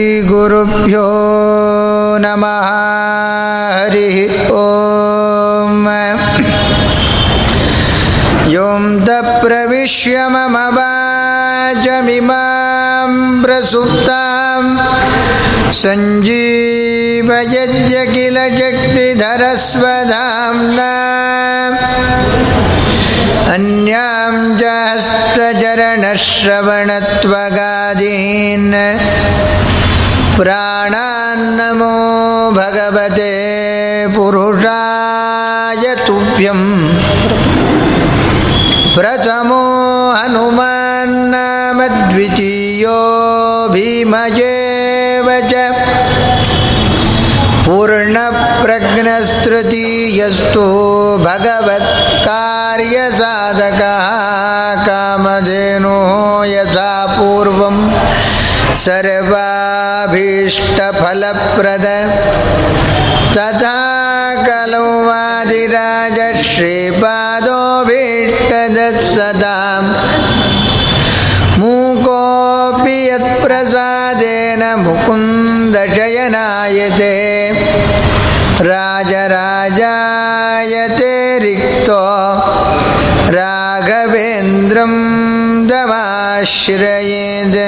श्रीगुरुभ्यो नमः। हरिः ॐ यों तप्रविश्य मम वाचमिमां प्रसुप्तां सञ्जीवयज्ञ किल शक्तिधरस्वधाम्ना अन्यां च प्राणान्नमो भगवते पुरुषाय तुभ्यं प्रथमो हनुमान्नाम द्वितीयो भीमयेव च पूर्णप्रज्ञस्तृतीयस्तु भगवत्कार्यसाधकः कामधेनुः यथा पूर्वं सर्वाभीष्टफलप्रद। तथा कलौ वादिराजश्रीपादोभीष्टदत्सदाम् मूकोऽपि यत्प्रसादेन मुकुन्दशयनायते। राजराजायते रिक्तो राघवेन्द्रं दमाश्रयेद्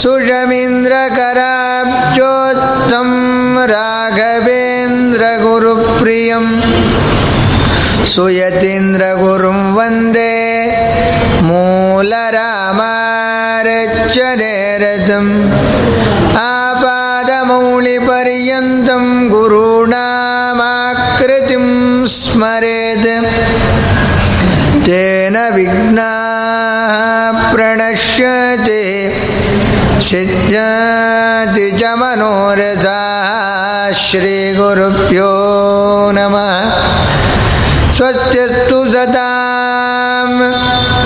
सुषमीन्द्रकराब्जोत्तं राघवेन्द्रगुरुप्रियम् सुयतीन्द्रगुरुं वन्दे मूलरामारचरेरथम् आपादमौलिपर्यन्तं गुरूणामाकृतिं स्मरेत् तेन विघ्नाः प्रणश्यते सिद्ध्यति च मनोरथाः श्रीगुरुभ्यो नमः स्वस्त्यस्तु सदां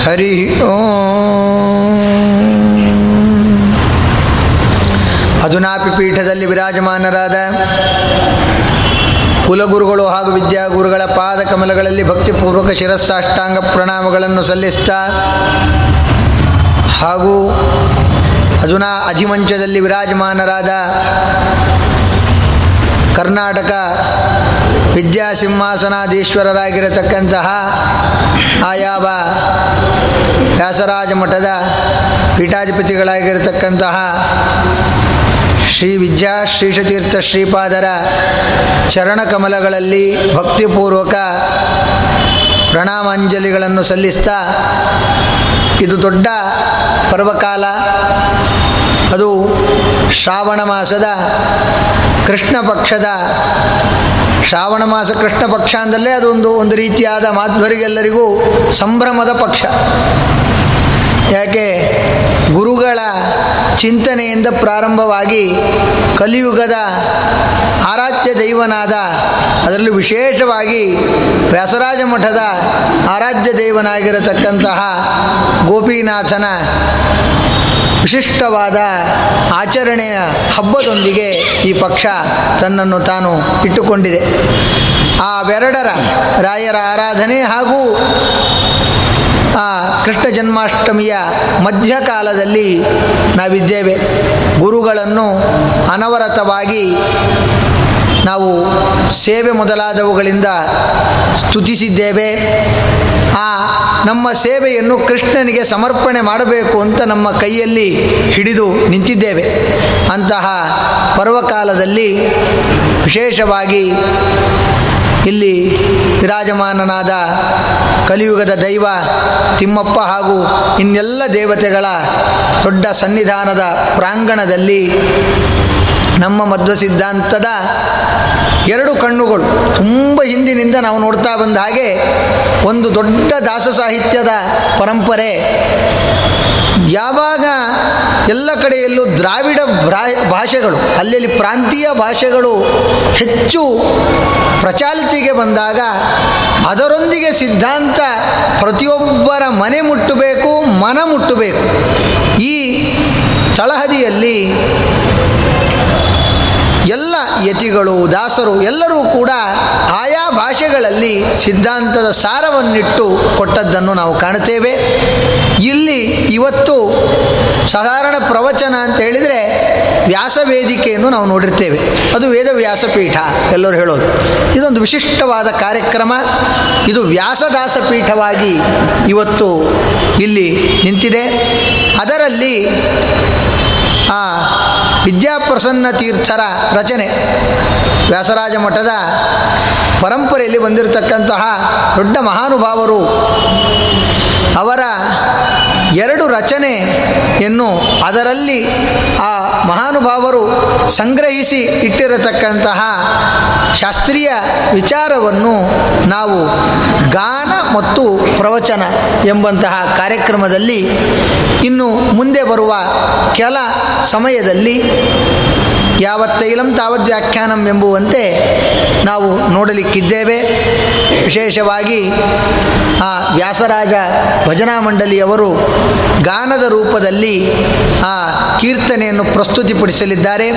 हरिः ಓಂ ಅದುನಾಪಿ ಪೀಠದಲ್ಲಿ ವಿರಾಜಮಾನರಾದ ಕುಲಗುರುಗಳು ಹಾಗೂ ವಿದ್ಯಾಗುರುಗಳ ಪಾದ ಕಮಲಗಳಲ್ಲಿ ಭಕ್ತಿಪೂರ್ವಕ ಶಿರಸ್ಸಾಷ್ಟಾಂಗ ಪ್ರಣಾಮಗಳನ್ನು ಸಲ್ಲಿಸ್ತಾ ಹಾಗೂ ಅದುನಾ ಅಧಿಮಂಚದಲ್ಲಿ ವಿರಾಜಮಾನರಾದ ಕರ್ನಾಟಕ ವಿದ್ಯಾಸಿಂಹಾಸನಾಧೀಶ್ವರರಾಗಿರತಕ್ಕಂತಹ ಆಯಾವ ವ್ಯಾಸರಾಜ ಮಠದ ಪೀಠಾಧಿಪತಿಗಳಾಗಿರತಕ್ಕಂತಹ ಶ್ರೀ ವಿದ್ಯಾ ಶ್ರೀಷತೀರ್ಥ ಶ್ರೀಪಾದರ ಚರಣಕಮಲಗಳಲ್ಲಿ ಭಕ್ತಿಪೂರ್ವಕ ಪ್ರಣಾಮಾಂಜಲಿಗಳನ್ನು ಸಲ್ಲಿಸ್ತಾ ಇದು ದೊಡ್ಡ ಪರ್ವಕಾಲ. ಅದು ಶ್ರಾವಣ ಮಾಸದ ಕೃಷ್ಣ ಪಕ್ಷದ. ಶ್ರಾವಣ ಮಾಸ ಕೃಷ್ಣ ಪಕ್ಷ ಅಂದಲ್ಲೇ ಅದೊಂದು ಒಂದು ರೀತಿಯಾದ ಮಾಧ್ವರಿಗೆಲ್ಲರಿಗೂ ಸಂಭ್ರಮದ ಪಕ್ಷ. ಯಾಕೆ? ಗುರುಗಳ ಚಿಂತನೆಯಿಂದ ಪ್ರಾರಂಭವಾಗಿ ಕಲಿಯುಗದ ಆರಾಧ್ಯ ದೈವನಾದ, ಅದರಲ್ಲೂ ವಿಶೇಷವಾಗಿ ವ್ಯಾಸರಾಜ ಮಠದ ಆರಾಧ್ಯ ದೈವನಾಗಿರತಕ್ಕಂತಹ ಗೋಪಿನಾಥನ ವಿಶಿಷ್ಟವಾದ ಆಚರಣೆಯ ಹಬ್ಬದೊಂದಿಗೆ ಈ ಪಕ್ಷ ತನ್ನನ್ನು ತಾನು ಇಟ್ಟುಕೊಂಡಿದೆ. ಆ ಬೆರಡರ ರಾಯರ ಆರಾಧನೆ ಹಾಗೂ ಆ ಕೃಷ್ಣ ಜನ್ಮಾಷ್ಟಮಿಯ ಮಧ್ಯಕಾಲದಲ್ಲಿ ನಾವಿದ್ದೇವೆ. ಗುರುಗಳನ್ನು ಅನವರತವಾಗಿ ನಾವು ಸೇವೆ ಮೊದಲಾದವುಗಳಿಂದ ಸ್ತುತಿಸಿದ್ದೇವೆ. ಆ ನಮ್ಮ ಸೇವೆಯನ್ನು ಕೃಷ್ಣನಿಗೆ ಸಮರ್ಪಣೆ ಮಾಡಬೇಕು ಅಂತ ನಮ್ಮ ಕೈಯಲ್ಲಿ ಹಿಡಿದು ನಿಂತಿದ್ದೇವೆ. ಅಂತಹ ಪರ್ವಕಾಲದಲ್ಲಿ ವಿಶೇಷವಾಗಿ ಇಲ್ಲಿ ವಿರಾಜಮಾನನಾದ ಕಲಿಯುಗದ ದೈವ ತಿಮ್ಮಪ್ಪ ಹಾಗೂ ಇನ್ನೆಲ್ಲ ದೇವತೆಗಳ ದೊಡ್ಡ ಸನ್ನಿಧಾನದ ಪ್ರಾಂಗಣದಲ್ಲಿ ನಮ್ಮ ಮಧ್ವ ಸಿದ್ಧಾಂತದ ಎರಡು ಕಣ್ಣುಗಳು ತುಂಬ ಹಿಂದಿನಿಂದ ನಾವು ನೋಡ್ತಾ ಬಂದ ಹಾಗೆ ಒಂದು ದೊಡ್ಡ ದಾಸ ಸಾಹಿತ್ಯದ ಪರಂಪರೆ. ಯಾವಾಗ ಎಲ್ಲ ಕಡೆಯಲ್ಲೂ ದ್ರಾವಿಡ ಭಾಷೆಗಳು, ಅಲ್ಲಲ್ಲಿ ಪ್ರಾಂತೀಯ ಭಾಷೆಗಳು ಹೆಚ್ಚು ಪ್ರಚಾಲಿತಿಗೆ ಬಂದಾಗ ಅದರೊಂದಿಗೆ ಸಿದ್ಧಾಂತ ಪ್ರತಿಯೊಬ್ಬರ ಮನೆ ಮುಟ್ಟಬೇಕು, ಮನ ಮುಟ್ಟಬೇಕು. ಈ ತಳಹದಿಯಲ್ಲಿ ಎಲ್ಲ ಯತಿಗಳು, ದಾಸರು ಎಲ್ಲರೂ ಕೂಡ ಆಯಾ ಭಾಷೆಗಳಲ್ಲಿ ಸಿದ್ಧಾಂತದ ಸಾರವನ್ನಿಟ್ಟು ಕೊಟ್ಟದ್ದನ್ನು ನಾವು ಕಾಣುತ್ತೇವೆ. ಇಲ್ಲಿ ಇವತ್ತು ಸಾಧಾರಣ ಪ್ರವಚನ ಅಂತ ಹೇಳಿದರೆ ವ್ಯಾಸವೇದಿಕೆಯನ್ನು ನಾವು ನೋಡಿರ್ತೇವೆ. ಅದು ವೇದ ವ್ಯಾಸಪೀಠ ಎಲ್ಲರೂ ಹೇಳೋದು. ಇದೊಂದು ವಿಶಿಷ್ಟವಾದ ಕಾರ್ಯಕ್ರಮ. ಇದು ವ್ಯಾಸದಾಸ ಪೀಠವಾಗಿ ಇವತ್ತು ಇಲ್ಲಿ ನಿಂತಿದೆ. ಅದರಲ್ಲಿ ಆ ವಿದ್ಯಾಪ್ರಸನ್ನ ತೀರ್ಥರ ರಚನೆ ವ್ಯಾಸರಾಜ ಮಠದ ಪರಂಪರೆಯಲ್ಲಿ ಬಂದಿರತಕ್ಕಂತಹ ದೊಡ್ಡ ಮಹಾನುಭಾವರು ಅವರ ಎರಡು ರಚನೆಯನ್ನು ಅದರಲ್ಲಿ ಆ ಮಹಾನುಭಾವರು ಸಂಗ್ರಹಿಸಿ ಇಟ್ಟಿರತಕ್ಕಂತಹ ಶಾಸ್ತ್ರೀಯ ವಿಚಾರವನ್ನು ನಾವು ಗಾನ ಮತ್ತು ಪ್ರವಚನ ಎಂಬಂತಹ ಕಾರ್ಯಕ್ರಮದಲ್ಲಿ ಇನ್ನು ಮುಂದೆ ಬರುವ ಕೆಲ ಸಮಯದಲ್ಲಿ ಯಾವತ್ತೈಲಂ ತಾವದ್ ವ್ಯಾಖ್ಯಾನಂ ಎಂಬುವಂತೆ ನಾವು ನೋಡಲಿಕ್ಕಿದ್ದೇವೆ. ವಿಶೇಷವಾಗಿ ಆ ವ್ಯಾಸರಾಜ ಭಜನಾ ಮಂಡಳಿಯವರು ಗಾನದ ರೂಪದಲ್ಲಿ ಆ ಕೀರ್ತನೆಯನ್ನು ಪ್ರಸ್ತುತಿಪಡಿಸಲಿದ್ದಾರೆ.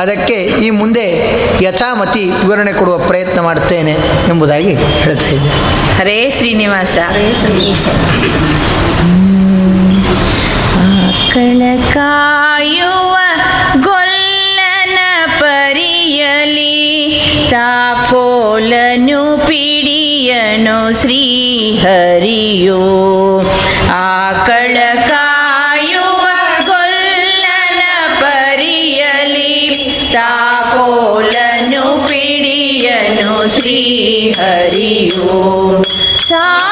ಅದಕ್ಕೆ ಈ ಮುಂದೆ ಯಥಾಮತಿ ವಿವರಣೆ ಕೊಡುವ ಪ್ರಯತ್ನ ಮಾಡುತ್ತೇನೆ ಎಂಬುದಾಗಿ ಹೇಳ್ತಾ ಇದ್ದೇನೆ. ಹರೇ ಶ್ರೀನಿವಾಸ. ಕಾಯುವ ತಾಕೋಲನು ಪಿಡಿಯನು ಶ್ರೀಹರಿಯೋ ಆಕಳ ಕಾಯುವ ಗೊಲ್ಲನ ಪರಿಯಲಿ ತಾಕೋಲನು ಪಿಡಿಯನು ಶ್ರೀಹರಿಯೋ ಸಾಕಲು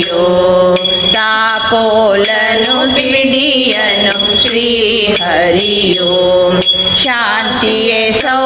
ಶ್ರೀಹರಿಯೋ ತಾಕೋಲನು ಪಿಡಿಯನು ಶ್ರೀಹರಿಯೋ ಶಾಂತಿಯೇ ಸೌಖ್ಯಕ್ಕೆ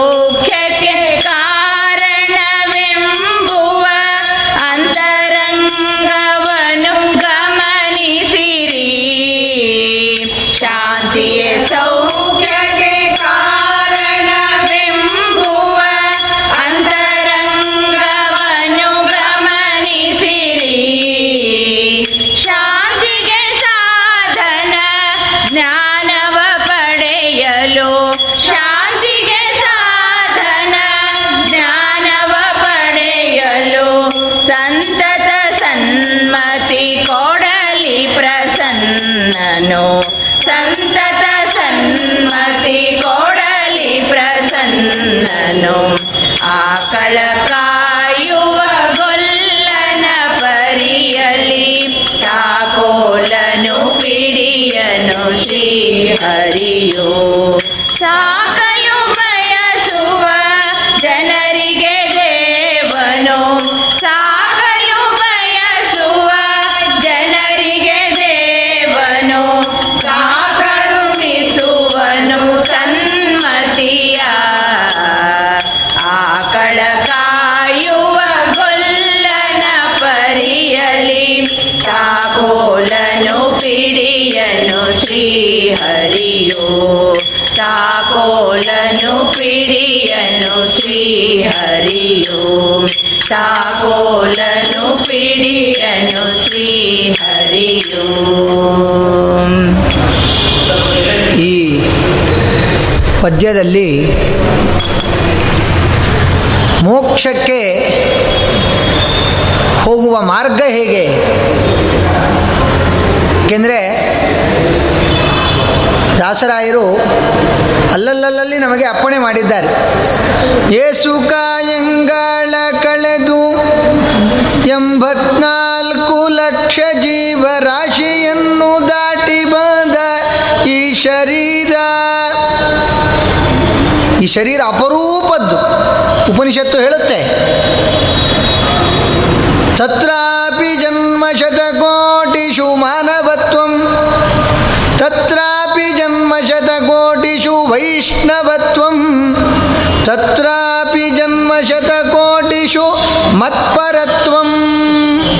ಶ್ರೀ ಈ ಪದ್ಯದಲ್ಲಿ ಮೋಕ್ಷಕ್ಕೆ ಹೋಗುವ ಮಾರ್ಗ ಹೇಗೆ? ಏಕೆಂದರೆ ದಾಸರಾಯರು ಅಲ್ಲಲ್ಲಲ್ಲಿ ನಮಗೆ ಅಪ್ಪಣೆ ಮಾಡಿದ್ದಾರೆ. ಏಸು ಕಾಯಂಗಳ ಕಳೆದು ಎಂಬತ್ನಾಲ್ಕು ಈ ಶರೀರ ಅಪರೂಪದ್ದು. ಉಪನಿಷತ್ತು ಹೇಳುತ್ತೆ. ತತ್ರಾಪಿ ಜನ್ಮ ಶತಕೋಟಿಷು ಮಾನವತ್ವಂ. ತತ್ರಾಪಿ ಜನ್ಮ ಶತಕೋಟಿಷು ವೈಷ್ಣವತ್ವಂ. ತತ್ರಾಪಿ ಜನ್ಮ ಶತಕೋಟಿಷು ಮತ್ಪರತ್ವಂ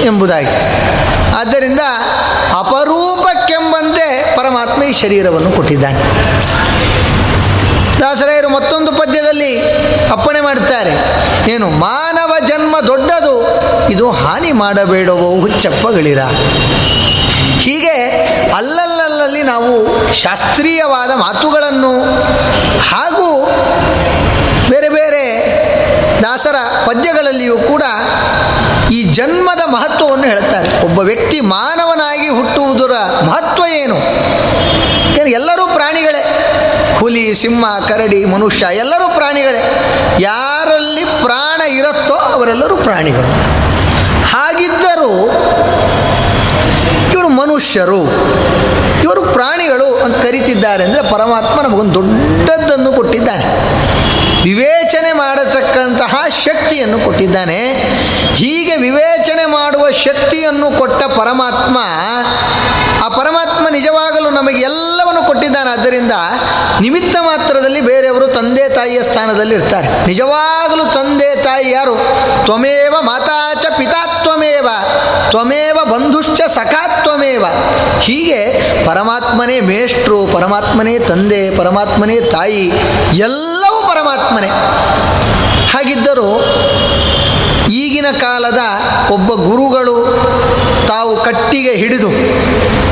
ಎಂಬುದಾಗಿ. ಆದ್ದರಿಂದ ಅಪರೂಪಕ್ಕೆಂಬಂತೆ ಪರಮಾತ್ಮ ಈ ಶರೀರವನ್ನು ಕೊಟ್ಟಿದ್ದಾನೆ. ಅಪ್ಪಣೆ ಮಾಡ್ತಾರೆ ಏನು ಮಾನವ ಜನ್ಮ ದೊಡ್ಡದು, ಇದು ಹಾನಿ ಮಾಡಬೇಡವೋ ಹುಚ್ಚಪ್ಪಗಳಿರ. ಹೀಗೆ ಅಲ್ಲಲ್ಲಲ್ಲಿ ನಾವು ಶಾಸ್ತ್ರೀಯವಾದ ಮಾತುಗಳನ್ನು ಹಾಗೂ ಬೇರೆ ಬೇರೆ ದಾಸರ ಪದ್ಯಗಳಲ್ಲಿಯೂ ಕೂಡ ಈ ಜನ್ಮದ ಮಹತ್ವವನ್ನು ಹೇಳ್ತಾರೆ ಒಬ್ಬ ವ್ಯಕ್ತಿ ಮಾನವನಾಗಿ ಹುಟ್ಟುವುದರ ಮಹತ್ವ ಏನು? ಎಲ್ಲರೂ ಪ್ರಾಣಿಗಳೇ? ಹುಲಿ, ಸಿಂಹ, ಕರಡಿ, ಮನುಷ್ಯ, ಎಲ್ಲರೂ ಪ್ರಾಣಿಗಳೇ. ಯಾರಲ್ಲಿ ಪ್ರಾಣ ಇರುತ್ತೋ ಅವರೆಲ್ಲರೂ ಪ್ರಾಣಿಗಳು. ಹಾಗಿದ್ದರೂ ಇವರು ಮನುಷ್ಯರು. ಇವರು ಪ್ರಾಣಿಗಳು ಅಂತ ಕರೀತಿದ್ದಾರೆ ಅಂದರೆ ಪರಮಾತ್ಮ ನಮಗೊಂದು ದೊಡ್ಡದ್ದನ್ನು ಕೊಟ್ಟಿದ್ದಾನೆ. ವಿವೇಚನೆ ಮಾಡತಕ್ಕಂತಹ ಶಕ್ತಿಯನ್ನು ಕೊಟ್ಟಿದ್ದಾನೆ. ಹೀಗೆ ವಿವೇಚನೆ ಮಾಡುವ ಶಕ್ತಿಯನ್ನು ಕೊಟ್ಟ ಪರಮಾತ್ಮ, ಆ ಪರಮಾತ್ಮ ನಿಜವಾಗಲೂ ನಮಗೆ ಎಲ್ಲವನ್ನು ಕೊಟ್ಟಿದ್ದಾನೆ. ಆದ್ದರಿಂದ ನಿಮಿತ್ತ ಮಾತ್ರದಲ್ಲಿ ಬೇರೆಯವರು ತಂದೆ ತಾಯಿಯ ಸ್ಥಾನದಲ್ಲಿ ಇರ್ತಾರೆ. ನಿಜವಾಗಲೂ ತಂದೆ ತಾಯಿ ಯಾರು? ತ್ವಮೇವ ಮಾತಾಚ ಪಿತಾತ್ವಮೇವ ತ್ವಮೇವ ಬಂಧುಶ್ಚ ಸಖಾತ್ವಮೇವ ಹೀಗೆ ಪರಮಾತ್ಮನೇ ಮೇಷ್ಟ್ರು, ಪರಮಾತ್ಮನೇ ತಂದೆ, ಪರಮಾತ್ಮನೇ ತಾಯಿ, ಎಲ್ಲವೂ ಪರಮಾತ್ಮನೇ. ಹಾಗಿದ್ದರೂ ಈಗಿನ ಕಾಲದ ಒಬ್ಬ ಗುರುಗಳು ತಾವು ಕಟ್ಟಿಗೆ ಹಿಡಿದು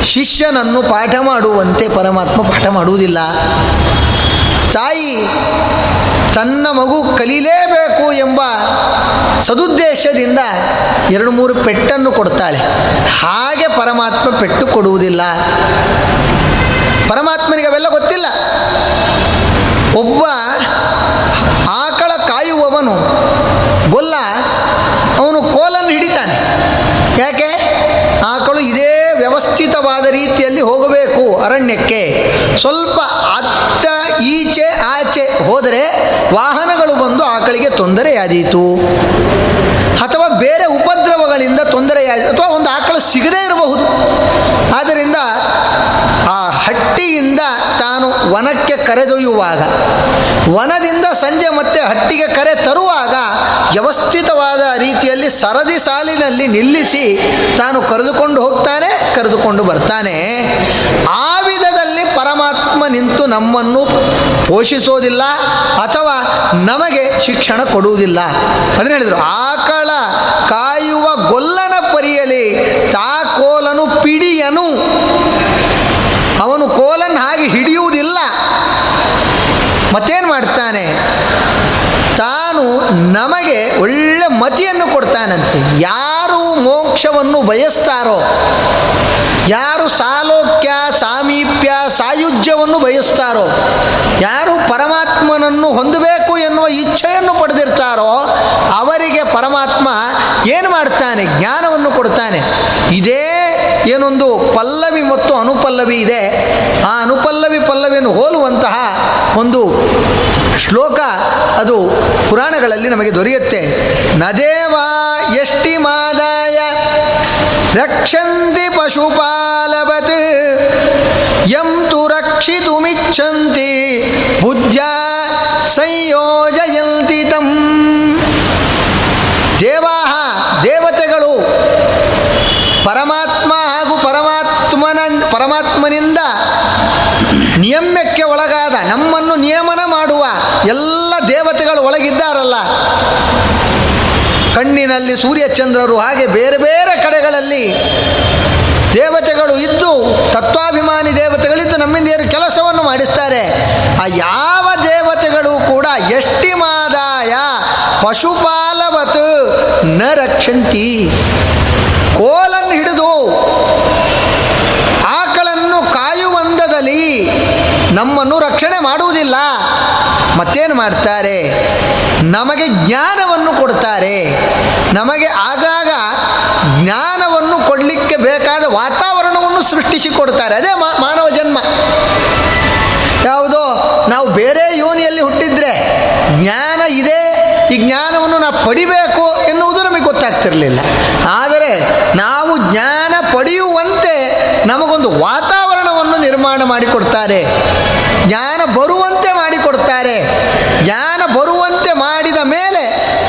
ಶಿಷ್ಯನನ್ನು ಪಾಠ ಮಾಡುವಂತೆ ಪರಮಾತ್ಮ ಪಾಠ ಮಾಡುವುದಿಲ್ಲ. ತಾಯಿ ತನ್ನ ಮಗು ಕಲೀಲೇಬೇಕು ಎಂಬ ಸದುದ್ದೇಶದಿಂದ ಎರಡು ಮೂರು ಪೆಟ್ಟನ್ನು ಕೊಡ್ತಾಳೆ. ಹಾಗೆ ಪರಮಾತ್ಮ ಪೆಟ್ಟು ಕೊಡುವುದಿಲ್ಲ. ಪರಮಾತ್ಮನಿಗೆ ಅವೆಲ್ಲ ಗೊತ್ತಿಲ್ಲ. ಒಬ್ಬ ಆಕಳ ಕಾಯುವವನು, ಗೊಲ್ಲ, ಅವನು ಕೋಲನ್ನು ಹಿಡಿತಾನೆ. ಯಾಕೆ? ಆಕಳು ಇದೇ ವ್ಯವಸ್ಥಿತವಾದ ರೀತಿಯಲ್ಲಿ ಹೋಗಬೇಕು ಅರಣ್ಯಕ್ಕೆ. ಸ್ವಲ್ಪ ಅತ್ತ ಈಚೆ ಆಚೆ ಹೋದರೆ ವಾಹನಗಳು ಬಂದು ಆಕಳಿಗೆ ತೊಂದರೆಯಾದೀತು ಅಥವಾ ಬೇರೆ ಉಪದ್ರವಗಳಿಂದ ತೊಂದರೆಯಾಗಿ ಅಥವಾ ಒಂದು ಆಕಳು ಸಿಗದೇ ಇರಬಹುದು. ಆದ್ದರಿಂದ ಆ ಹಟ್ಟಿಯಿಂದ ತಾನು ವನಕ್ಕೆ ಕರೆದೊಯ್ಯುವಾಗ ವನದಿಂದ ಸಂಜೆ ಮತ್ತೆ ಹಟ್ಟಿಗೆ ಕರೆ ತರುವಾಗ ವ್ಯವಸ್ಥಿತವಾದ ರೀತಿಯಲ್ಲಿ ಸರದಿ ಸಾಲಿನಲ್ಲಿ ನಿಲ್ಲಿಸಿ ತಾನು ಕರೆದುಕೊಂಡು ಹೋಗ್ತಾನೆ, ಕರೆದುಕೊಂಡು ಬರ್ತಾನೆ. ಆ ಪರಮಾತ್ಮ ನಿಂತು ನಮ್ಮನ್ನು ಪೋಷಿಸೋದಿಲ್ಲ ಅಥವಾ ನಮಗೆ ಶಿಕ್ಷಣ ಕೊಡುವುದಿಲ್ಲ. ಅದನ್ನ ಹೇಳಿದರು, ಆಕಳ ಕಾಯುವ ಗೊಲ್ಲನ ಪರಿಯಲಿ ತಾಕೋಲನು ಪಿಡಿಯನು. ಅವನು ಕೋಲನ್ನು ಹಾಗೆ ಹಿಡಿಯುವುದಿಲ್ಲ. ಮತ್ತೇನು ಮಾಡ್ತಾನೆ? ತಾನು ನಮಗೆ ಒಳ್ಳೆ ಮತಿಯನ್ನು ಕೊಡ್ತಾನಂತೆ. ಯಾರು ಮೋಕ್ಷವನ್ನು ಬಯಸ್ತಾರೋ? ಯಾರು ಸಾಲೋಕ್ಯ, ಸಾಮೀಪ್ಯ, ಸಾಯುಜ್ಯವನ್ನು ಬಯಸ್ತಾರೋ? ಯಾರು ಪರಮಾತ್ಮನನ್ನು ಹೊಂದಬೇಕು ಎನ್ನುವ ಇಚ್ಛೆಯನ್ನು ಪಡೆದಿರ್ತಾರೋ? ಅವರಿಗೆ ಪರಮಾತ್ಮ ಏನು ಮಾಡ್ತಾನೆ? ಜ್ಞಾನವನ್ನು ಕೊಡ್ತಾನೆ. ಇದೇ ಏನೊಂದು ಪಲ್ಲವಿ ಮತ್ತು ಅನುಪಲ್ಲವಿ ಇದೆ. ಆ ಅನುಪಲ್ಲವಿ ಪಲ್ಲವಿಯನ್ನು ಹೋಲುವಂತಹ ಒಂದು ಶ್ಲೋಕ ಅದು ಪುರಾಣಗಳಲ್ಲಿ ನಮಗೆ ದೊರೆಯುತ್ತೆ. ನದೇವಾ ಎಷ್ಟಿ ಮಾದಾಯ ರಕ್ಷಂತಿ ಪಶುಪಾಲವತ್, ಯಂ ತು ರಕ್ಷಿತುಮಿಚ್ಛಂತಿ ಬುದ್ಧ ಸಂಯೋಜಯಂತಿ ತಂ. ದೇವಾಹ ದೇವತೆಗಳು ಪರಮಾತ್ಮ ಪರಮಾತ್ಮನ, ಪರಮಾತ್ಮನಿಂದ ನಿಯಮ್ಯಕ್ಕೆ ಒಳಗಾದ, ನಮ್ಮನ್ನು ನಿಯಮನ ಮಾಡುವ ಎಲ್ಲ ದೇವತೆಗಳು ಒಳಗಿದ್ದಾರಲ್ಲ. ಕಣ್ಣಿನಲ್ಲಿ ಸೂರ್ಯಚಂದ್ರರು ಹಾಗೆ ಬೇರೆ ಬೇರೆ ಕಡೆಗಳಲ್ಲಿ ದೇವತೆಗಳು ಇದ್ದು, ತತ್ವಾಭಿಮಾನಿ ದೇವತೆಗಳಿದ್ದು ನಮ್ಮಿಂದ ಏನು ಕೆಲಸವನ್ನು ಮಾಡಿಸ್ತಾರೆ. ಆ ಯಾವ ದೇವತೆಗಳು ಕೂಡ ಎಷ್ಟಿಮಾದಾಯ ಪಶುಪಾಲವತ್ನ ರಕ್ಷಂತಿ ಕೋಲನ್ನು ಹಿಡಿದು ನಮ್ಮನ್ನು ರಕ್ಷಣೆ ಮಾಡುವುದಿಲ್ಲ. ಮತ್ತೇನು ಮಾಡ್ತಾರೆ? ನಮಗೆ ಜ್ಞಾನವನ್ನು ಕೊಡ್ತಾರೆ. ನಮಗೆ ಆಗಾಗ ಜ್ಞಾನವನ್ನು ಕೊಡಲಿಕ್ಕೆ ಬೇಕಾದ ವಾತಾವರಣವನ್ನು ಸೃಷ್ಟಿಸಿ ಕೊಡ್ತಾರೆ ಅದೇ ಮಾನವ ಜನ್ಮ. ಯಾವುದೋ ನಾವು ಬೇರೆ ಯೋನಿಯಲ್ಲಿ ಹುಟ್ಟಿದ್ರೆ ಜ್ಞಾನ ಇದೆ, ಈ ಜ್ಞಾನವನ್ನು ನಾವು ಪಡಿಬೇಕು ಎನ್ನುವುದು ನಮಗೆ ಗೊತ್ತಾಗ್ತಿರಲಿಲ್ಲ. ಆದರೆ ನಾವು ಜ್ಞಾನ ಪಡೆಯುವಂತೆ ನಮಗೊಂದು ವಾತಾವರಣವನ್ನು ನಿರ್ಮಾಣ ಮಾಡಿಕೊಡ್ತಾರೆ. ಜ್ಞಾನ ಬರುವಂತೆ ಮಾಡಿಕೊಡ್ತಾರೆ. ಜ್ಞಾನ ಬರುವಂತೆ ಮಾಡಿದ ಮೇಲೆ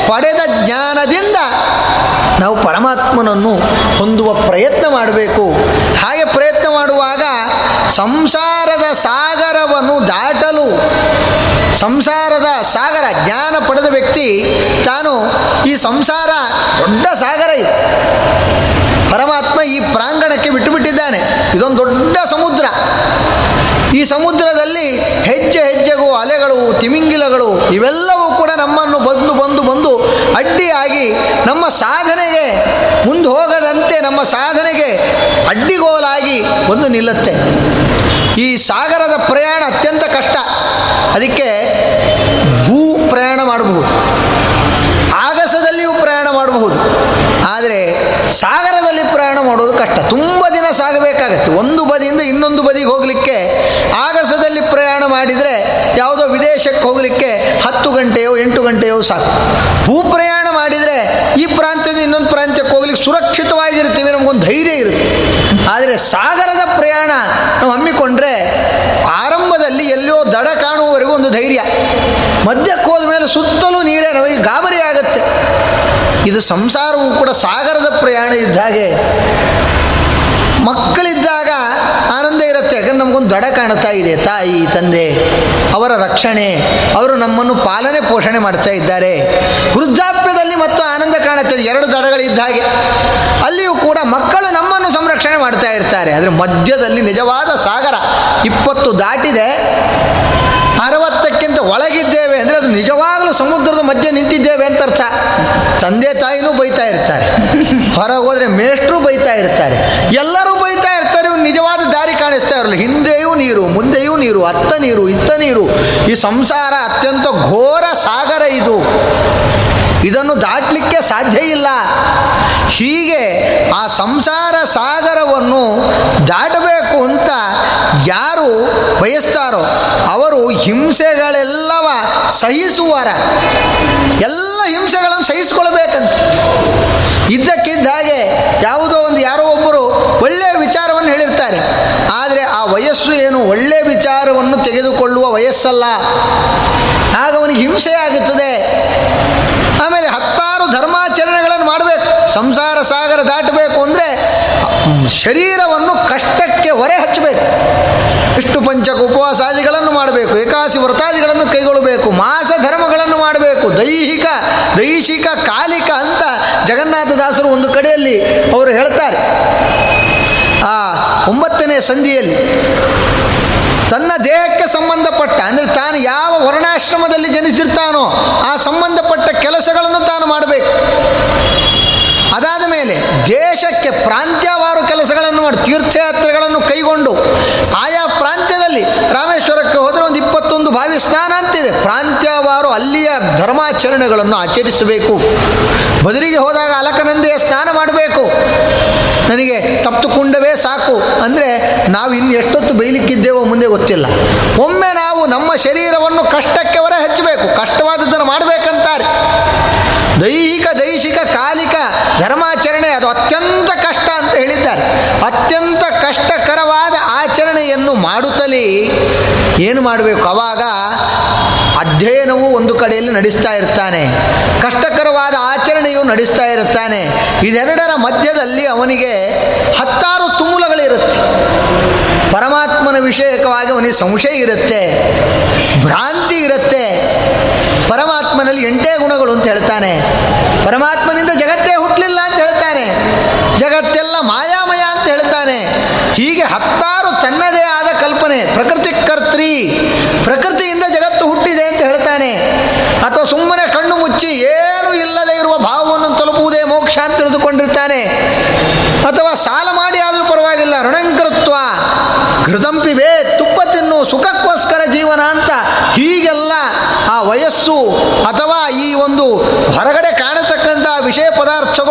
ಪಡೆದ ಜ್ಞಾನದಿಂದ ನಾವು ಪರಮಾತ್ಮನನ್ನು ಹೊಂದುವ ಪ್ರಯತ್ನ ಮಾಡಬೇಕು. ಹಾಗೆ ಪ್ರಯತ್ನ ಸಂಸಾರದ ಸಾಗರವನ್ನು ದಾಟಲು, ಸಂಸಾರದ ಸಾಗರ ಜ್ಞಾನ ಪಡೆದ ವ್ಯಕ್ತಿ ತಾನು ಈ ಸಂಸಾರ ದೊಡ್ಡ ಸಾಗರ ಇದು. ಪರಮಾತ್ಮ ಈ ಪ್ರಾಂಗಣಕ್ಕೆ ಬಿಟ್ಟುಬಿಟ್ಟಿದ್ದಾನೆ. ಇದೊಂದು ದೊಡ್ಡ ಸಮುದ್ರ. ಈ ಸಮುದ್ರದಲ್ಲಿ ಹೆಜ್ಜೆ ಹೆಜ್ಜೆಗೂ ಅಲೆಗಳು, ತಿಮಿಂಗಿಲಗಳು ಇವೆಲ್ಲವೂ ಕೂಡ ನಮ್ಮನ್ನು ಬಂದು ಬಂದು ಬಂದು ಅಡ್ಡಿಯಾಗಿ ನಮ್ಮ ಸಾಧನೆಗೆ ಮುಂದೆ ಹೋಗದಂತೆ ನಮ್ಮ ಸಾಧನೆಗೆ ಅಡ್ಡಿಗೋಲಾಗಿ ಒಂದು ನಿಲ್ಲುತ್ತೆ. ಈ ಸಾಗರದ ಪ್ರಯಾಣ ಅತ್ಯಂತ ಕಷ್ಟ. ಅದಕ್ಕೆ ಭೂ ಪ್ರಯಾಣ ಮಾಡಬಹುದು. ಆಗಸದಲ್ಲಿಯೂ ಪ್ರಯಾಣ ಮಾಡಬಹುದು. ಆದರೆ ಸಾಗರದಲ್ಲಿ ಪ್ರಯಾಣ ಮಾಡೋದು ಕಷ್ಟ. ತುಂಬ ದಿನ ಸಾಗಬೇಕಾಗತ್ತೆ. ಒಂದು ಬದಿಯಿಂದ ಇನ್ನೊಂದು ಬದಿಗೆ ಹೋಗಲಿಕ್ಕೆ ಆಗಸದಲ್ಲಿ ಮಾಡಿದರೆ ಯಾವುದೋ ವಿದೇಶಕ್ಕೆ ಹೋಗಲಿಕ್ಕೆ ಹತ್ತು ಗಂಟೆಯೋ ಎಂಟು ಗಂಟೆಯೋ ಸಾಕು. ಭೂ ಪ್ರಯಾಣ ಮಾಡಿದರೆ ಈ ಪ್ರಾಂತ್ಯದಿಂದ ಇನ್ನೊಂದು ಪ್ರಾಂತ್ಯಕ್ಕೆ ಹೋಗ್ಲಿಕ್ಕೆ ಸುರಕ್ಷಿತವಾಗಿರ್ತೀವಿ ನಮಗೊಂದು ಧೈರ್ಯ ಇರುತ್ತೆ. ಆದರೆ ಸಾಗರದ ಪ್ರಯಾಣ ನಾವು ಹಮ್ಮಿಕೊಂಡ್ರೆ ಆರಂಭದಲ್ಲಿ ಎಲ್ಲೋ ದಡ ಕಾಣುವವರೆಗೂ ಒಂದು ಧೈರ್ಯ. ಮಧ್ಯಕ್ಕೆ ಹೋದ ಮೇಲೆ ಸುತ್ತಲೂ ನೀರೇ ನಮಗೆ ಗಾಬರಿ ಆಗುತ್ತೆ. ಇದು ಸಂಸಾರವೂ ಕೂಡ ಸಾಗರದ ಪ್ರಯಾಣ ಇದ್ದ ಹಾಗೆ ಮಕ್ಕಳಿದ್ದಾಗ ಆನಂದ ಇರುತ್ತೆ ಯಾಕಂದ್ರೆ ನಮಗೊಂದು ದಡ ಕಾಣ್ತಾ ಇದೆ. ತಾಯಿ, ತಂದೆ, ಅವರ ರಕ್ಷಣೆ, ಅವರು ನಮ್ಮನ್ನು ಪಾಲನೆ, ಪೋಷಣೆ ಮಾಡ್ತಾ ಇದ್ದಾರೆ. ವೃದ್ಧಾಪ್ಯದಲ್ಲಿ ಮತ್ತು ಆನಂದ ಕಾಣುತ್ತದೆ ಎರಡು ದಡಗಳಿದ್ದ ಹಾಗೆ. ಅಲ್ಲಿಯೂ ಕೂಡ ಮಕ್ಕಳು ನಮ್ಮನ್ನು ಸಂರಕ್ಷಣೆ ಮಾಡ್ತಾ ಇರ್ತಾರೆ. ಆದರೆ ಮಧ್ಯದಲ್ಲಿ ನಿಜವಾದ ಸಾಗರ ಇಪ್ಪತ್ತು ದಾಟಿದೆ. ಅರವತ್ತಕ್ಕಿಂತ ಒಳಗಿದ್ದೇವೆ ಅಂದರೆ ಅದು ನಿಜವಾಗಲೂ ಸಮುದ್ರದ ಮಧ್ಯೆ ನಿಂತಿದ್ದೇವೆ ಅಂತ ಅರ್ಥ. ತಂದೆ ತಾಯಿನೂ ಬೈತಾ ಇರ್ತಾರೆ. ಹೊರಗೆ ಹೋದರೆ ಮೇಷ್ಟ್ರು ಬೈತಾ ಇರ್ತಾರೆ. ಎಲ್ಲರೂ ನಿಜವಾದ ದಾರಿ ಕಾಣಿಸ್ತಾ ಇರಲಿಲ್ಲ. ಹಿಂದೆಯೂ ನೀರು, ಮುಂದೆಯೂ ನೀರು, ಅತ್ತ ನೀರು, ಇತ್ತ ನೀರು. ಈ ಸಂಸಾರ ಅತ್ಯಂತ ಘೋರ ಸಾಗರ ಇದು. ಇದನ್ನು ದಾಟಲಿಕ್ಕೆ ಸಾಧ್ಯ ಇಲ್ಲ. ಹೀಗೆ ಆ ಸಂಸಾರ ಸಾಗರವನ್ನು ದಾಟಬೇಕು ಅಂತ ಯಾರು ಬಯಸ್ತಾರೋ ಅವರು ಹಿಂಸೆಗಳೆಲ್ಲವ ಸಹಿಸುವರ. ಎಲ್ಲ ಹಿಂಸೆಗಳನ್ನು ಸಹಿಸಿಕೊಳ್ಬೇಕಂತ. ಇದ್ದಕ್ಕಿದ್ದ ಹಾಗೆ ಯಾವುದೋ ಒಂದು ಯಾರೋ ಒಬ್ಬರು ಒಳ್ಳೆಯ ವಿಚಾರವನ್ನು ಹೇಳಿರ್ತಾರೆ ಆದರೆ ಆ ವಯಸ್ಸು ಏನು ಒಳ್ಳೆಯ ವಿಚಾರವನ್ನು ತೆಗೆದುಕೊಳ್ಳುವ ವಯಸ್ಸಲ್ಲ. ಆಗ ಅವನಿಗೆ ಹಿಂಸೆ ಆಗುತ್ತದೆ. ಆಮೇಲೆ ಹತ್ತಾರು ಧರ್ಮಾಚರಣೆಗಳನ್ನು ಮಾಡಬೇಕು. ಸಂಸಾರ ಸಾಗರ ದಾಟಬೇಕು ಅಂದರೆ ಶರೀರವನ್ನು ಕಷ್ಟಕ್ಕೆ ಹೊರೆ ಹಚ್ಚಬೇಕು. ವಿಷ್ಣು ಪಂಚಕ ಉಪವಾಸಾದಿಗಳನ್ನು ಮಾಡಬೇಕು, ಏಕಾಸಿ ವ್ರತಾದಿಗಳನ್ನು ಕೈಗೊಳ್ಳಬೇಕು, ಮಾಸ ಧರ್ಮಗಳನ್ನು ಮಾಡಬೇಕು, ದೈಹಿಕ ದೈಹಿಕ, ಕಾಲಿಕ ಅಂತ ಜಗನ್ನಾಥದಾಸರು ಒಂದು ಕಡೆಯಲ್ಲಿ ಅವರು ಹೇಳ್ತಾರೆ. ಒಂಬತ್ತನೇ ಸಂಧಿಯಲ್ಲಿ ತನ್ನ ದೇಹಕ್ಕೆ ಸಂಬಂಧಪಟ್ಟ, ಅಂದರೆ ತಾನು ಯಾವ ವರ್ಣಾಶ್ರಮದಲ್ಲಿ ಜನಿಸಿರ್ತಾನೋ ಆ ಸಂಬಂಧಪಟ್ಟ ಕೆಲಸಗಳನ್ನು ತಾನು ಮಾಡಬೇಕು. ಅದಾದ ಮೇಲೆ ದೇಶಕ್ಕೆ ಪ್ರಾಂತ್ಯವಾರು ಕೆಲಸಗಳನ್ನು ಮಾಡಿ, ತೀರ್ಥಯಾತ್ರೆಗಳನ್ನು ಕೈಗೊಂಡು ಆಯಾ ಪ್ರಾಂತ್ಯದಲ್ಲಿ ಒಂದು ಬಾವಿ ಸ್ನಾನ ಅಂತಿದೆ. ಪ್ರಾಂತ್ಯವಾರು ಅಲ್ಲಿಯ ಧರ್ಮಾಚರಣೆಗಳನ್ನು ಆಚರಿಸಬೇಕು. ಬದರಿಗೆ ಹೋದಾಗ ಅಲಕನಂದೆಯ ಸ್ನಾನ ಮಾಡಬೇಕು. ನನಗೆ ತಪ್ಪುಕೊಂಡವೇ ಸಾಕು. ಅಂದರೆ ನಾವು ಇನ್ನು ಎಷ್ಟೊತ್ತು ಬೈಲಿಕ್ಕಿದ್ದೇವೋ ಮುಂದೆ ಗೊತ್ತಿಲ್ಲ. ಒಮ್ಮೆ ನಾವು ನಮ್ಮ ಶರೀರವನ್ನು ಕಷ್ಟಕ್ಕೆ ಹೊರ ಹಚ್ಚಬೇಕು ಕಷ್ಟವಾದದ್ದನ್ನು ಮಾಡಬೇಕಂತಾರೆ. ದೈಹಿಕ ದೈಹಿಕ, ಕಾಲಿಕ ಧರ್ಮಾಚರಣೆ ಅದು ಅತ್ಯಂತ ಕಷ್ಟ ಅಂತ ಹೇಳಿದ್ದಾರೆ. ಅತ್ಯಂತ ಕಷ್ಟಕರವಾದ ಆಚರಣೆಯನ್ನು ಮಾಡುತ್ತಲೇ ಏನು ಮಾಡಬೇಕು? ಅವಾಗ ಅಧ್ಯಯನವು ಒಂದು ಕಡೆಯಲ್ಲಿ ನಡೆಸ್ತಾ ಇರ್ತಾನೆ. ಕಷ್ಟಕರವಾದ ಆಚರಣೆಯು ನಡೆಸ್ತಾ ಇರುತ್ತಾನೆ ಇದೆರಡರ ಮಧ್ಯದಲ್ಲಿ ಅವನಿಗೆ ಹತ್ತಾರು ತುಮುಲಗಳಿರುತ್ತೆ. ಪರಮಾತ್ಮನ ವಿಷಯಕವಾಗಿ ಅವನಿಗೆ ಸಂಶಯ ಇರುತ್ತೆ. ಭ್ರಾಂತಿ ಇರುತ್ತೆ. ಪರಮಾತ್ಮನಲ್ಲಿ ಎಂಟೇ ಗುಣಗಳು ಅಂತ ಹೇಳ್ತಾನೆ. ಪರಮಾತ್ಮನಿಂದ ಜಗತ್ತೇ ಹುಟ್ಟಲಿಲ್ಲ ಅಂತ ಹೇಳ್ತಾನೆ. ಜಗತ್ತೆಲ್ಲ ಮಾಯಾಮಯ ಅಂತ ಹೇಳ್ತಾನೆ. ಹೀಗೆ ಹತ್ತಾರು ತನ್ನದೇ ಆದ ಕಲ್ಪನೆ, ಪ್ರಕೃತಿ ಕರ್ತ್ರಿ ಪ್ರಕೃತಿಯಿಂದ ಜಗತ್ತು ಹುಟ್ಟಿದೆ ಅಂತ ಹೇಳ್ತಾನೆ. ಅಥವಾ ಸುಮ್ಮನೆ ಕಣ್ಣು ಮುಚ್ಚಿ ಏನು ಇಲ್ಲದೆ ಇರುವ ಭಾವವನ್ನು ತಲುಪುವುದೇ ಮೋಕ್ಷ ಅಂತ ತಿಳಿದುಕೊಂಡಿರ್ತಾನೆ. ಅಥವಾ ಸಾಲ ಮಾಡಿ ಆದರೂ ಪರವಾಗಿಲ್ಲ, ಋಣಂಕೃತ್ವ ಘೃದಂಪಿವೆ ತುಪ್ಪ ತಿನ್ನು, ಸುಖಕ್ಕೋಸ್ಕರ ಜೀವನ ಅಂತ ಹೀಗೆಲ್ಲ ಆ ವಯಸ್ಸು ಅಥವಾ ಈ ಒಂದು ಹೊರಗಡೆ ಕಾಣತಕ್ಕಂಥ ವಿಷಯ ಪದಾರ್ಥಗಳು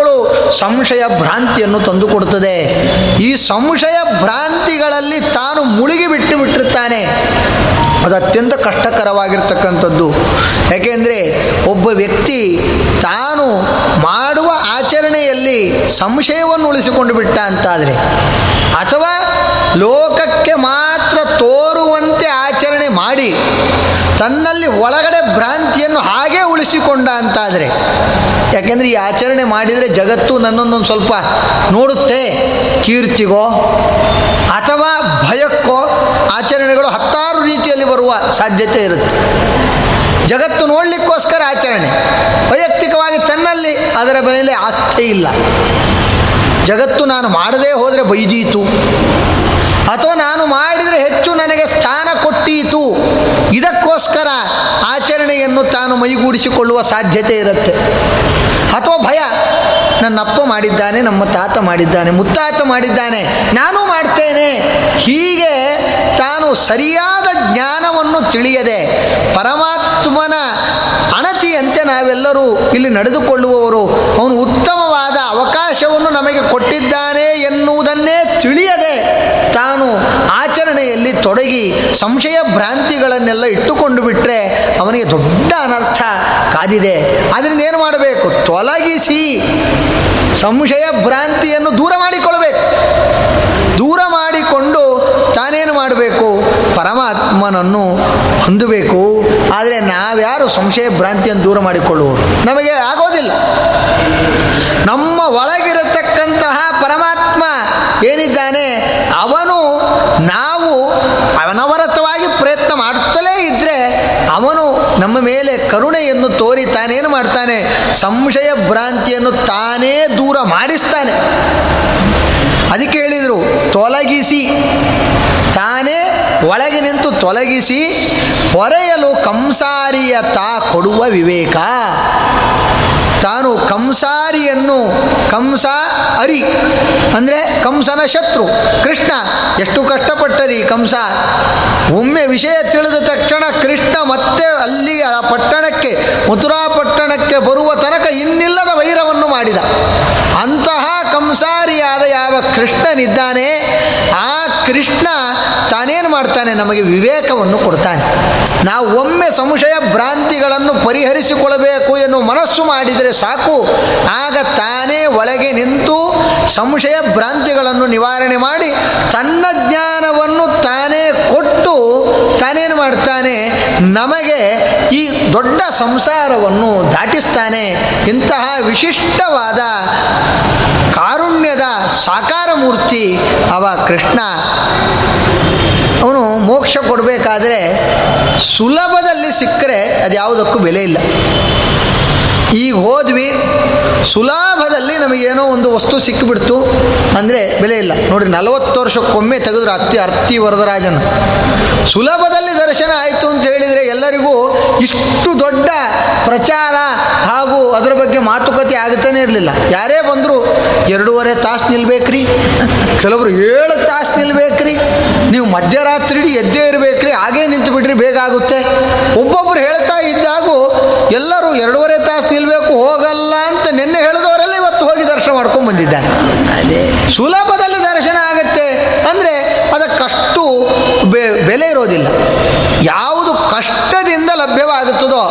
ಸಂಶಯ ಭ್ರಾಂತಿಯನ್ನು ತಂದುಕೊಡುತ್ತದೆ ಈ ಸಂಶಯ ಭ್ರಾಂತಿಗಳಲ್ಲಿ ತಾನು ಮುಳುಗಿ ಬಿಟ್ಟು ಬಿಟ್ಟಿರ್ತಾನೆ. ಅದು ಅತ್ಯಂತ ಕಷ್ಟಕರವಾಗಿರ್ತಕ್ಕಂಥದ್ದು. ಯಾಕೆಂದರೆ ಒಬ್ಬ ವ್ಯಕ್ತಿ ತಾನು ಮಾಡುವ ಆಚರಣೆಯಲ್ಲಿ ಸಂಶಯವನ್ನು ಉಳಿಸಿಕೊಂಡು ಬಿಟ್ಟ ಅಂತಾದರೆ, ಅಥವಾ ಲೋಕಕ್ಕೆ ಮಾತ್ರ ತೋರುವಂತೆ ಆಚರಣೆ ಮಾಡಿ, ತನ್ನಲ್ಲಿ ಒಳಗಡೆ ಭ್ರಾಂತಿಯನ್ನು ಉಳಿಸಿಕೊಂಡ ಅಂತಾದರೆ. ಯಾಕೆಂದರೆ ಈ ಆಚರಣೆ ಮಾಡಿದರೆ ಜಗತ್ತು ನನ್ನನ್ನೊಂದು ಸ್ವಲ್ಪ ನೋಡುತ್ತೆ. ಕೀರ್ತಿಗೋ ಅಥವಾ ಭಯಕ್ಕೋ ಆಚರಣೆಗಳು ಹತ್ತಾರು ರೀತಿಯಲ್ಲಿ ಬರುವ ಸಾಧ್ಯತೆ ಇರುತ್ತೆ. ಜಗತ್ತು ನೋಡಲಿಕ್ಕೋಸ್ಕರ ಆಚರಣೆ. ವೈಯಕ್ತಿಕವಾಗಿ ತನ್ನಲ್ಲಿ ಅದರ ಮೇಲೆ ಆಸ್ಥೆ ಇಲ್ಲ. ಜಗತ್ತು ನಾನು ಮಾಡದೇ ಹೋದರೆ ಬೈದೀತು. ಅಥವಾ ನಾನು ಮಾಡಿದರೆ ಹೆಚ್ಚು ನನಗೆ ಸ್ಥಾನ ಕೊಟ್ಟೀತು. ಇದಕ್ಕೋಸ್ಕರ ಆಚರಣೆಯನ್ನು ತಾನು ಮೈಗೂಡಿಸಿಕೊಳ್ಳುವ ಸಾಧ್ಯತೆ ಇರುತ್ತೆ. ಅಥವಾ ಭಯ. ನನ್ನಪ್ಪ ಮಾಡಿದ್ದಾನೆ, ನಮ್ಮ ತಾತ ಮಾಡಿದ್ದಾನೆ, ಮುತ್ತಾತ ಮಾಡಿದ್ದಾನೆ, ನಾನು ಮಾಡ್ತೇನೆ. ಹೀಗೆ ತಾನು ಸರಿಯಾದ ಜ್ಞಾನವನ್ನು ತಿಳಿಯದೆ ಪರಮಾತ್ಮನ ಅಣತಿಯಂತೆ ನಾವೆಲ್ಲರೂ ಇಲ್ಲಿ ನಡೆದುಕೊಳ್ಳುವವರು. ಅವನು ಉತ್ತಮವಾದ ಅವಕಾಶವನ್ನು ನಮಗೆ ಕೊಟ್ಟಿದ್ದಾನೆ ಎನ್ನುವುದನ್ನೇ ತಿಳಿಯದೆ ತಾನು ಆಚರಣೆಯಲ್ಲಿ ತೊಡಗಿ ಸಂಶಯ ಭ್ರಾಂತಿಗಳನ್ನೆಲ್ಲ ಇಟ್ಟುಕೊಂಡು ಬಿಟ್ಟರೆ ಅವನಿಗೆ ದೊಡ್ಡ ಅನರ್ಥ ಕಾದಿದೆ. ಅದರಿಂದ ಏನು ಮಾಡಬೇಕು? ತೊಲಗಿಸಿ ಸಂಶಯ ಭ್ರಾಂತಿಯನ್ನು ದೂರ ಮಾಡಿಕೊಳ್ಳಬೇಕು. ದೂರ ಮಾಡಿಕೊಂಡು ತಾನೇನು ಮಾಡಬೇಕು? ಪರಮಾತ್ಮನನ್ನು ಹೊಂದಬೇಕು. ಆದರೆ ನಾವ್ಯಾರು ಸಂಶಯ ಭ್ರಾಂತಿಯನ್ನು ದೂರ ಮಾಡಿಕೊಳ್ಳುವುದು? ನಮಗೆ ಆಗೋದಿಲ್ಲ. ನಮ್ಮ ಒಳಗಿರತಕ್ಕಂತಹ ಪರಮಾತ್ಮ ಏನಿದ್ದಾನೆ, ಅವನು ನಾವು ಅನವರತವಾಗಿ ಪ್ರಯತ್ನ ಮಾಡುತ್ತಲೇ ಇದ್ದರೆ ಅವನು ನಮ್ಮ ಮೇಲೆ ಕರುಣೆಯನ್ನು ತೋರಿ ತಾನೇನು ಮಾಡ್ತಾನೆ, ಸಂಶಯ ಭ್ರಾಂತಿಯನ್ನು ತಾನೇ ದೂರ ಮಾಡಿಸ್ತಾನೆ. ಅದಕ್ಕೆ ಹೇಳಿದರು, ತೊಲಗಿಸಿ. ತಾನೇ ಒಳಗೆ ನಿಂತು ತೊಲಗಿಸಿ ಪೊರೆಯಲು ಕಂಸಾರಿಯ ತಾ ಕೊಡುವ ವಿವೇಕ. ತಾನು ಕಂಸಾರಿಯನ್ನು, ಕಂಸ ಅರಿ, ಅಂದರೆ ಕಂಸನ ಶತ್ರು, ಕೃಷ್ಣ. ಎಷ್ಟು ಕಷ್ಟಪಟ್ಟರಿ ಕಂಸ. ಒಮ್ಮೆ ವಿಷಯ ತಿಳಿದ ತಕ್ಷಣ ಕೃಷ್ಣ ಮತ್ತೆ ಅಲ್ಲಿ ಆ ಪಟ್ಟಣಕ್ಕೆ, ಮಥುರಾ ಪಟ್ಟಣಕ್ಕೆ ಬರುವ ತನಕ ಇನ್ನಿಲ್ಲದ ವೈರವನ್ನು ಮಾಡಿದ. ಅಂತಹ ಕಂಸಾರಿಯಾದ ಯಾವ ಕೃಷ್ಣನಿದ್ದಾನೆ, ಆ ಕೃಷ್ಣ ತಾನೇನು ಮಾಡ್ತಾನೆ? ನಮಗೆ ವಿವೇಕವನ್ನು ಕೊಡ್ತಾನೆ. ನಾವು ಒಮ್ಮೆ ಸಂಶಯ ಭ್ರಾಂತಿಗಳನ್ನು ಪರಿಹರಿಸಿಕೊಳ್ಳಬೇಕು ಎನ್ನುವ ಮನಸ್ಸು ಮಾಡಿದರೆ ಸಾಕು. ಆಗ ತಾನೇ ಒಳಗೆ ನಿಂತು ಸಂಶಯ ಭ್ರಾಂತಿಗಳನ್ನು ನಿವಾರಣೆ ಮಾಡಿ ತನ್ನ ಜ್ಞಾನವನ್ನು ತಾನೇ ಕೊಟ್ಟು ತಾನೇನು ಮಾಡ್ತಾನೆ? ನಮಗೆ ಈ ದೊಡ್ಡ ಸಂಸಾರವನ್ನು ದಾಟಿಸ್ತಾನೆ. ಇಂತಹ ವಿಶಿಷ್ಟವಾದ ಕಾರುಣ್ಯದ ಸಾಕಾರ ಮೂರ್ತಿ ಅವ ಕೃಷ್ಣ. ಅವನು ಮೋಕ್ಷ ಕೊಡಬೇಕಾದ್ರೆ ಸುಲಭದಲ್ಲಿ ಸಿಕ್ಕರೆ ಅದು ಯಾವುದಕ್ಕೂ ಬೆಲೆ ಇಲ್ಲ. ಈಗ ಹೋದ್ವಿ, ಸುಲಭದಲ್ಲಿ ನಮಗೇನೋ ಒಂದು ವಸ್ತು ಸಿಕ್ಕಿಬಿಡ್ತು. ಅಂದರೆ ಬೆಲೆ ಇಲ್ಲ. ನೋಡಿರಿ, ನಲವತ್ತು ವರ್ಷಕ್ಕೊಮ್ಮೆ ತೆಗೆದ್ರು ಅತ್ತಿ ಅರ್ತಿ ವರದರಾಜನ. ಸುಲಭದಲ್ಲಿ ದರ್ಶನ ಆಯಿತು ಅಂತ ಹೇಳಿದರೆ ಎಲ್ಲರಿಗೂ ಇಷ್ಟು ದೊಡ್ಡ ಪ್ರಚಾರ ಹಾಗೂ ಅದರ ಬಗ್ಗೆ ಮಾತುಕತೆ ಆಗುತ್ತಾನೆ ಇರಲಿಲ್ಲ. ಯಾರೇ ಬಂದರೂ ಎರಡೂವರೆ ತಾಸು ನಿಲ್ಬೇಕ್ರಿ. ಕೆಲವರು ಏಳು ತಾಸು ನಿಲ್ಬೇಕ್ರಿ. ನೀವು ಮಧ್ಯರಾತ್ರಿ ಎದ್ದೇ ಇರಬೇಕ್ರಿ. ಹಾಗೇ ನಿಂತು ಬಿಡ್ರಿ ಬೇಗ ಆಗುತ್ತೆ. ಒಬ್ಬೊಬ್ಬರು ಹೇಳ್ತಾ ಇದ್ದಾಗೂ ಎಲ್ಲರೂ ಎರಡೂವರೆ ತಾಸು ನಿಲ್ಬೇಕು ಹೋಗಲ್ಲ ಅಂತ ನಿನ್ನೆ ಹೇಳಿದವರೆಲ್ಲ ಇವತ್ತು ಹೋಗಿ ದರ್ಶನ ಮಾಡ್ಕೊಂಡು ಬಂದಿದ್ದಾನೆ ಸುಲಭದ ಇರೋದಿಲ್ಲ ಯಾವುದು ಕಷ್ಟದಿಂದ ಲಭ್ಯವಾಗುತ್ತದೋ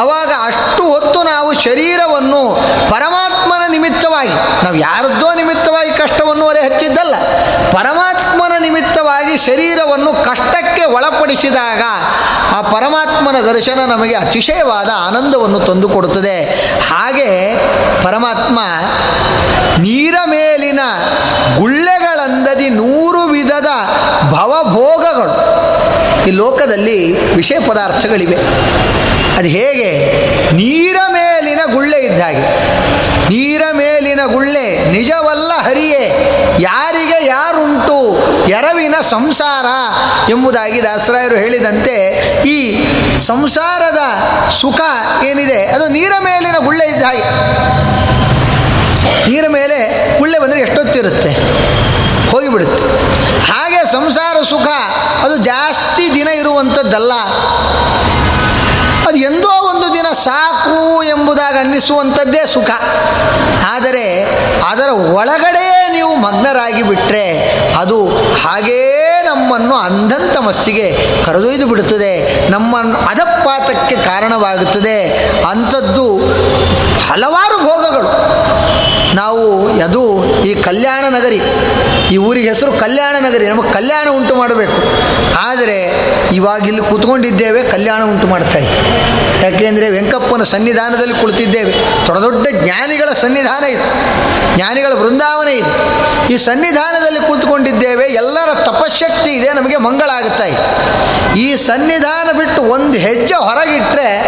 ಅವಾಗ ಅಷ್ಟು ಹೊತ್ತು ನಾವು ಶರೀರವನ್ನು ಪರಮಾತ್ಮನ ನಿಮಿತ್ತವಾಗಿ, ನಾವು ಯಾರದ್ದೋ ನಿಮಿತ್ತವಾಗಿ ಕಷ್ಟವನ್ನು ಹೊರೆ ಹಚ್ಚಿದ್ದಲ್ಲ ಪರಮಾತ್ಮನ ನಿಮಿತ್ತವಾಗಿ ಶರೀರವನ್ನು ಕಷ್ಟಕ್ಕೆ ಒಳಪಡಿಸಿದಾಗ ಆ ಪರಮಾತ್ಮನ ದರ್ಶನ ನಮಗೆ ಅತಿಶಯವಾದ ಆನಂದವನ್ನು ತಂದುಕೊಡುತ್ತದೆ ಹಾಗೆ ಪರಮಾತ್ಮ ನೀರ ಮೇಲಿನ ಗುಳ್ಳೆಗಳಂದದಿ ನೂರು ವಿಧದ ಭವಭೋಗಗಳು. ಈ ಲೋಕದಲ್ಲಿ ವಿಷಯ ಪದಾರ್ಥಗಳಿವೆ. ಅದು ಹೇಗೆ? ನೀರ ಮೇಲಿನ ಗುಳ್ಳೆ ಇದ್ದ ಹಾಗೆ. ನೀರ ಮೇಲಿನ ಗುಳ್ಳೆ ನಿಜವಲ್ಲ ಹರಿಯೇ. ಯಾರಿಗೆ ಯಾರುಂಟು? ಎರವಿನ ಸಂಸಾರ ಎಂಬುದಾಗಿ ದಾಸರಾಯರು ಹೇಳಿದಂತೆ ಈ ಸಂಸಾರದ ಸುಖ ಏನಿದೆ? ಅದು ನೀರ ಮೇಲಿನ ಗುಳ್ಳೆ ಇದ್ದ ಹಾಗೆ. ನೀರ ಮೇಲೆ ಗುಳ್ಳೆ ಬಂದರೆ ಎಷ್ಟೊತ್ತಿರುತ್ತೆ? ಹೋಗಿಬಿಡುತ್ತೆ. ಹಾಗೆ ಸಂಸಾರ ಸುಖ, ಅದು ಜಾಸ್ತಿ ದಿನ ಇರುವಂಥದ್ದಲ್ಲ. ಅದು ಎಂದೋ ಒಂದು ದಿನ ಸಾಕು ಎಂಬುದಾಗಿ ಅನ್ನಿಸುವಂಥದ್ದೇ ಸುಖ. ಆದರೆ ಅದರ ಒಳಗಡೆ ನೀವು ಮಗ್ನರಾಗಿ ಬಿಟ್ಟರೆ ಅದು ಹಾಗೇ ನಮ್ಮನ್ನು ಅಂಧಂತ ಮಸ್ಸಿಗೆ ಕರೆದೊಯ್ದು ಬಿಡುತ್ತದೆ. ನಮ್ಮನ್ನು ಅಧಪಾತಕ್ಕೆ ಕಾರಣವಾಗುತ್ತದೆ. ಅಂಥದ್ದು ಹಲವಾರು ಭೋಗಗಳು. ನಾವು ಅದು ಈ ಕಲ್ಯಾಣ ನಗರಿ, ಈ ಊರಿಗೆ ಹೆಸರು ಕಲ್ಯಾಣ ನಗರಿ, ನಮಗೆ ಕಲ್ಯಾಣ ಉಂಟು ಮಾಡಬೇಕು. ಆದರೆ ಇವಾಗ ಇಲ್ಲಿ ಕೂತ್ಕೊಂಡಿದ್ದೇವೆ, ಕಲ್ಯಾಣ ಉಂಟು ಮಾಡ್ತಾ ಇದೆ. ಯಾಕೆಂದರೆ ವೆಂಕಪ್ಪನ ಸನ್ನಿಧಾನದಲ್ಲಿ ಕುಳಿತಿದ್ದೇವೆ. ದೊಡ್ಡ ದೊಡ್ಡ ಜ್ಞಾನಿಗಳ ಸನ್ನಿಧಾನ ಇದೆ. ಜ್ಞಾನಿಗಳ ಬೃಂದಾವನ ಇದೆ. ಈ ಸನ್ನಿಧಾನದಲ್ಲಿ ಕುಳಿತುಕೊಂಡಿದ್ದೇವೆ, ಎಲ್ಲರ ತಪಶಕ್ತಿ ಇದೆ, ನಮಗೆ ಮಂಗಳ ಆಗುತ್ತಾ. ಇದೆ ಈ ಸನ್ನಿಧಾನ ಬಿಟ್ಟು ಒಂದು ಹೆಜ್ಜೆ ಹೊರಗಿಟ್ಟರೆ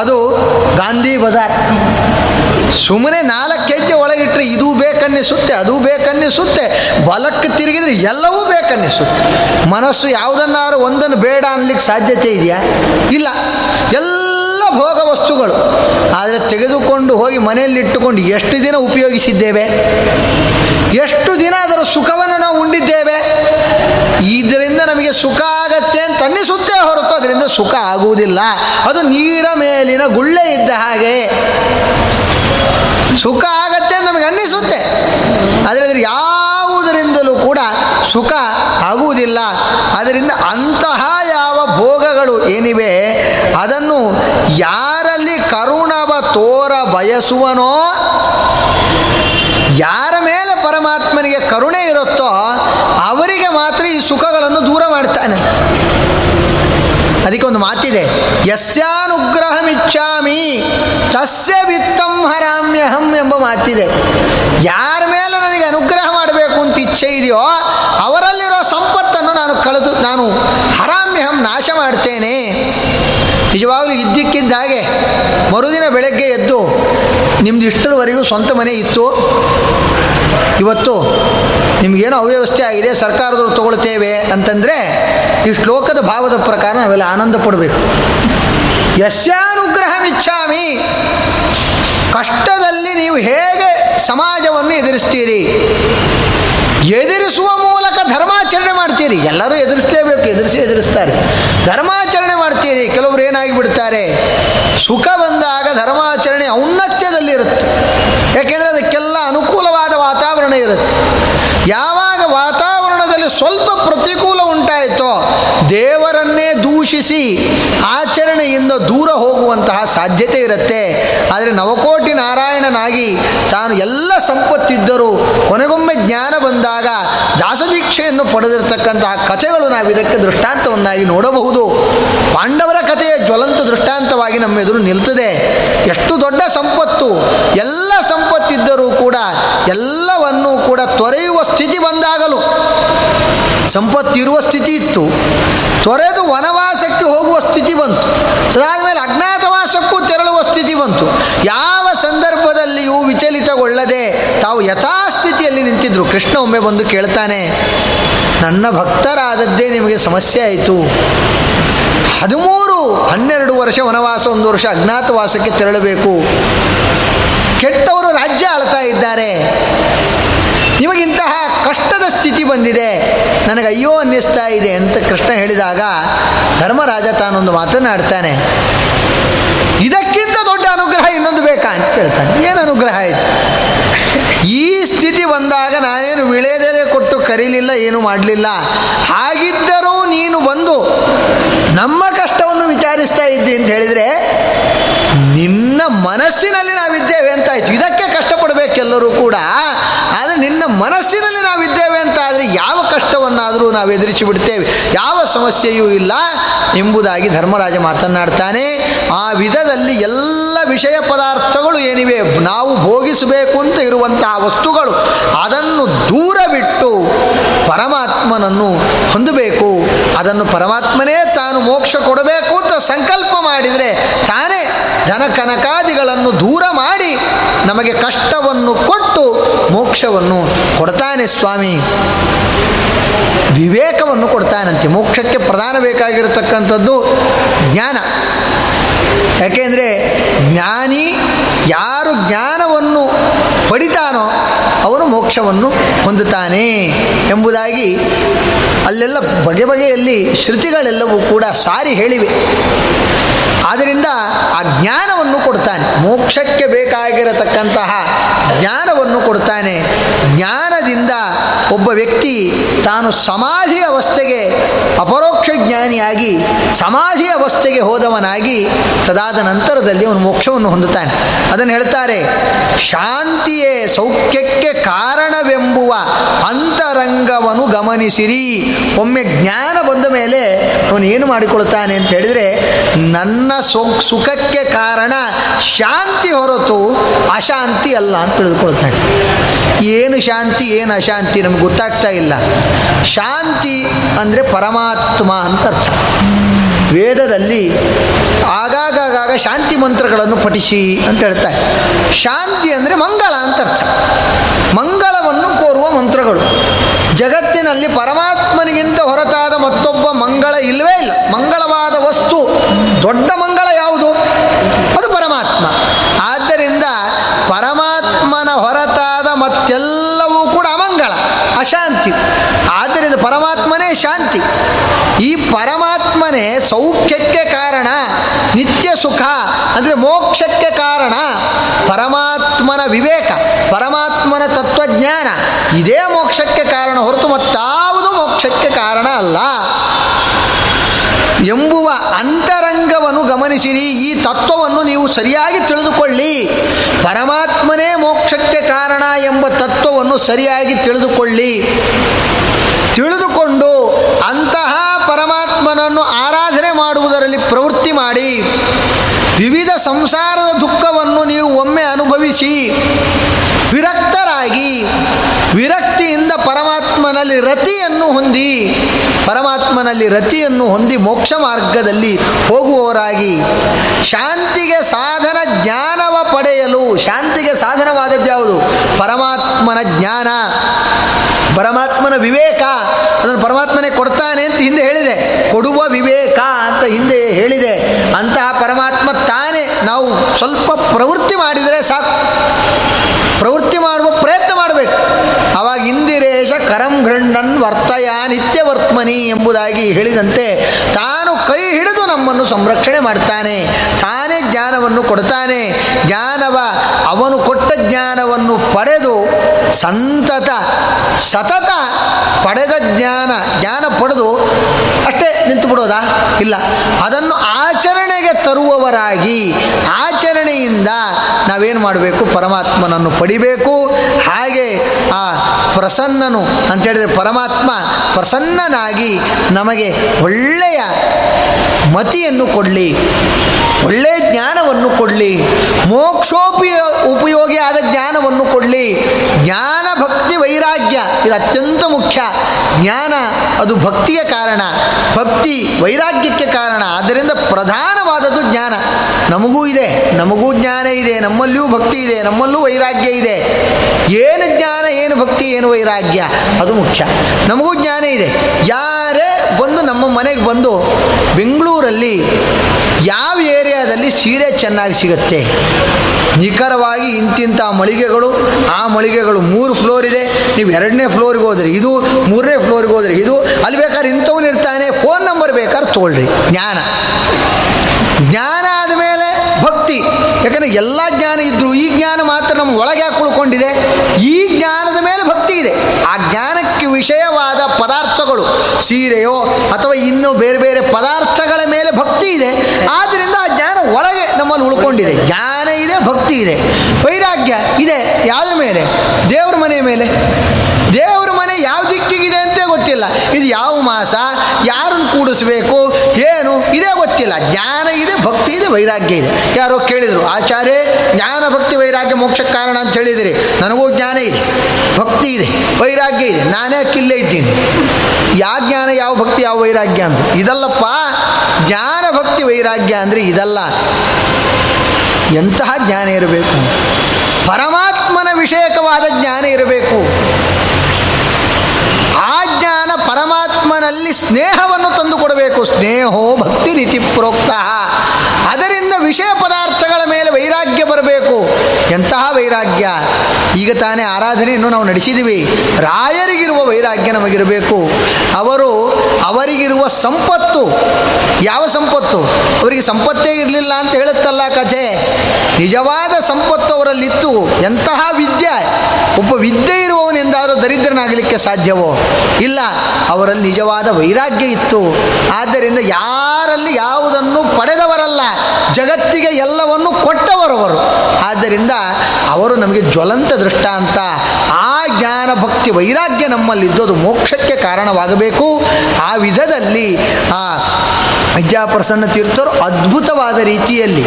ಅದು ಗಾಂಧಿ ಬಜಾರ್. ಸುಮ್ಮನೆ ನಾಲ್ಕು ಹೆಜ್ಜೆ ಒಳಗಿಟ್ಟರೆ ಇದು ಬೇಕನ್ನಿಸುತ್ತೆ, ಅದು ಬೇಕನ್ನಿಸುತ್ತೆ. ಬಲಕ್ಕೆ ತಿರುಗಿದ್ರೆ ಎಲ್ಲವೂ ಬೇಕನ್ನಿಸುತ್ತೆ. ಮನಸ್ಸು ಯಾವುದನ್ನಾದ್ರೂ ಒಂದನ್ನು ಬೇಡ ಅನ್ಲಿಕ್ಕೆ ಸಾಧ್ಯತೆ ಇದೆಯಾ? ಇಲ್ಲ. ಎಲ್ಲ ಭೋಗ ವಸ್ತುಗಳು. ಆದರೆ ತೆಗೆದುಕೊಂಡು ಹೋಗಿ ಮನೆಯಲ್ಲಿ ಇಟ್ಟುಕೊಂಡು ಎಷ್ಟು ದಿನ ಉಪಯೋಗಿಸಿದ್ದೇವೆ? ಎಷ್ಟು ದಿನ ಅದರ ಸುಖವನ್ನು ನಾವು ಉಂಡಿದ್ದೇವೆ? ಇದರಿಂದ ನಮಗೆ ಸುಖ ಆಗತ್ತೆ ಅಂತ ಅನ್ನಿಸುತ್ತೆ ಹೊರತು ಅದರಿಂದ ಸುಖ ಆಗುವುದಿಲ್ಲ. ಅದು ನೀರ ಮೇಲಿನ ಗುಳ್ಳೆ ಇದ್ದ ಹಾಗೆ. ಸುಖ ಆಗತ್ತೆ ಅಂತ ನಮಗೆ ಅನ್ನಿಸುತ್ತೆ. ಆದರೆ ಅದ್ರ ಯಾವುದರಿಂದಲೂ ಕೂಡ ಸುಖ ಆಗುವುದಿಲ್ಲ. ಅದರಿಂದ ಅಂತಹ ಯಾವ ಭೋಗಗಳು ಏನಿವೆ, ಅದನ್ನು ಯಾರಲ್ಲಿ ಕರುಣವ ತೋರ ಬಯಸುವನೋ, ಯಾರ ಮೇಲೆ ಪರಮಾತ್ಮನಿಗೆ ಕರುಣೆ ಇರುತ್ತೋ ಸುಖಗಳನ್ನು ದೂರ ಮಾಡ್ತಾನೆ. ಅದಕ್ಕೆ ಒಂದು ಮಾತಿದೆ. ಯಸ್ಯಾನುಗ್ರಹಮಿಚ್ಛಾಮಿ ತಸ್ಯ ವಿತ್ತಂ ಹರಾಮ್ಯಹಂ ಎಂಬ ಮಾತಿದೆ. ಯಾರ ಮೇಲೆ ನನಗೆ ಅನುಗ್ರಹ ಮಾಡಬೇಕು ಅಂತ ಇಚ್ಛೆ ಇದೆಯೋ ಅವರಲ್ಲಿರೋ ಸಂಪತ್ತನ್ನು ನಾನು ಕಳೆದು ನಾನು ಹರಾಮ್ಯಹಂ ನಾಶ ಮಾಡ್ತೇನೆ. ನಿಜವಾಗಲೂ ಇದ್ದಕ್ಕಿದ್ದ ಹಾಗೆ ಮರುದಿನ ಬೆಳಗ್ಗೆ ಎದ್ದು ನಿಮ್ದು ಇಷ್ಟರವರೆಗೂ ಸ್ವಂತ ಮನೆ ಇತ್ತು. ಇವತ್ತು ನಿಮಗೇನೋ ಅವ್ಯವಸ್ಥೆ ಆಗಿದೆ, ಸರ್ಕಾರದವ್ರು ತಗೊಳ್ತೇವೆ ಅಂತಂದರೆ ಈ ಶ್ಲೋಕದ ಭಾವದ ಪ್ರಕಾರ ನಾವೆಲ್ಲ ಆನಂದ ಪಡಬೇಕು. ಯಶ್ಯಾನುಗ್ರಹಮಿಚ್ಛಾಮಿ ಕಷ್ಟದಲ್ಲಿ ನೀವು ಹೇಗೆ ಸಮಾಜವನ್ನು ಎದುರಿಸ್ತೀರಿ? ಎದುರಿಸುವ ಧರ್ಮಾಚರಣೆ ಮಾಡ್ತೀರಿ. ಎಲ್ಲರೂ ಎದುರಿಸಲೇಬೇಕು, ಎದುರಿಸಿ ಎದುರಿಸ್ತಾರೆ. ಧರ್ಮಾಚರಣೆ ಮಾಡ್ತೀರಿ. ಕೆಲವರು ಏನಾಗಿ ಬಿಡ್ತಾರೆ ಸುಖ ಬಂದಾಗ ಧರ್ಮಾಚರಣೆ ಔನ್ನತ್ಯದಲ್ಲಿರುತ್ತೆ. ಯಾಕೆಂದರೆ ಅದಕ್ಕೆಲ್ಲ ಅನುಕೂಲವಾದ ವಾತಾವರಣ ಇರುತ್ತೆ. ಯಾವಾಗ ವಾತಾವರಣದಲ್ಲಿ ಸ್ವಲ್ಪ ಪ್ರತಿಕೂಲ ಉಂಟಾಯಿತೋ, ದೇವರನ್ನೇ ದೂಷಿಸಿ ಆಚರಣೆಯಿಂದ ದೂರ ಹೋಗುವಂತಹ ಸಾಧ್ಯತೆ ಇರುತ್ತೆ. ಆದರೆ ನವಕೋಟಿ ನಾರಾಯಣನಾಗಿ ತಾನು ಎಲ್ಲ ಸಂಪತ್ತಿದ್ದರೂ ಕೊನೆಗೊಮ್ಮೆ ಜ್ಞಾನ ಬಂದಾಗ ದಾಸದೀಕ್ಷೆಯನ್ನು ಪಡೆದಿರತಕ್ಕಂತಹ ಕಥೆಗಳು ನಾವು ಇದಕ್ಕೆ ದೃಷ್ಟಾಂತವನ್ನಾಗಿ ನೋಡಬಹುದು. ಪಾಂಡವರ ಕಥೆಯ ಜ್ವಲಂತ ದೃಷ್ಟಾಂತವಾಗಿ ನಮ್ಮ ಎದುರು ನಿಲ್ತದೆ. ಎಷ್ಟು ದೊಡ್ಡ ಸಂಪತ್ತು, ಎಲ್ಲ ಸಂಪತ್ತಿದ್ದರೂ ಕೂಡ ಎಲ್ಲವನ್ನೂ ಕೂಡ ತೊರೆಯುವ ಸ್ಥಿತಿ ಬಂದಾಗಲೂ ಸಂಪತ್ತಿರುವ ಸ್ಥಿತಿ ಇತ್ತು. ತೊರೆದು ವನವಾಸಕ್ಕೆ ಹೋಗುವ ಸ್ಥಿತಿ ಬಂತು. ಅದಾದಮೇಲೆ ಅಜ್ಞಾತವಾಸಕ್ಕೂ ತೆರಳುವ ಸ್ಥಿತಿ ಬಂತು. ಯಾವ ಸಂದರ್ಭದಲ್ಲಿಯೂ ವಿಚಲಿತಗೊಳ್ಳದೆ ತಾವು ಯಥಾಸ್ಥಿತಿಯಲ್ಲಿ ನಿಂತಿದ್ರು. ಕೃಷ್ಣ ಒಮ್ಮೆ ಬಂದು ಕೇಳ್ತಾನೆ, ನನ್ನ ಭಕ್ತರಾದದ್ದೇ ನಿಮಗೆ ಸಮಸ್ಯೆ ಆಯಿತು. ಹದಿಮೂರು, ಹನ್ನೆರಡು ವರ್ಷ ವನವಾಸ, ಒಂದು ವರ್ಷ ಅಜ್ಞಾತವಾಸಕ್ಕೆ ತೆರಳಬೇಕು. ಕೆಟ್ಟವರು ರಾಜ್ಯ ಆಳ್ತಾ ಇದ್ದಾರೆ. ಕಷ್ಟದ ಸ್ಥಿತಿ ಬಂದಿದೆ. ನನಗೆ ಅಯ್ಯೋ ಅನ್ನಿಸ್ತಾ ಇದೆ ಅಂತ ಕೃಷ್ಣ ಹೇಳಿದಾಗ ಧರ್ಮರಾಜ ತಾನೊಂದು ಮಾತನಾಡ್ತಾನೆ ಇದಕ್ಕಿಂತ ದೊಡ್ಡ ಅನುಗ್ರಹ ಇನ್ನೊಂದು ಬೇಕಾ ಅಂತ ಕೇಳ್ತಾನೆ. ಏನು ಅನುಗ್ರಹ ಆಯಿತು? ಈ ಸ್ಥಿತಿ ಬಂದಾಗ ನಾನೇನು ಕರೀಲಿಲ್ಲ, ಏನು ಮಾಡಲಿಲ್ಲ. ಹಾಗಿದ್ದರೂ ನೀನು ಬಂದು ನಮ್ಮ ಕಷ್ಟವನ್ನು ವಿಚಾರಿಸ್ತಾ ಇದ್ದಿ ಅಂತ ಹೇಳಿದರೆ ನಿನ್ನ ಮನಸ್ಸಿನಲ್ಲಿ ನಾವಿದ್ದೇವೆ ಅಂತಾಯ್ತು ಇದಕ್ಕೆ ಕಷ್ಟಪಡಬೇಕೆಲ್ಲರೂ ಕೂಡ, ಆದರೆ ನಿನ್ನ ಮನಸ್ಸಿನಲ್ಲಿ ನಾವಿದ್ದೇವೆ ಅಂತ ಆದರೆ ಯಾವ ಕಷ್ಟವನ್ನಾದರೂ ನಾವು ಎದುರಿಸಿ ಬಿಡ್ತೇವೆ. ಯಾವ ಸಮಸ್ಯೆಯೂ ಇಲ್ಲ ಎಂಬುದಾಗಿ ಧರ್ಮರಾಜ ಮಾತನಾಡ್ತಾನೆ ಆ ವಿಧದಲ್ಲಿ ಎಲ್ಲ ವಿಷಯ ಪದಾರ್ಥಗಳು ಏನಿವೆ ನಾವು ಭೋಗಿಸಬೇಕು ಅಂತ ಇರುವಂತಹ ವಸ್ತುಗಳು, ಅದನ್ನು ದೂರ ಬಿಟ್ಟು ಪರಮಾತ್ಮನನ್ನು ಹೊಂದಬೇಕು. ಅದನ್ನು ಪರಮಾತ್ಮನೇ ತಾನು ಮೋಕ್ಷ ಕೊಡಬೇಕು ಅಂತ ಸಂಕಲ್ಪ ಮಾಡಿದರೆ ತಾನೇ ಧನ ಕನಕಾದಿಗಳನ್ನು ದೂರ ಮಾಡಿ ನಮಗೆ ಕಷ್ಟವನ್ನು ಕೊಟ್ಟು ಮೋಕ್ಷವನ್ನು ಕೊಡ್ತಾನೆ ಸ್ವಾಮಿ. ವಿವೇಕವನ್ನು ಕೊಡ್ತಾನಂತೆ. ಮೋಕ್ಷಕ್ಕೆ ಪ್ರಧಾನ ಬೇಕಾಗಿರತಕ್ಕಂಥದ್ದು ಜ್ಞಾನ. ಯಾಕೆಂದರೆ ಜ್ಞಾನಿ ಯಾರು ಜ್ಞಾನವನ್ನು ಪಡಿತಾನೋ ಅವನು ಮೋಕ್ಷವನ್ನು ಹೊಂದುತ್ತಾನೆ ಎಂಬುದಾಗಿ ಅಲ್ಲೆಲ್ಲ ಬಗೆ ಬಗೆಯಲ್ಲಿ ಶ್ರುತಿಗಳೆಲ್ಲವೂ ಕೂಡ ಸಾರಿ ಹೇಳಿವೆ. ಆದ್ದರಿಂದ ಆ ಜ್ಞಾನವನ್ನು ಕೊಡ್ತಾನೆ. ಮೋಕ್ಷಕ್ಕೆ ಬೇಕಾಗಿರತಕ್ಕಂತಹ ಜ್ಞಾನವನ್ನು ಕೊಡ್ತಾನೆ. ಜ್ಞಾನದಿಂದ ಒಬ್ಬ ವ್ಯಕ್ತಿ ತಾನು ಸಮಾಧಿ ಅವಸ್ಥೆಗೆ ಅಪರೋಕ್ಷ ಜ್ಞಾನಿಯಾಗಿ ಸಮಾಧಿ ಅವಸ್ಥೆಗೆ ಹೋದವನಾಗಿ ತದಾದ ನಂತರದಲ್ಲಿ ಅವನು ಮೋಕ್ಷವನ್ನು ಹೊಂದುತ್ತಾನೆ. ಅದನ್ನು ಹೇಳ್ತಾರೆ, ಶಾಂತಿಯೇ ಸೌಖ್ಯಕ್ಕೆ ಕಾರಣವೆಂಬುವ ಅಂತರಂಗವನ್ನು ಗಮನಿಸಿರಿ. ಒಮ್ಮೆ ಜ್ಞಾನ ಬಂದ ಮೇಲೆ ಅವನು ಏನು ಮಾಡಿಕೊಳ್ತಾನೆ ಅಂತ ಹೇಳಿದರೆ, ನನ್ನ ಸುಖಕ್ಕೆ ಕಾರಣ ಶಾಂತಿ ಹೊರತು ಅಶಾಂತಿ ಅಲ್ಲ ಅಂತ ತಿಳಿದುಕೊಳ್ತಾನೆ ಏನು ಶಾಂತಿ, ಏನು ಅಶಾಂತಿ ನಮ್ಗೆ ಗೊತ್ತಾಗ್ತಾ ಇಲ್ಲ. ಶಾಂತಿ ಅಂದರೆ ಪರಮಾತ್ಮ ಅಂತ ಅರ್ಥ ವೇದದಲ್ಲಿ ಆಗಾಗಾಗ ಶಾಂತಿ ಮಂತ್ರಗಳನ್ನು ಪಠಿಸಿ ಅಂತ ಹೇಳ್ತಾರೆ ಶಾಂತಿ ಅಂದರೆ ಮಂಗಳ ಅಂತ ಅರ್ಥ ಮಂಗಳವನ್ನು ಕೋರುವ ಮಂತ್ರಗಳು. ಜಗತ್ತಿನಲ್ಲಿ ಪರಮಾತ್ಮನಿಗಿಂತ ಹೊರತಾದ ಮತ್ತೊಬ್ಬ ಮಂಗಳ ಇಲ್ಲವೇ ಇಲ್ಲ. ಮಂಗಳವಾದ ವಸ್ತು, ದೊಡ್ಡ ಮಂಗಳ ಯಾವುದು? ಅದು ಪರಮಾತ್ಮ. ಆದ್ದರಿಂದ ಪರಮಾತ್ಮನ ಹೊರತಾದ ಅಮಂಗಳ ಅಶಾಂತಿ. ಆದ್ದರಿಂದ ಪರಮಾತ್ಮನೇ ಶಾಂತಿ. ಈ ಪರಮಾತ್ಮನೇ ಸೌಖ್ಯಕ್ಕೆ ಕಾರಣ, ನಿತ್ಯ ಸುಖ, ಅಂದರೆ ಮೋಕ್ಷಕ್ಕೆ ಕಾರಣ, ಪರಮಾತ್ಮನ ವಿವೇಕ, ಪರಮಾತ್ಮನ ತತ್ವಜ್ಞಾನ. ಇದೇ ಮೋಕ್ಷಕ್ಕೆ ಕಾರಣ ಹೊರತು ಮತ್ತಾವುದು ಮೋಕ್ಷಕ್ಕೆ ಕಾರಣ ಅಲ್ಲ. ಎಂಬುವ ಅಂತರಂಗವನ್ನು ಗಮನಿಸಿರಿ, ಈ ತತ್ವವನ್ನು ನೀವು ಸರಿಯಾಗಿ ತಿಳಿದುಕೊಳ್ಳಿ. ಪರಮಾತ್ಮನೇ ಮೋಕ್ಷಕ್ಕೆ ಕಾರಣ ಎಂಬ ತತ್ವವನ್ನು ಸರಿಯಾಗಿ ತಿಳಿದುಕೊಳ್ಳಿ. ತಿಳಿದುಕೊಂಡು ಅಂತಹ ಪರಮಾತ್ಮನನ್ನು ಆರಾಧನೆ ಮಾಡುವುದರಲ್ಲಿ ಪ್ರವೃತ್ತಿ ಮಾಡಿ. ವಿವಿಧ ಸಂಸಾರದ ದುಃಖವನ್ನು ನೀವು ಒಮ್ಮೆ ಅನುಭವಿಸಿ, ವಿರಕ್ತರಾಗಿ, ವಿರಕ್ತಿಯಿಂದ ಪರಮಾತ್ಮನಲ್ಲಿ ರತಿಯನ್ನು ಹೊಂದಿ, ಪರಮಾತ್ಮನಲ್ಲಿ ರತಿಯನ್ನು ಹೊಂದಿ ಮೋಕ್ಷ ಮಾರ್ಗದಲ್ಲಿ ಹೋಗುವವರಾಗಿ, ಶಾಂತಿಗೆ ಸಾಧನ ಜ್ಞಾನವ ಪಡೆಯಲು, ಶಾಂತಿಗೆ ಸಾಧನವಾದದ್ದು ಯಾವುದು? ಪರಮಾತ್ಮನ ಜ್ಞಾನ. ಪರಮಾತ್ಮನ ವಿವೇಕ. ಅದನ್ನು ಪರಮಾತ್ಮನೇ ಕೊಡ್ತಾನೆ ಅಂತ ಹಿಂದೆ ಹೇಳಿದೆ. ಕೊಡುವ ವಿವೇಕ ಅಂತ ಹಿಂದೆ ಹೇಳಿದೆ. ಅಂತಹ ಪರಮಾತ್ಮ ತಾನೇ. ನಾವು ಸ್ವಲ್ಪ ಪ್ರವೃತ್ತಿ ಮಾಡಿದರೆ ಸಾಕು. ಪ್ರವೃತ್ತಿ ಮಾಡುವ ಪ್ರಯತ್ನ ಮಾಡಬೇಕು. ಇಂದಿರೇಶ ಕರಂ ಗೃಣ್ಣನ್ ವರ್ತಯ ನಿತ್ಯವರ್ತ್ಮನಿ ಎಂಬುದಾಗಿ ಹೇಳಿದಂತೆ ತಾನು ಕೈ ಹಿಡಿದು ನಮ್ಮನ್ನು ಸಂರಕ್ಷಣೆ ಮಾಡ್ತಾನೆ. ತಾನೇ ಜ್ಞಾನವನ್ನು ಕೊಡ್ತಾನೆ. ಜ್ಞಾನವ, ಅವನು ಕೊಟ್ಟ ಜ್ಞಾನವನ್ನು ಪಡೆದು ಸಂತತ, ಸತತ ಪಡೆದ ಜ್ಞಾನ ಜ್ಞಾನ ಪಡೆದು ಅಷ್ಟೇ ನಿಂತು ಬಿಡೋದಾ ಇಲ್ಲ. ಅದನ್ನು ಆಚರಣೆಗೆ ತರುವವರಾಗಿ ಆಚರಣೆಯಿಂದ ನಾವೇನು ಮಾಡಬೇಕು? ಪರಮಾತ್ಮನನ್ನು ಪಡಿಬೇಕು. ಹಾಗೆ ಆ ಪ್ರಸನ್ನನು ಅಂತ ಹೇಳಿದರೆ ಪರಮಾತ್ಮ ಪ್ರಸನ್ನನಾಗಿ ನಮಗೆ ಒಳ್ಳೆಯ ಮತಿಯನ್ನು ಕೊಡಲಿ ಒಳ್ಳೆಯ ಜ್ಞಾನವನ್ನು ಕೊಡಲಿ ಮೋಕ್ಷೋಪಯ ಉಪಯೋಗಿ ಆದ ಜ್ಞಾನವನ್ನು ಕೊಡಲಿ. ಜ್ಞಾನ, ಭಕ್ತಿ, ವೈರಾಗ್ಯ, ಇದು ಅತ್ಯಂತ ಮುಖ್ಯ. ಜ್ಞಾನ ಅದು ಭಕ್ತಿಯ ಕಾರಣ, ಭಕ್ತಿ ವೈರಾಗ್ಯಕ್ಕೆ ಕಾರಣ. ಆದ್ದರಿಂದ ಪ್ರಧಾನವಾದದ್ದು ಜ್ಞಾನ. ನಮಗೂ ಇದೆ, ನಮಗೂ ಜ್ಞಾನ ಇದೆ, ನಮ್ಮಲ್ಲಿಯೂ ಭಕ್ತಿ ಇದೆ, ನಮ್ಮಲ್ಲೂ ವೈರಾಗ್ಯ ಇದೆ. ಏನು ಜ್ಞಾನ, ಏನು ಭಕ್ತಿ, ಏನು ವೈರಾಗ್ಯ? ಅದು ಮುಖ್ಯ. ನಮಗೂ ಜ್ಞಾನ ಇದೆ. ಯಾರೇ ಬಂದು ನಮ್ಮ ಮನೆಗೆ ಬಂದು ಬೆಂಗಳೂರಲ್ಲಿ ಯಾವ ಏರಿಯಾದಲ್ಲಿ ಸೀರೆ ಚೆನ್ನಾಗಿ ಸಿಗುತ್ತೆ? ನಿಖರವಾಗಿ ಇಂತಿಂಥ ಮಳಿಗೆಗಳು, ಆ ಮಳಿಗೆಗಳು ಮೂರು ಫ್ಲೋರ್ ಇದೆ. ನೀವು ಎರಡನೇ ಫ್ಲೋರ್ಗೆ ಹೋದರೆ ಇದು, ಮೂರನೇ ಫ್ಲೋರ್ಗೆ ಹೋದ್ರೆ ಇದು. ಅಲ್ಲಿ ಬೇಕಾದ್ರೆ ಇಂಥವ್ನು ಇರ್ತಾನೆ. ಫೋನ್ ನಂಬರ್ ಬೇಕಾದ್ರೆ ತೊಗೊಳ್ರಿ. ಜ್ಞಾನ. ಜ್ಞಾನ ಆದಮೇಲೆ ಭಕ್ತಿ. ಯಾಕಂದರೆ ಎಲ್ಲ ಜ್ಞಾನ ಇದ್ದರೂ ಈ ಜ್ಞಾನ ಮಾತ್ರ ನಮ್ಮ ಒಳಗೆ ಉಳ್ಕೊಂಡಿದೆ ಈ ಇದೆ. ಆ ಜ್ಞಾನಕ್ಕೆ ವಿಷಯವಾದ ಪದಾರ್ಥಗಳು, ಸೀರೆಯೋ ಅಥವಾ ಇನ್ನೂ ಬೇರೆ ಬೇರೆ ಪದಾರ್ಥಗಳ ಮೇಲೆ ಭಕ್ತಿ ಇದೆ. ಆದ್ದರಿಂದ ಆ ಜ್ಞಾನ ಒಳಗೆ ನಮ್ಮಲ್ಲಿ ಉಳ್ಕೊಂಡಿದೆ. ಜ್ಞಾನ ಇದೆ, ಭಕ್ತಿ ಇದೆ. ವೈರಾಗ್ಯ ಇದೆ ಯಾವುದ್ರ ಮೇಲೆ? ದೇವ್ರ ಮನೆ ಮೇಲೆ. ದೇವ್ರ ಮನೆ ಯಾವ ದಿಕ್ಕಿಗಿದೆ? ಗೊತ್ತಿಲ್ಲ. ಇದು ಯಾವ ಮಾಸ? ಯಾರನ್ನು ಕೂಡಿಸ್ಬೇಕು? ಏನು? ಇದೇ ಗೊತ್ತಿಲ್ಲ. ಜ್ಞಾನ ಇದೆ, ಭಕ್ತಿ ಇದೆ, ವೈರಾಗ್ಯ ಇದೆ. ಯಾರೋ ಕೇಳಿದರು, ಆಚಾರ್ಯ, ಜ್ಞಾನ, ಭಕ್ತಿ, ವೈರಾಗ್ಯ, ಮೋಕ್ಷಕ್ಕೆ ಕಾರಣ ಅಂತ ಹೇಳಿದಿರಿ. ನನಗೂ ಜ್ಞಾನ ಇದೆ, ಭಕ್ತಿ ಇದೆ, ವೈರಾಗ್ಯ ಇದೆ. ನಾನೇ ಕಿಲ್ಲೇ ಇದ್ದೀನಿ. ಯಾವ ಜ್ಞಾನ, ಯಾವ ಭಕ್ತಿ, ಯಾವ ವೈರಾಗ್ಯ ಅಂತ? ಇದಲ್ಲಪ್ಪ, ಜ್ಞಾನ, ಭಕ್ತಿ, ವೈರಾಗ್ಯ ಅಂದರೆ ಇದಲ್ಲ. ಎಂತಹ ಜ್ಞಾನ ಇರಬೇಕು? ಪರಮಾತ್ಮನ ವಿಷಯಕವಾದ ಜ್ಞಾನ ಇರಬೇಕು ಆ ಜ್ಞಾನ ಪರಮಾತ್ಮನಲ್ಲಿ ಸ್ನೇಹವನ್ನು ತಂದು ಕೊಡಬೇಕು ಸ್ನೇಹೋ ಭಕ್ತಿ ರೀತಿ ಪ್ರೋಕ್ತ. ಅದರಿಂದ ವಿಷಯ ಪದಾರ್ಥಗಳ ಮೇಲೆ ವೈರಾಗ್ಯ ಬರಬೇಕು. ಎಂತಹ ವೈರಾಗ್ಯ? ಈಗ ತಾನೇ ಆರಾಧನೆಯನ್ನು ನಾವು ನಡೆಸಿದ್ದೀವಿ ರಾಯರಿಗಿರುವ ವೈರಾಗ್ಯ ನಮಗಿರಬೇಕು. ಅವರು ಅವರಿಗಿರುವ ಸಂಪತ್ತು. ಯಾವ ಸಂಪತ್ತು? ಅವರಿಗೆ ಸಂಪತ್ತೇ ಇರಲಿಲ್ಲ ಅಂತ ಹೇಳುತ್ತಲ್ಲ ಕಥೆ. ನಿಜವಾದ ಸಂಪತ್ತು ಅವರಲ್ಲಿತ್ತು. ಎಂತಹ ವಿದ್ಯೆ? ಒಬ್ಬ ವಿದ್ಯೆ ಇರುವವನೆಂದಾದರೂ ದರಿದ್ರನಾಗಲಿಕ್ಕೆ ಸಾಧ್ಯವೋ? ಇಲ್ಲ. ಅವರಲ್ಲಿ ನಿಜವಾದ ವೈರಾಗ್ಯ ಇತ್ತು. ಆದ್ದರಿಂದ ಯಾರಲ್ಲಿ ಯಾವುದನ್ನು ಪಡೆದವರಲ್ಲ, ಜಗತ್ತಿಗೆ ಎಲ್ಲವನ್ನು ಕೊಟ್ಟವರವರು. ಆದ್ದರಿಂದ ಅವರು ನಮಗೆ ಜ್ವಲಂತ ದೃಷ್ಟಾಂತ ಆ ಜ್ಞಾನ ಭಕ್ತಿ ವೈರಾಗ್ಯ ಅದು ಮೋಕ್ಷಕ್ಕೆ ಕಾರಣವಾಗಬೇಕು. ಆ ವಿಧದಲ್ಲಿ, ಆ ವಿದ್ಯಾಪ್ರಸನ್ನ ತೀರ್ಥರು ಅದ್ಭುತವಾದ ರೀತಿಯಲ್ಲಿ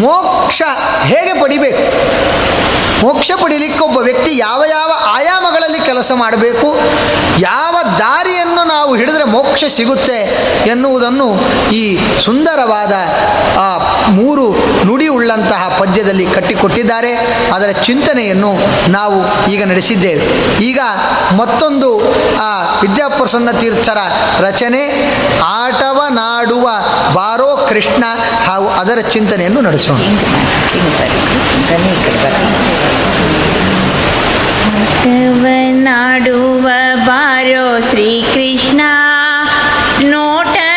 ಮೋಕ್ಷ ಹೇಗೆ ಪಡಿಬೇಕು? ಮೋಕ್ಷ ಪಡಿಲಿಕ್ಕೆ ಒಬ್ಬ ವ್ಯಕ್ತಿ ಯಾವ ಯಾವ ಆಯಾಮಗಳಲ್ಲಿ ಕೆಲಸ ಮಾಡಬೇಕು? ಯಾವ ದಾರಿಯನ್ನು ನಾವು ಹಿಡಿದ್ರೆ ಮೋಕ್ಷ ಸಿಗುತ್ತೆ ಎನ್ನುವುದನ್ನು ಈ ಸುಂದರವಾದ, ಆ, ಮೂರು ನುಡಿ ಉಳ್ಳಂತಹ ಪದ್ಯದಲ್ಲಿ ಕಟ್ಟಿಕೊಟ್ಟಿದ್ದಾರೆ. ಅದರ ಚಿಂತನೆಯನ್ನು ನಾವು ಈಗ ನಡೆಸಿದ್ದೇವೆ. ಈಗ ಮತ್ತೊಂದು, ಆ, ವಿದ್ಯಾಪ್ರಸನ್ನ ತೀರ್ಥರ ರಚನೆ. ಆಟವ ನಾಡುವ ಬಾರೋ ಕೃಷ್ಣ ಹಾಗೂ ಅದರ ಚಿಂತನೆಯನ್ನು ನಡೆಸೋಣ. ನಾಡುವ ಬಾರೋ ಶ್ರೀಕೃಷ್ಣ ನೋಟಕ್ಕೆ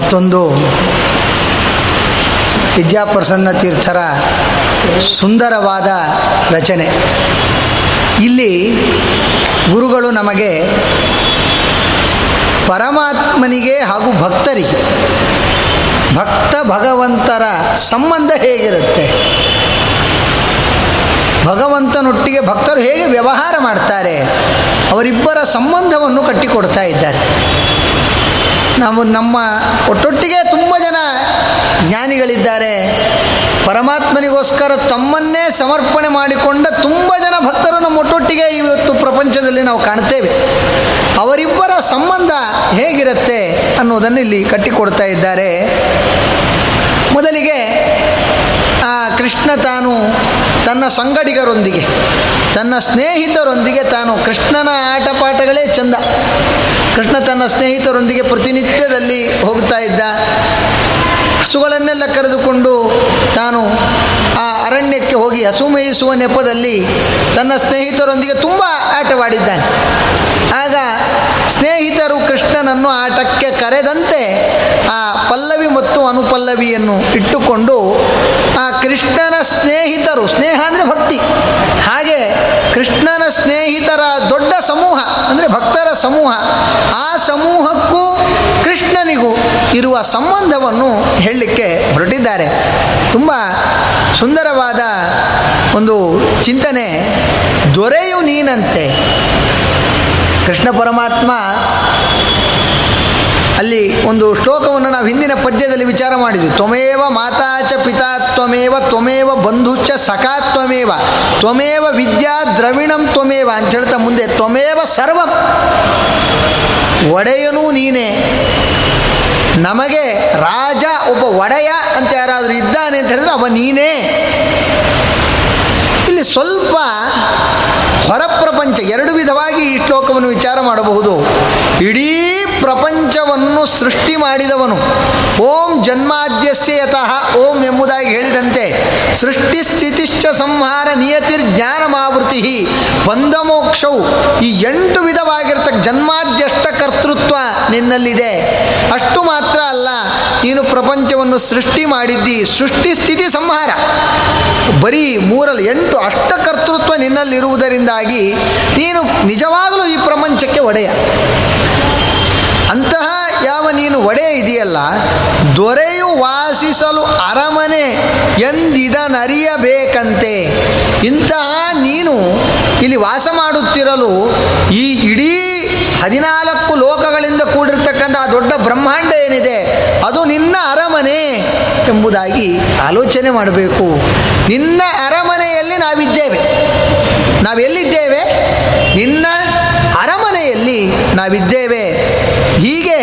ಮತ್ತೊಂದು ವಿದ್ಯಾಪ್ರಸನ್ನ ತೀರ್ಥರ ಸುಂದರವಾದ ರಚನೆ. ಇಲ್ಲಿ ಗುರುಗಳು ನಮಗೆ ಪರಮಾತ್ಮನಿಗೆ ಹಾಗೂ ಭಕ್ತರಿಗೆ, ಭಕ್ತ ಭಗವಂತರ ಸಂಬಂಧ ಹೇಗಿರುತ್ತೆ? ಭಗವಂತನೊಟ್ಟಿಗೆ ಭಕ್ತರು ಹೇಗೆ ವ್ಯವಹಾರ ಮಾಡ್ತಾರೆ? ಅವರಿಬ್ಬರ ಸಂಬಂಧವನ್ನು ಕಟ್ಟಿಕೊಡ್ತಾ ಇದ್ದಾರೆ. ನಾವು ನಮ್ಮ ಒಟ್ಟೊಟ್ಟಿಗೆ ತುಂಬ ಜನ ಜ್ಞಾನಿಗಳಿದ್ದಾರೆ. ಪರಮಾತ್ಮನಿಗೋಸ್ಕರ ತಮ್ಮನ್ನೇ ಸಮರ್ಪಣೆ ಮಾಡಿಕೊಂಡ ತುಂಬ ಜನ ಭಕ್ತರು ನಮ್ಮ ಒಟ್ಟೊಟ್ಟಿಗೆ ಇವತ್ತು ಪ್ರಪಂಚದಲ್ಲಿ ನಾವು ಕಾಣ್ತೇವೆ ಅವರಿಬ್ಬರ ಸಂಬಂಧ ಹೇಗಿರುತ್ತೆ ಅನ್ನೋದನ್ನು ಇಲ್ಲಿ ಕಟ್ಟಿಕೊಡ್ತಾ ಇದ್ದಾರೆ. ಮೊದಲಿಗೆ, ಆ ಕೃಷ್ಣ ತಾನು ತನ್ನ ಸಂಗಡಿಗರೊಂದಿಗೆ, ತನ್ನ ಸ್ನೇಹಿತರೊಂದಿಗೆ ತಾನು ಕೃಷ್ಣನ ಆಟಪಾಠಗಳೇ ಚಂದ. ಕೃಷ್ಣ ತನ್ನ ಸ್ನೇಹಿತರೊಂದಿಗೆ ಪ್ರತಿನಿತ್ಯದಲ್ಲಿ ಹೋಗ್ತಾ ಇದ್ದ. ಹಸುಗಳನ್ನೆಲ್ಲ ಕರೆದುಕೊಂಡು ತಾನು ಆ ಅರಣ್ಯಕ್ಕೆ ಹೋಗಿ ಹಸು ಮೇಯಿಸುವ ನೆಪದಲ್ಲಿ ತನ್ನ ಸ್ನೇಹಿತರೊಂದಿಗೆ ತುಂಬ ಆಟವಾಡಿದ್ದಾನೆ. ಆಗ ಆಟಕ್ಕೆ ಕರೆದಂತೆ ಆ ಪಲ್ಲವಿ ಮತ್ತು ಅನುಪಲ್ಲವಿಯನ್ನು ಇಟ್ಟುಕೊಂಡು ಆ ಕೃಷ್ಣನ ಸ್ನೇಹಿತರು, ಸ್ನೇಹ ಅಂದರೆ ಭಕ್ತಿ. ಹಾಗೆ ಕೃಷ್ಣನ ಸ್ನೇಹಿತರ ದೊಡ್ಡ ಸಮೂಹ ಅಂದರೆ ಭಕ್ತರ ಸಮೂಹ, ಆ ಸಮೂಹಕ್ಕೂ ಕೃಷ್ಣನಿಗೂ ಇರುವ ಸಂಬಂಧವನ್ನು ಹೇಳಲಿಕ್ಕೆ ಹೊರಟಿದ್ದಾರೆ. ತುಂಬ ಸುಂದರವಾದ ಒಂದು ಚಿಂತನೆ, ದೊರೆಯು ನೀನಂತೆ. ಕೃಷ್ಣ ಪರಮಾತ್ಮ ಅಲ್ಲಿ ಒಂದು ಶ್ಲೋಕವನ್ನು ನಾವು ಹಿಂದಿನ ಪದ್ಯದಲ್ಲಿ ವಿಚಾರ ಮಾಡಿದ್ವಿ. ತ್ವಮೇವ ಮಾತಾಚ ಪಿತಾ ತ್ವಮೇವ ತ್ವಮೇವ ಬಂಧುಶ್ಚ ಸಖಾ ತ್ವಮೇವ ತ್ವಮೇವ ವಿದ್ಯಾ ದ್ರವಿಣಂ ತ್ವಮೇವ ಅಂತ ಹೇಳ್ತಾ ಮುಂದೆ, ತ್ವಮೇವ ಸರ್ವಂ. ಒಡೆಯನೂ ನೀನೇ. ನಮಗೆ ರಾಜ ಒಬ್ಬ ಒಡೆಯ ಅಂತ ಯಾರಾದರೂ ಇದ್ದಾನೆ ಅಂತ ಹೇಳಿದ್ರೆ ಅವ ನೀನೇ. ಇಲ್ಲಿ ಸ್ವಲ್ಪ ಹೊರ ಪ್ರಪಂಚ ಎರಡು ವಿಧವಾಗಿ ಈ ಶ್ಲೋಕವನ್ನು ವಿಚಾರ ಮಾಡಬಹುದು. ಇಡೀ ಪ್ರಪಂಚವನ್ನು ಸೃಷ್ಟಿ ಮಾಡಿದವನು. ಓಂ ಜನ್ಮಾದ್ಯಸ್ಯ ಯತಃ. ಓಂ ಎಂಬುದಾಗಿ ಹೇಳಿದಂತೆ, ಸೃಷ್ಟಿ ಸ್ಥಿತಿಶ್ಚ ಸಂಹಾರ ನಿಯತಿರ್ ಜ್ಞಾನಮಾವೃತಿ ಬಂಧ ಮೋಕ್ಷವು ಈ ಎಂಟು ವಿಧವಾಗಿರ್ತಕ್ಕ ಜನ್ಮಾದ್ಯಷ್ಟ ಕರ್ತೃತ್ವ ನಿನ್ನಲ್ಲಿದೆ. ಅಷ್ಟು ಮಾತ್ರ ಅಲ್ಲ, ನೀನು ಪ್ರಪಂಚವನ್ನು ಸೃಷ್ಟಿ ಮಾಡಿದ್ದಿ. ಸೃಷ್ಟಿ ಸ್ಥಿತಿ ಸಂಹಾರ. ಬರೀ ಮೂರಲ್ಲಿ, ಎಂಟು ಅಷ್ಟ ಕರ್ತೃತ್ವ ನಿನ್ನಲ್ಲಿರುವುದರಿಂದಾಗಿ ನೀನು ನಿಜವಾಗಲೂ ಈ ಪ್ರಪಂಚಕ್ಕೆ ಒಡೆಯ. ಅಂತಹ ಯಾವ ನೀನು ಒಡೆ ಇದೆಯಲ್ಲ, ದೊರೆಯು ವಾಸಿಸಲು ಅರಮನೆ ಎಂದಿದನರಿಯಬೇಕಂತೆ. ಇಂತಹ ನೀನು ಇಲ್ಲಿ ವಾಸ ಮಾಡುತ್ತಿರಲು ಈ ಇಡೀ ಹದಿನಾಲ್ಕು ಲೋಕಗಳಿಂದ ಕೂಡಿರ್ತಕ್ಕಂಥ ಆ ದೊಡ್ಡ ಬ್ರಹ್ಮಾಂಡ ಏನಿದೆ, ಅದು ನಿನ್ನ ಅರಮನೆ ಎಂಬುದಾಗಿ ಆಲೋಚನೆ ಮಾಡಬೇಕು. ನಿನ್ನ ಅರಮನೆಯಲ್ಲಿ ನಾವಿದ್ದೇವೆ. ನಾವೆಲ್ಲಿದ್ದೇವೆ? ನಿನ್ನ ಅರಮನೆಯಲ್ಲಿ ನಾವಿದ್ದೇವೆ. ಹೀಗೆ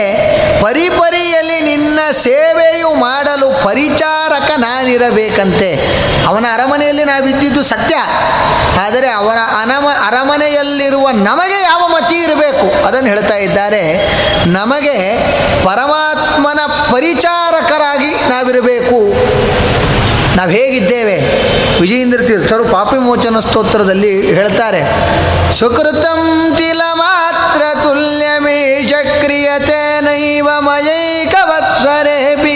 ಪರಿಪರಿಯಲ್ಲಿ ನಿನ್ನ ಸೇವೆಯು ಮಾಡಲು ಪರಿಚಾರಕ ನಾನಿರಬೇಕಂತೆ. ಅವನ ಅರಮನೆಯಲ್ಲಿ ನಾವಿದ್ದಿದ್ದು ಸತ್ಯ. ಆದರೆ ಅವರ ಅನಮ, ಅರಮನೆಯಲ್ಲಿರುವ ನಮಗೆ ಯಾವ ಮತಿ ಇರಬೇಕು? ಅದನ್ನು ಹೇಳ್ತಾ ಇದ್ದಾರೆ. ನಮಗೆ ಪರಮಾತ್ಮನ ಪರಿಚಾರಕರಾಗಿ ನಾವಿರಬೇಕು. ನಾವು ಹೇಗಿದ್ದೇವೆ? ವಿಜಯೇಂದ್ರ ತೀರ್ಥರು ಪಾಪಿ ಮೋಚನ ಸ್ತೋತ್ರದಲ್ಲಿ ಹೇಳ್ತಾರೆ. ಸುಕೃತಂ ಮಯೈಕ ಅಪಿ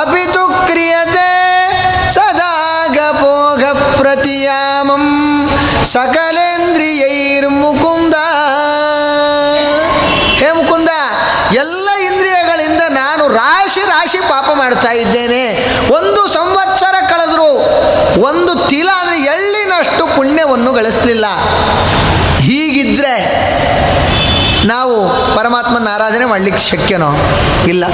ಅಪಿತು ಕ್ರಿಯತೆ ಸದಾ ಗಪೋಘ ಪ್ರತಿಯಾಮಂ ಸಕಲೇಂದ್ರಿಯೈರ್ಮುಕುಂದ ಹೇ ಮುಕುಂದ ಎಲ್ಲ ಇಂದ್ರಿಯಗಳಿಂದ ನಾನು ರಾಶಿ ರಾಶಿ ಪಾಪ ಮಾಡ್ತಾ ಇದ್ದೇನೆ. ಒಂದು ಸಂವತ್ಸರ ಕಳೆದ್ರು ಒಂದು ತಿಲ ಅಂದರೆ ಎಳ್ಳಿನಷ್ಟು ಪುಣ್ಯವನ್ನು ಗಳಿಸಲಿಲ್ಲ. ಹೀಗಿದ್ರೆ ಪರಮಾತ್ಮನ ಆರಾಧನೆ ಮಾಡಲಿಕ್ಕೆ ಶಕ್ಯನೋ? ಇಲ್ಲ.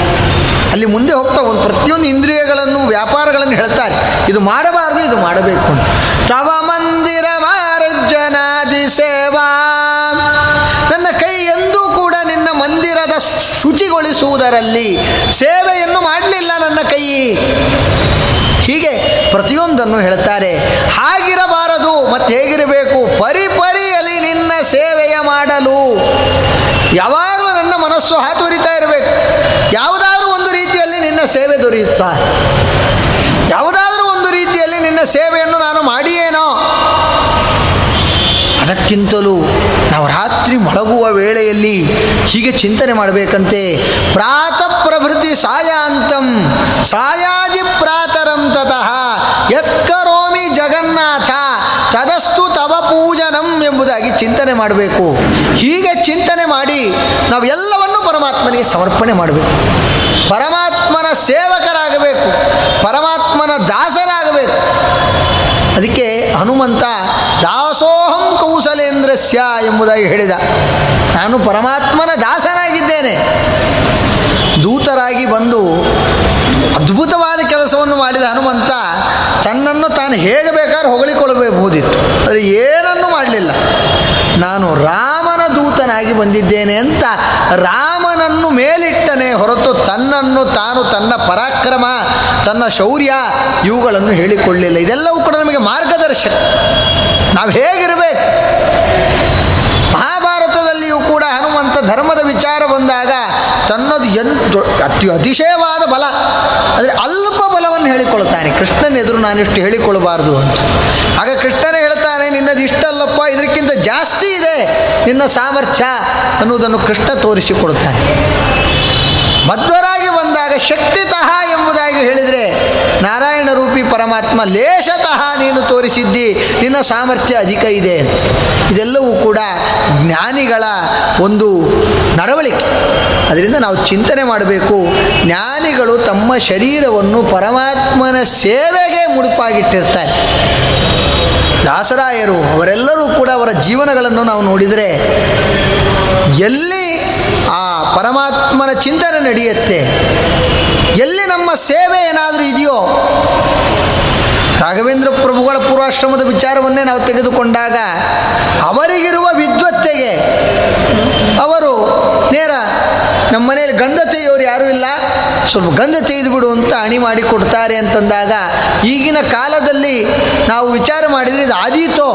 ಅಲ್ಲಿ ಮುಂದೆ ಹೋಗ್ತಾ ಒಂದು ಪ್ರತಿಯೊಂದು ಇಂದ್ರಿಯಗಳನ್ನು, ವ್ಯಾಪಾರಗಳನ್ನು ಹೇಳ್ತಾರೆ. ಇದು ಮಾಡಬಾರದು, ಇದು ಮಾಡಬೇಕು ಅಂತ. ತವ ಮಂದಿರ ಮಾರ್ಜನಾದಿ ಸೇವಾ. ನನ್ನ ಕೈ ಎಂದೂ ಕೂಡ ನಿನ್ನ ಮಂದಿರದ ಶುಚಿಗೊಳಿಸುವುದರಲ್ಲಿ ಸೇವೆಯನ್ನು ಮಾಡಲಿಲ್ಲ ನನ್ನ ಕೈ. ಹೀಗೆ ಪ್ರತಿಯೊಂದನ್ನು ಹೇಳ್ತಾರೆ. ಹಾಗಿರಬಾರದು, ಮತ್ತೆ ಹೇಗಿರಬೇಕು? ಪರಿಪರಿಯಲ್ಲಿ ನಿನ್ನ ಸೇವೆಯ ಮಾಡಲು. ನನ್ನ ಮನಸ್ಸು ಹಾತೊರಿತಾ ಇರಬೇಕು. ಯಾವುದಾದ್ರೂ ಒಂದು ರೀತಿಯಲ್ಲಿ ನಿನ್ನ ಸೇವೆ ದೊರೆಯುತ್ತಾ? ಯಾವುದಾದ್ರೂ ಒಂದು ರೀತಿಯಲ್ಲಿ ನಿನ್ನ ಸೇವೆಯನ್ನು ನಾನು ಮಾಡಿಯೇನೋ? ಅದಕ್ಕಿಂತಲೂ ನಾವು ರಾತ್ರಿ ಮಲಗುವ ವೇಳೆಯಲ್ಲಿ ಹೀಗೆ ಚಿಂತನೆ ಮಾಡಬೇಕಂತೆ. ಪ್ರಾತಃ ಪ್ರಭೃತಿ ಸಾಯಾಂತಂ ಸಾಯಾದಿ ಪ್ರಾತರಂ ತತಃ ಎತ್ಕರೋಮಿ ಜಗನ್ನಾಥ ತದಸ್ತು ತವ ಪೂಜನಂ ಎಂಬುದಾಗಿ ಚಿಂತನೆ ಮಾಡಬೇಕು. ಹೀಗೆ ಚಿಂತನೆ ಮಾಡಿ ನಾವು ಎಲ್ಲವನ್ನೂ ಪರಮಾತ್ಮನಿಗೆ ಸಮರ್ಪಣೆ ಮಾಡಬೇಕು. ಪರಮಾತ್ಮನ ಸೇವಕರಾಗಬೇಕು. ಪರಮಾತ್ಮನ ದಾಸರಾಗಬೇಕು. ಅದಕ್ಕೆ ಹನುಮಂತ, ದಾಸೋಹಂ ಕೌಸಲೇಂದ್ರಸ್ಯ ಎಂಬುದಾಗಿ ಹೇಳಿದ. ನಾನು ಪರಮಾತ್ಮನ ದಾಸನಾಗಿದ್ದೇನೆ. ದೂತರಾಗಿ ಬಂದು ಅದ್ಭುತವಾದ ಕೆಲಸವನ್ನು ಮಾಡಿದ ಹನುಮಂತ ತನ್ನನ್ನು ತಾನು ಹೇಗೆ ಬೇಕಾದ್ರೂ ಹೊಗಳಿಕೊಳ್ಳಬಹುದಿತ್ತು. ಅದು ಏನನ್ನೂ ಮಾಡಲಿಲ್ಲ. ನಾನು ರಾಮನ ದೂತನಾಗಿ ಬಂದಿದ್ದೇನೆ ಅಂತ ರಾಮನನ್ನು ಮೇಲಿಟ್ಟನೆ ಹೊರತು ತನ್ನನ್ನು ತಾನು ತನ್ನ ಪರಾಕ್ರಮ, ತನ್ನ ಶೌರ್ಯ ಇವುಗಳನ್ನು ಹೇಳಿಕೊಳ್ಳಿಲ್ಲ. ಇದೆಲ್ಲವೂ ಕೂಡ ನಮಗೆ ಮಾರ್ಗದರ್ಶನ. ನಾವು ಹೇಗಿರಬೇಕು? ಮಹಾಭಾರತದಲ್ಲಿಯೂ ಕೂಡ ಹನುಮಂತ ಧರ್ಮದ ವಿಚಾರ ಬಂದಾಗ ತನ್ನದು ಎಂತ ಅತಿ ಅತಿಶಯವಾದ ಬಲ, ಅಂದರೆ ಅಲ್ಪ ಬಲವನ್ನು ಹೇಳಿಕೊಳ್ತಾನೆ ಕೃಷ್ಣನ ಎದುರು ನಾನಿಷ್ಟು ಹೇಳಿಕೊಳ್ಳಬಾರದು ಅಂತ. ಆಗ ಕೃಷ್ಣನೇ ಹೇಳ್ತಾನೆ, ನಿನ್ನದು ಇಷ್ಟಲ್ಲಪ್ಪ ಇದಕ್ಕಿಂತ ಜಾಸ್ತಿ ಇದೆ ನಿನ್ನ ಸಾಮರ್ಥ್ಯ ಅನ್ನುವುದನ್ನು ಕೃಷ್ಣ ತೋರಿಸಿಕೊಡುತ್ತಾನೆ. ಮಧ್ವರಾಗಿ ಬಂದಾಗ ಶಕ್ತಿತಃ ಎಂಬುದಾಗಿ ಹೇಳಿದರೆ, ನಾರಾಯಣ ರೂಪಿ ಪರಮಾತ್ಮ ಲೇಷತಃ ನೀನು ತೋರಿಸಿದ್ದಿ, ನಿನ್ನ ಸಾಮರ್ಥ್ಯ ಅಧಿಕ ಇದೆ ಅಂತ. ಇದೆಲ್ಲವೂ ಕೂಡ ಜ್ಞಾನಿಗಳ ಒಂದು ನಡವಳಿಕೆ. ಅದರಿಂದ ನಾವು ಚಿಂತನೆ ಮಾಡಬೇಕು, ಜ್ಞಾನಿಗಳು ತಮ್ಮ ಶರೀರವನ್ನು ಪರಮಾತ್ಮನ ಸೇವೆಗೆ ಮುಡುಪಾಗಿಟ್ಟಿರ್ತಾರೆ. ದಾಸರಾಯರು ಅವರೆಲ್ಲರೂ ಕೂಡ ಅವರ ಜೀವನಗಳನ್ನು ನಾವು ನೋಡಿದರೆ ಎಲ್ಲಿ ಆ ಪರಮಾತ್ಮನ ಚಿಂತನೆ ನಡೆಯುತ್ತೆ, ಎಲ್ಲಿ ನಮ್ಮ ಸೇವೆ ಏನಾದರೂ ಇದೆಯೋ, ರಾಘವೇಂದ್ರ ಪ್ರಭುಗಳ ಪೂರ್ವಾಶ್ರಮದ ವಿಚಾರವನ್ನೇ ನಾವು ತೆಗೆದುಕೊಂಡಾಗ ಅವರಿಗಿರುವ ವಿದ್ವತ್ತೆಗೆ ಅವರು ನೇರ ನಮ್ಮ ಮನೆಯಲ್ಲಿ ಗಂಧ ತೆಗೆಯೋರು ಯಾರೂ ಇಲ್ಲ. ಸ್ವಲ್ಪ ಗಂಧ ತೆಗೆದು ಬಿಡು ಅಂತ ಅಣಿ ಮಾಡಿ ಕೊಡ್ತಾರೆ ಅಂತಂದಾಗ ಈಗಿನ ಕಾಲದಲ್ಲಿ ನಾವು ವಿಚಾರ ಮಾಡಿದರೆ ಇದು ಆದೀತೋ?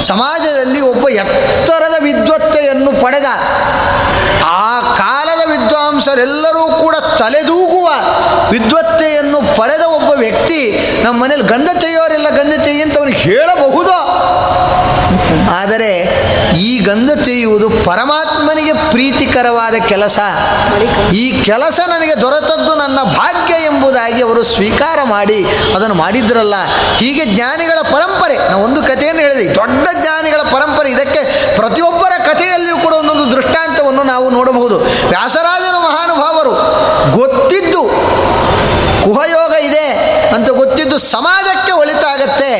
ಸಮಾಜದಲ್ಲಿ ಒಬ್ಬ ಎತ್ತರದ ವಿದ್ವತ್ತೆಯನ್ನು ಪಡೆದ ಆ ಕಾಲದ ವಿದ್ವಾಂಸರೆಲ್ಲರೂ ಕೂಡ ತಲೆದೂಗುವ ವಿದ್ವತ್ತೆಯನ್ನು ಪಡೆದ ಒಬ್ಬ ವ್ಯಕ್ತಿ ನಮ್ಮ ಮನೇಲಿ ಗಂಧ ತೆಗೆಯೋರೆಲ್ಲ, ಗಂಧ ಅಂತ ಅವರಿಗೆ ಹೇಳಬಹುದೋ? ಆದರೆ ಈ ಗಂಧ ತೆಗೆಯುವುದು ಪರಮಾತ್ಮನಿಗೆ ಪ್ರೀತಿಕರವಾದ ಕೆಲಸ. ಈ ಕೆಲಸ ನನಗೆ ದೊರೆತದ್ದು ನನ್ನ ಭಾಗ್ಯ ಎಂಬುದಾಗಿ ಅವರು ಸ್ವೀಕಾರ ಮಾಡಿ ಅದನ್ನು ಮಾಡಿದ್ರಲ್ಲ. ಹೀಗೆ ಜ್ಞಾನಿಗಳ ಪರಂಪರೆ, ನಾವು ಒಂದು ಕಥೆಯನ್ನು ಹೇಳಿದೆ, ದೊಡ್ಡ ಜ್ಞಾನಿಗಳ ಪರಂಪರೆ, ಇದಕ್ಕೆ ಪ್ರತಿಯೊಬ್ಬರ ಕಥೆಯಲ್ಲಿಯೂ ಕೂಡ ಒಂದೊಂದು ದೃಷ್ಟಾಂತವನ್ನು ನಾವು ನೋಡಬಹುದು. ವ್ಯಾಸರಾಜರು ಮಹಾನುಭಾವರು ಗೊತ್ತಿದ್ದು, ಕುಹಯೋಗ ಇದೆ ಅಂತ ಗೊತ್ತಿದ್ದು ಸಮಾಜಕ್ಕೆ ಒಳಿತಾಗತ್ತೆ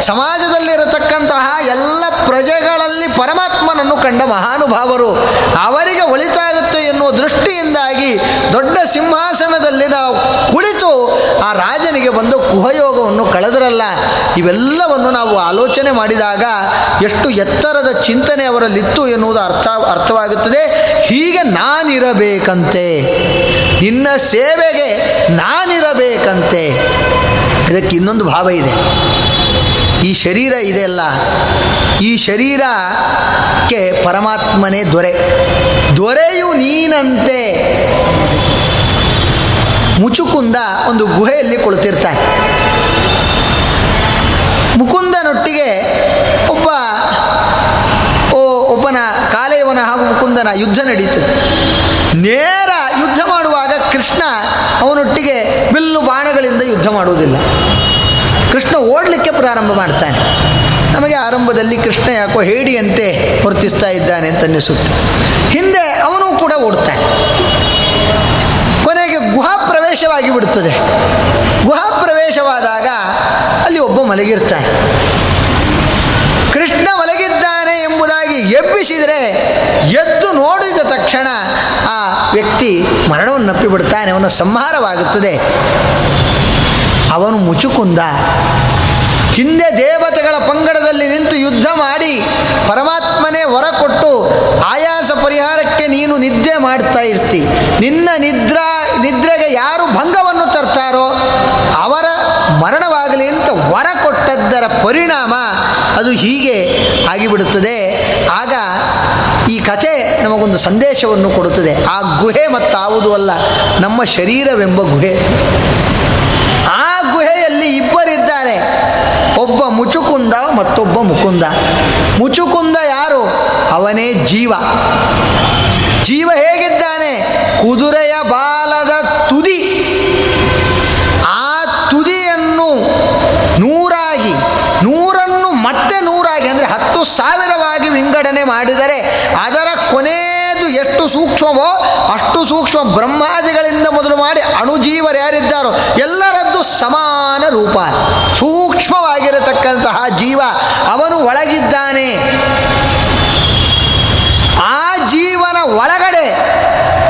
ಸಮಾಜದಲ್ಲಿರತಕ್ಕಂತಹ ಎಲ್ಲ ಪ್ರಜೆಗಳಲ್ಲಿ ಪರಮಾತ್ಮನನ್ನು ಕಂಡ ಮಹಾನುಭಾವರು ಅವರಿಗೆ ಒಳಿತಾಗುತ್ತೆ ಎನ್ನುವ ದೃಷ್ಟಿಯಿಂದಾಗಿ ದೊಡ್ಡ ಸಿಂಹಾಸನದಲ್ಲಿ ನಾವು ಕುಳಿತು ಆ ರಾಜನಿಗೆ ಬಂದು ಕುಹಯೋಗವನ್ನು ಕಳೆದರಲ್ಲ, ಇವೆಲ್ಲವನ್ನು ನಾವು ಆಲೋಚನೆ ಮಾಡಿದಾಗ ಎಷ್ಟು ಎತ್ತರದ ಚಿಂತನೆ ಅವರಲ್ಲಿತ್ತು ಎನ್ನುವುದು ಅರ್ಥ, ಅರ್ಥವಾಗುತ್ತದೆ. ಹೀಗೆ ನಾನಿರಬೇಕಂತೆ. ನಿನ್ನ ಸೇವೆಗೆ ನಾನಿರಬೇಕಂತೆ. ಇದಕ್ಕೆ ಇನ್ನೊಂದು ಭಾವ ಇದೆ. ಈ ಶರೀರ ಇದೆ ಅಲ್ಲ, ಈ ಶರೀರಕ್ಕೆ ಪರಮಾತ್ಮನೇ ದೊರೆ. ದೊರೆಯು ನೀನಂತೆ. ಮುಚುಕುಂದ ಒಂದು ಗುಹೆಯಲ್ಲಿ ಕುಳಿತಿರ್ತಾನೆ. ಮುಕುಂದನೊಟ್ಟಿಗೆ ಒಬ್ಬ, ಓ, ಒಬ್ಬನ ಕಾಲೇವನ ಹಾಗೂ ಮುಕುಂದನ ಯುದ್ಧ ನಡೀತದೆ. ನೇರ ಯುದ್ಧ ಕೃಷ್ಣ ಅವನೊಟ್ಟಿಗೆ ಬಿಲ್ಲು ಬಾಣಗಳಿಂದ ಯುದ್ಧ ಮಾಡುವುದಿಲ್ಲ. ಕೃಷ್ಣ ಓಡಲಿಕ್ಕೆ ಪ್ರಾರಂಭ ಮಾಡ್ತಾನೆ. ನಮಗೆ ಆರಂಭದಲ್ಲಿ ಕೃಷ್ಣ ಯಾಕೋ ಹೇಡಿಯಂತೆ ವರ್ತಿಸ್ತಾ ಇದ್ದಾನೆ ಅಂತ ಅನ್ನಿಸುತ್ತೆ. ಹಿಂದೆ ಅವನು ಕೂಡ ಓಡ್ತಾನೆ. ಕೊನೆಗೆ ಗುಹಾ ಪ್ರವೇಶವಾಗಿ ಬಿಡುತ್ತದೆ ಗುಹಾ ಪ್ರವೇಶವಾದಾಗ ಅಲ್ಲಿ ಒಬ್ಬ ಮಲಗಿರ್ತಾನೆ. ಕೃಷ್ಣ ಮಲಗಿದ್ದಾನೆ ಎಂಬುದಾಗಿ ಎಬ್ಬಿಸಿದರೆ ಎದ್ದು ನೋಡಿದ ತಕ್ಷಣ ಆ ವ್ಯಕ್ತಿ ಮರಣವನ್ನು ಬಿಡ್ತಾನೆ, ಅವನ ಸಂಹಾರವಾಗುತ್ತದೆ. ಅವನು ಮುಚುಕುಂದ, ಹಿಂದೆ ದೇವತೆಗಳ ಪಂಗಡದಲ್ಲಿ ನಿಂತು ಯುದ್ಧ ಮಾಡಿ ಪರಮಾತ್ಮನೇ ಹೊರ ಕೊಟ್ಟು ಆಯಾಸ ಪರಿಹಾರಕ್ಕೆ ನೀನು ನಿದ್ದೆ ಮಾಡ್ತಾ ಇರ್ತಿ. ನಿನ್ನ ನಿದ್ರಾ, ನಿದ್ರೆಗೆ ಯಾರು ಭಂಗವನ್ನು ತರ್ತಾರೋ ಅವರ ಮರಣವಾಗಲಿ ಅಂತ ವರ ಕೊಟ್ಟದ್ದರ ಪರಿಣಾಮ ಅದು ಹೀಗೆ ಆಗಿಬಿಡುತ್ತದೆ. ಆಗ ಈ ಕಥೆ ನಮಗೊಂದು ಸಂದೇಶವನ್ನು ಕೊಡುತ್ತದೆ. ಆ ಗುಹೆ ಮತ್ತಾವುದು ಅಲ್ಲ, ನಮ್ಮ ಶರೀರವೆಂಬ ಗುಹೆ. ಆ ಗುಹೆಯಲ್ಲಿ ಇಬ್ಬರಿದ್ದಾರೆ. ಒಬ್ಬ ಮುಚುಕುಂದ, ಮತ್ತೊಬ್ಬ ಮುಕುಂದ. ಮುಚುಕುಂದ ಯಾರು? ಅವನೇ ಜೀವ. ಜೀವ ಹೇಗಿದ್ದಾನೆ? ಕುದುರೆಯ ಬಾಲದ ಅಂದರೆ ಹತ್ತು ಸಾವಿರವಾಗಿ ವಿಂಗಡಣೆ ಮಾಡಿದರೆ ಅದರ ಕೊನೆಯದು ಎಷ್ಟು ಸೂಕ್ಷ್ಮವೋ ಅಷ್ಟು ಸೂಕ್ಷ್ಮ ಬ್ರಹ್ಮಾದಿಗಳಿಂದ ಮೊದಲು ಮಾಡಿ ಅಣುಜೀವರು ಯಾರಿದ್ದಾರೋ ಎಲ್ಲರದ್ದು ಸಮಾನ ರೂಪ. ಸೂಕ್ಷ್ಮವಾಗಿರತಕ್ಕಂತಹ ಜೀವ ಅವನು ಒಳಗಿದ್ದಾನೆ. ಆ ಜೀವನ ಒಳಗಡೆ